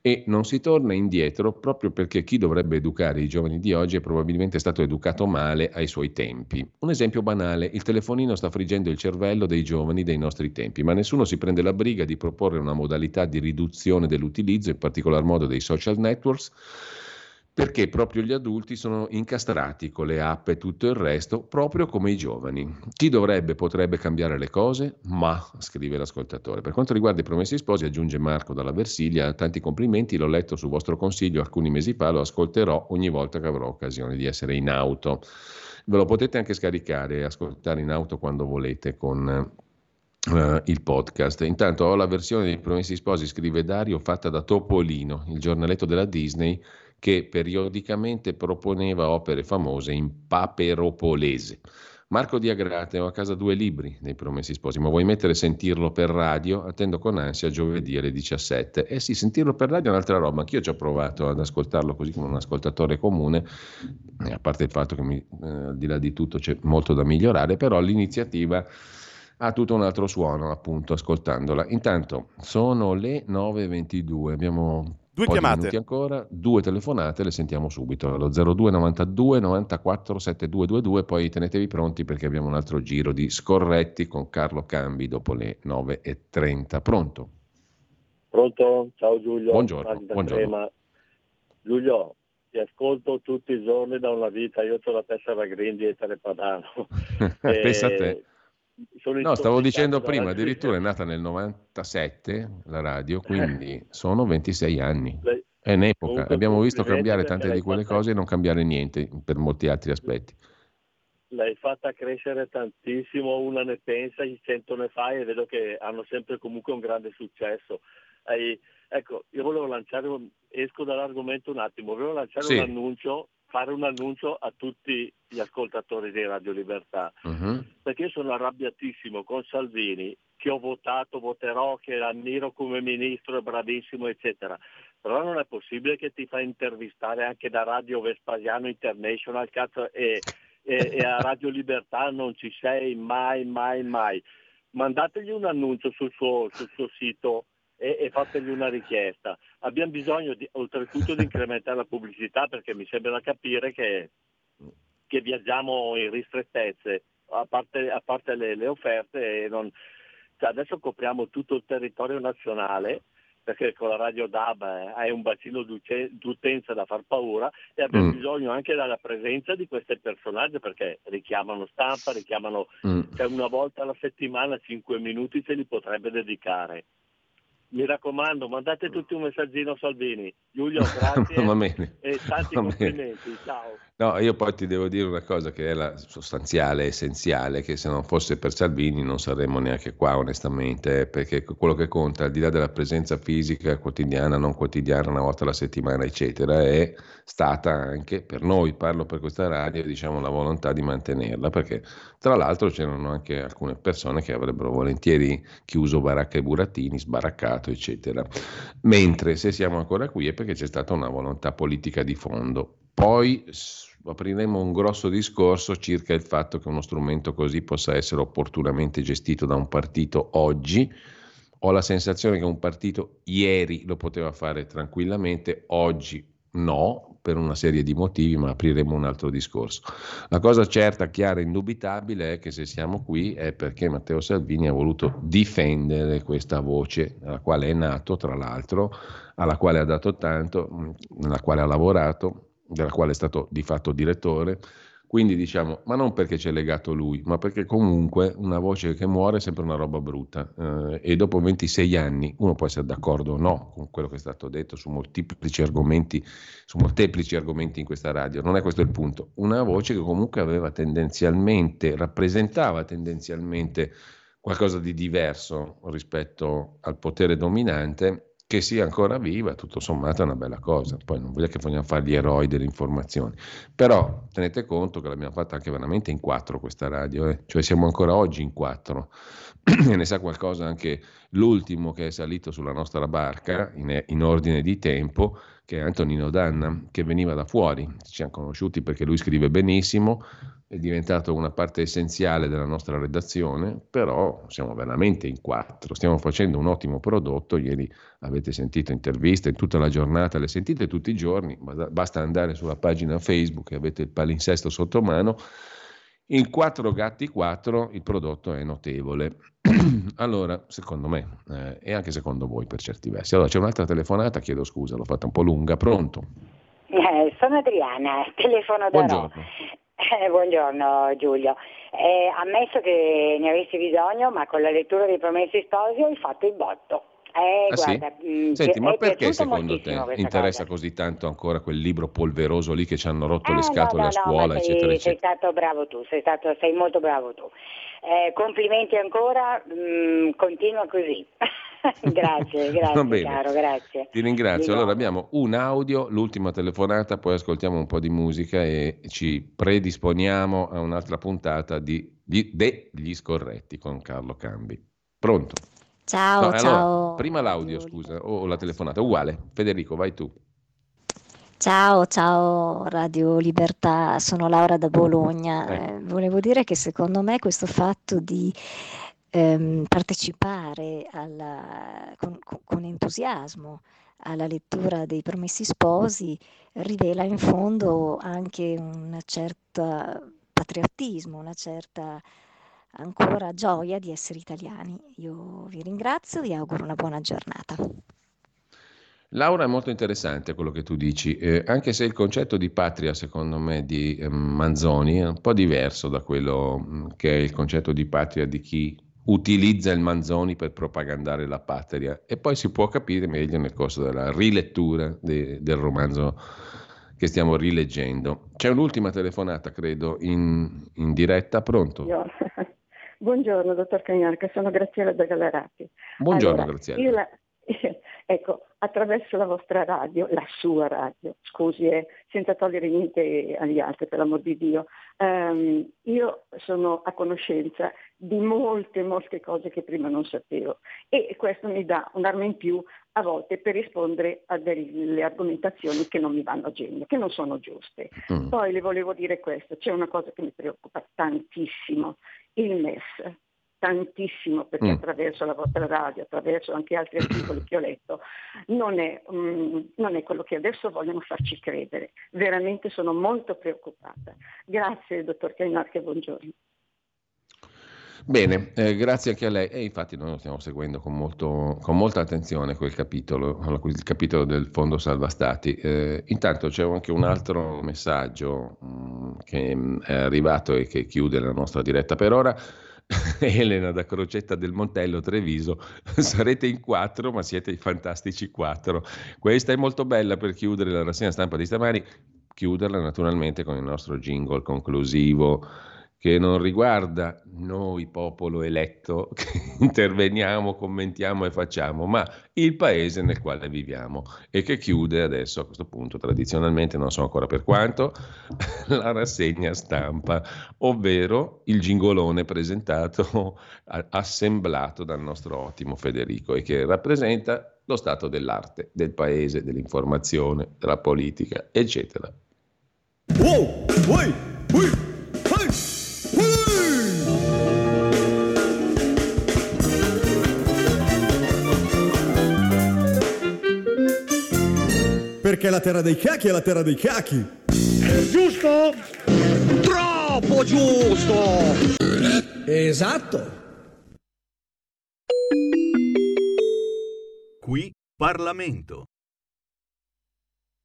e non si torna indietro proprio perché chi dovrebbe educare i giovani di oggi è probabilmente stato educato male ai suoi tempi. Un esempio banale, il telefonino sta friggendo il cervello dei giovani dei nostri tempi, ma nessuno si prende la briga di proporre una modalità di riduzione dell'utilizzo, in particolar modo dei social networks perché proprio gli adulti sono incastrati con le app e tutto il resto, proprio come i giovani. Chi dovrebbe, potrebbe cambiare le cose? Ma, scrive l'ascoltatore. Per quanto riguarda i promessi sposi, aggiunge Marco dalla Versilia, tanti complimenti, l'ho letto su vostro consiglio alcuni mesi fa, lo ascolterò ogni volta che avrò occasione di essere in auto. Ve lo potete anche scaricare e ascoltare in auto quando volete con Uh, il podcast. Intanto ho la versione dei Promessi Sposi, scrive Dario, fatta da Topolino, il giornaletto della Disney, che periodicamente proponeva opere famose in paperopolese. Marco Diagrate, ho a casa due libri dei Promessi Sposi, ma vuoi mettere sentirlo per radio? Attendo con ansia giovedì alle 17. Eh sì, sentirlo per radio è un'altra roba, anch'io ci ho provato ad ascoltarlo così come un ascoltatore comune, a parte il fatto che mi, eh, al di là di tutto c'è molto da migliorare, però l'iniziativa ha tutto un altro suono appunto ascoltandola. Intanto sono le 9.22, abbiamo Due chiamate. ancora, due telefonate, le sentiamo subito. Allo 0292 94 7222, poi tenetevi pronti perché abbiamo un altro giro di scorretti con Carlo Cambi dopo le 9.30. Pronto? Pronto? Ciao Giulio. Buongiorno, buongiorno. Giulio, ti ascolto tutti i giorni da una vita, io ho la tessera Grindi e Telepadano. Pensa a te. No, stavo dicendo prima, addirittura è nata nel 97 la radio, quindi sono 26 anni. Lei- È un'epoca, abbiamo visto cambiare tante di quelle fatta- cose e non cambiare niente per molti altri aspetti. L'hai fatta crescere tantissimo, una ne pensa, cento ne fa e vedo che hanno sempre comunque un grande successo. Hai- ecco, io volevo lanciare, esco dall'argomento un attimo, volevo lanciare Sì. un annuncio, fare un annuncio a tutti gli ascoltatori di Radio Libertà. Mhm. perché io sono arrabbiatissimo con Salvini, che ho votato, voterò, che ammiro come ministro, è bravissimo, eccetera. Però non è possibile che ti fa intervistare anche da Radio Vespasiano International cazzo, e, e- e a Radio Libertà non ci sei mai, mai, mai. Mandategli un annuncio sul suo, sul suo sito e, e fategli una richiesta. Abbiamo bisogno di- oltretutto di incrementare la pubblicità perché mi sembra da capire che che viaggiamo in ristrettezze, a parte, a parte le, le offerte, e non- cioè adesso copriamo tutto il territorio nazionale perché con la radio DAB eh, hai un bacino d'utenza da far paura e abbiamo Mm. bisogno anche della presenza di questi personaggi perché richiamano stampa, richiamano Mm. cioè una volta alla settimana 5 minuti se li potrebbe dedicare. Mi raccomando, mandate tutti un messaggino a Salvini. Giulio, grazie e tanti complimenti. Ciao. No, io poi ti devo dire una cosa che è la sostanziale, essenziale, che se non fosse per Salvini non saremmo neanche qua onestamente, perché quello che conta, al di là della presenza fisica quotidiana, non quotidiana, una volta alla settimana, eccetera, è stata anche per noi, parlo per questa radio, diciamo la volontà di mantenerla, perché tra l'altro c'erano anche alcune persone che avrebbero volentieri chiuso baracca e burattini, sbaraccato, eccetera. Mentre se siamo ancora qui è perché c'è stata una volontà politica di fondo. Poi apriremo un grosso discorso circa il fatto che uno strumento così possa essere opportunamente gestito da un partito oggi. Ho la sensazione che un partito ieri lo poteva fare tranquillamente, oggi no, per una serie di motivi, ma apriremo un altro discorso. La cosa certa, chiara e indubitabile è che se siamo qui è perché Matteo Salvini ha voluto difendere questa voce, alla quale è nato, tra l'altro, alla quale ha dato tanto, nella quale ha lavorato, della quale è stato di fatto direttore. Quindi diciamo, ma non perché c'è legato lui, ma perché comunque una voce che muore è sempre una roba brutta. eh, e dopo 26 anni uno può essere d'accordo o no con quello che è stato detto su molteplici argomenti, su molteplici argomenti in questa radio. Non è questo il punto. Una voce che comunque aveva tendenzialmente, rappresentava tendenzialmente qualcosa di diverso rispetto al potere dominante, che sia ancora viva, tutto sommato è una bella cosa. Poi non voglio che vogliamo fare gli eroi delle informazioni. Però tenete conto che l'abbiamo fatta anche veramente in quattro questa radio, eh. cioè siamo ancora oggi in quattro. e ne sa qualcosa anche l'ultimo che è salito sulla nostra barca in, in ordine di tempo, che è Antonino Danna, che veniva da fuori. Ci siamo conosciuti perché lui scrive benissimo, è diventato una parte essenziale della nostra redazione, però siamo veramente in quattro, stiamo facendo un ottimo prodotto, ieri avete sentito interviste in tutta la giornata, le sentite tutti i giorni, basta andare sulla pagina Facebook e avete il palinsesto sotto mano. In 4 gatti 4 il prodotto è notevole. allora, secondo me, eh, e anche secondo voi per certi versi. Allora, c'è un'altra telefonata, chiedo scusa, l'ho fatta un po' lunga, pronto? Eh, sono Adriana, telefono da Buongiorno. Roma. Eh, buongiorno Giulio. Eh, ammesso che ne avessi bisogno, ma con la lettura dei Promessi Sposi hai fatto il botto. Eh, Ah, sì? mh, Senti, pi- ma perché secondo te interessa cosa. così tanto ancora quel libro polveroso lì che ci hanno rotto Eh, le no, scatole no, a no, scuola, ma sei, eccetera, sei stato bravo tu, sei, stato, sei molto bravo tu. Eh, complimenti ancora, mh, continua così. grazie, grazie bene. caro, grazie. Ti ringrazio. Di Allora nuovo. abbiamo un audio, l'ultima telefonata, poi ascoltiamo un po' di musica e ci predisponiamo a un'altra puntata di, di- degli scorretti con Carlo Cambi. Pronto? Ciao, No, allora, ciao. prima l'audio, scusa, o la telefonata, uguale. Federico, vai tu. Ciao, ciao Radio Libertà, sono Laura da Bologna. Eh, volevo dire che secondo me questo fatto di ehm, partecipare alla, con, con entusiasmo alla lettura dei Promessi Sposi rivela in fondo anche un certo patriottismo, una certa ancora gioia di essere italiani. Io vi ringrazio vi auguro una buona giornata. Laura, è molto interessante quello che tu dici, eh, anche se il concetto di patria, secondo me, di eh, Manzoni è un po' diverso da quello mm, che è il concetto di patria di chi utilizza il Manzoni per propagandare la patria e poi si può capire meglio nel corso della rilettura de, del romanzo che stiamo rileggendo. C'è un'ultima telefonata, credo, in, in diretta, pronto? Io. Buongiorno, dottor Cagnarca, sono Graziella da Gallerati. Buongiorno, allora, Graziella. La, ecco, attraverso la vostra radio, la sua radio, scusi, eh, senza togliere niente agli altri, per l'amor di Dio, ehm, io sono a conoscenza di molte, molte cose che prima non sapevo e questo mi dà un'arma in più a volte per rispondere a delle argomentazioni che non mi vanno a genio, che non sono giuste. Mm. Poi le volevo dire questo, c'è una cosa che mi preoccupa tantissimo, il MES tantissimo perché mm. attraverso la vostra radio, attraverso anche altri articoli che ho letto, non è, um, non è, quello che adesso vogliono farci credere. Veramente sono molto preoccupata. Grazie, dottor Cainarche, buongiorno. Bene, eh, grazie anche a lei. E infatti noi lo stiamo seguendo con, molto, con molta attenzione quel capitolo, il capitolo del Fondo Salva Stati. Eh, intanto c'è anche un altro messaggio mh, mm, che mm, è arrivato e che chiude la nostra diretta per ora. Elena da Crocetta del Montello, Treviso, sarete in quattro, ma siete i fantastici quattro. Questa è molto bella per chiudere la rassegna stampa di stamani, chiuderla naturalmente con il nostro jingle conclusivo che non riguarda noi popolo eletto che interveniamo, commentiamo e facciamo, ma il paese nel quale viviamo e che chiude adesso a questo punto tradizionalmente, non so ancora per quanto, la rassegna stampa, ovvero il gingolone presentato, assemblato dal nostro ottimo Federico e che rappresenta lo stato dell'arte, del paese, dell'informazione, della politica, eccetera. Wow, wow, wow. Perché la terra dei cacchi è la terra dei cacchi. Giusto? Troppo giusto! Esatto. Qui Parlamento.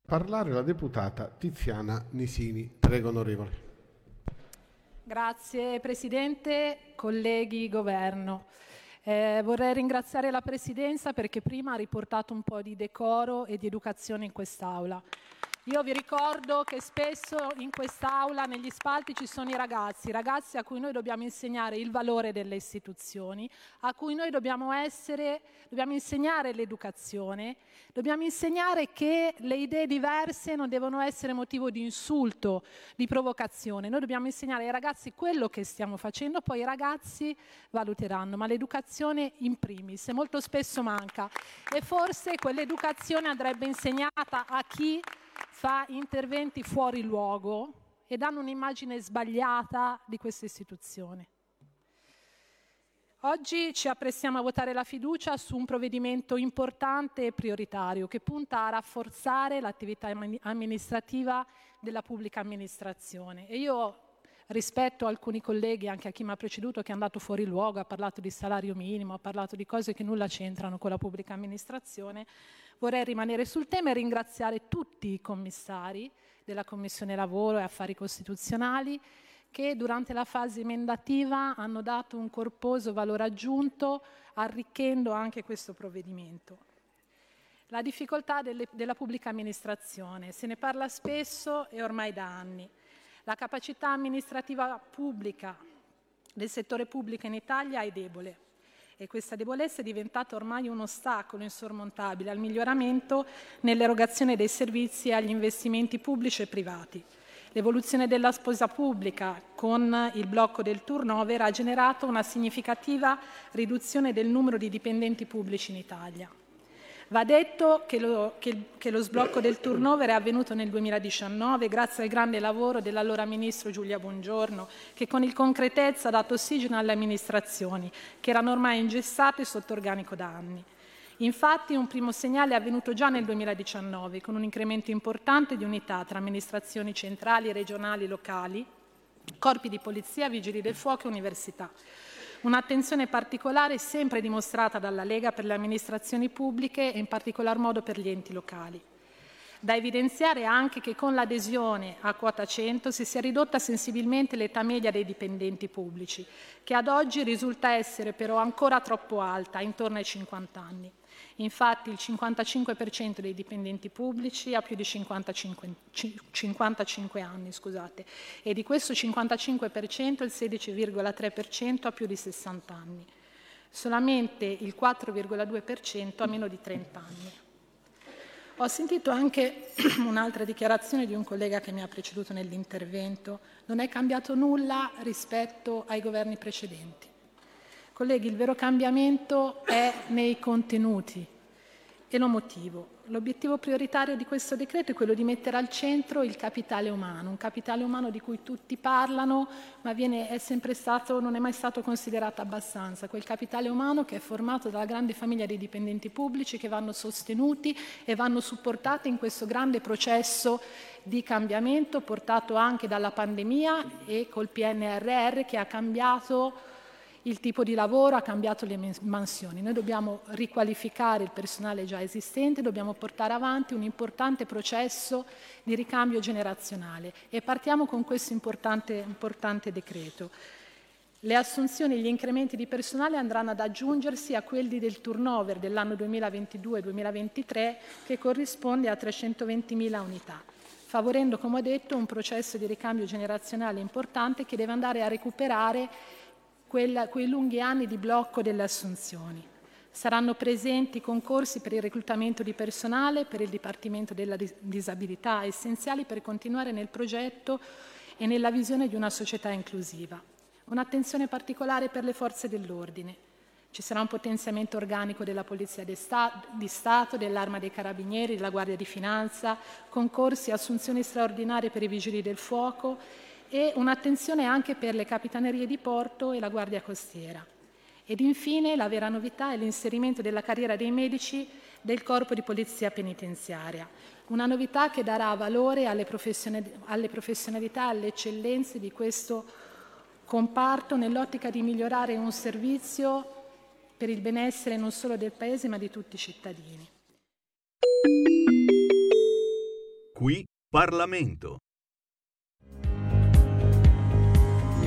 Parlare la deputata Tiziana Nisini. Prego, onorevole. Grazie Presidente, colleghi, Governo. Eh, vorrei ringraziare la Presidenza perché prima ha riportato un po' di decoro e di educazione in quest'Aula. Io vi ricordo che spesso in quest'aula, negli spalti, ci sono i ragazzi, ragazzi a cui noi dobbiamo insegnare il valore delle istituzioni, a cui noi dobbiamo, essere, dobbiamo insegnare l'educazione, dobbiamo insegnare che le idee diverse non devono essere motivo di insulto, di provocazione. Noi dobbiamo insegnare ai ragazzi quello che stiamo facendo, poi i ragazzi valuteranno, ma l'educazione in primis molto spesso manca. E forse quell'educazione andrebbe insegnata a chi fa interventi fuori luogo e danno un'immagine sbagliata di questa istituzione. Oggi ci apprestiamo a votare la fiducia su un provvedimento importante e prioritario che punta a rafforzare l'attività amministrativa della pubblica amministrazione. E io rispetto alcuni colleghi, anche a chi mi ha preceduto, che è andato fuori luogo, ha parlato di salario minimo, ha parlato di cose che nulla c'entrano con la pubblica amministrazione, Vorrei rimanere sul tema e ringraziare tutti i commissari della Commissione Lavoro e Affari Costituzionali che durante la fase emendativa hanno dato un corposo valore aggiunto arricchendo anche questo provvedimento. La difficoltà delle, della pubblica amministrazione, se ne parla spesso e ormai da anni. La capacità amministrativa pubblica del settore pubblico in Italia è debole e questa debolezza è diventata ormai un ostacolo insormontabile al miglioramento nell'erogazione dei servizi e agli investimenti pubblici e privati. L'evoluzione della sposa pubblica con il blocco del turnover ha generato una significativa riduzione del numero di dipendenti pubblici in Italia. Va detto che lo, che, che lo, sblocco del turnover è avvenuto nel 2019 grazie al grande lavoro dell'allora Ministro Giulia Bongiorno, che con il concretezza ha dato ossigeno alle amministrazioni, che erano ormai ingessate sotto organico da anni. Infatti un primo segnale è avvenuto già nel 2019, con un incremento importante di unità tra amministrazioni centrali, regionali, locali, corpi di polizia, vigili del fuoco e università. Un'attenzione particolare sempre dimostrata dalla Lega per le amministrazioni pubbliche e in particolar modo per gli enti locali. Da evidenziare anche che con l'adesione a quota 100 si sia ridotta sensibilmente l'età media dei dipendenti pubblici, che ad oggi risulta essere però ancora troppo alta, intorno ai 50 anni. Infatti il 55% dei dipendenti pubblici ha più di 55, 55 anni scusate, e di questo 55% il 16,3% ha più di 60 anni. Solamente il 4,2% ha meno di 30 anni. Ho sentito anche un'altra dichiarazione di un collega che mi ha preceduto nell'intervento. Non è cambiato nulla rispetto ai governi precedenti. Colleghi, il vero cambiamento è nei contenuti e lo motivo. L'obiettivo prioritario di questo decreto è quello di mettere al centro il capitale umano, un capitale umano di cui tutti parlano, ma viene, è stato, non è mai stato considerato abbastanza. Quel capitale umano che è formato dalla grande famiglia dei dipendenti pubblici che vanno sostenuti e vanno supportati in questo grande processo di cambiamento portato anche dalla pandemia e col PNRR che ha cambiato il tipo di lavoro, ha cambiato le mansioni. Noi dobbiamo riqualificare il personale già esistente, dobbiamo portare avanti un importante processo di ricambio generazionale e partiamo con questo importante, importante decreto. Le assunzioni e gli incrementi di personale andranno ad aggiungersi a quelli del turnover dell'anno 2022-2023 che corrisponde a 320.000 unità favorendo, come ho detto, un processo di ricambio generazionale importante che deve andare a recuperare quella, quei lunghi anni di blocco delle assunzioni. Saranno presenti concorsi per il reclutamento di personale, per il Dipartimento della Disabilità, essenziali per continuare nel progetto e nella visione di una società inclusiva. Un'attenzione particolare per le forze dell'ordine. Ci sarà un potenziamento organico della Polizia di Stato, dell'Arma dei Carabinieri, della Guardia di Finanza, concorsi e assunzioni straordinarie per i Vigili del Fuoco e un'attenzione anche per le capitanerie di porto e la guardia costiera. Ed infine la vera novità è l'inserimento della carriera dei medici del corpo di polizia penitenziaria, una novità che darà valore alle, professionalità, alle eccellenze di questo comparto nell'ottica di migliorare un servizio per il benessere non solo del Paese ma di tutti i cittadini. Qui Parlamento.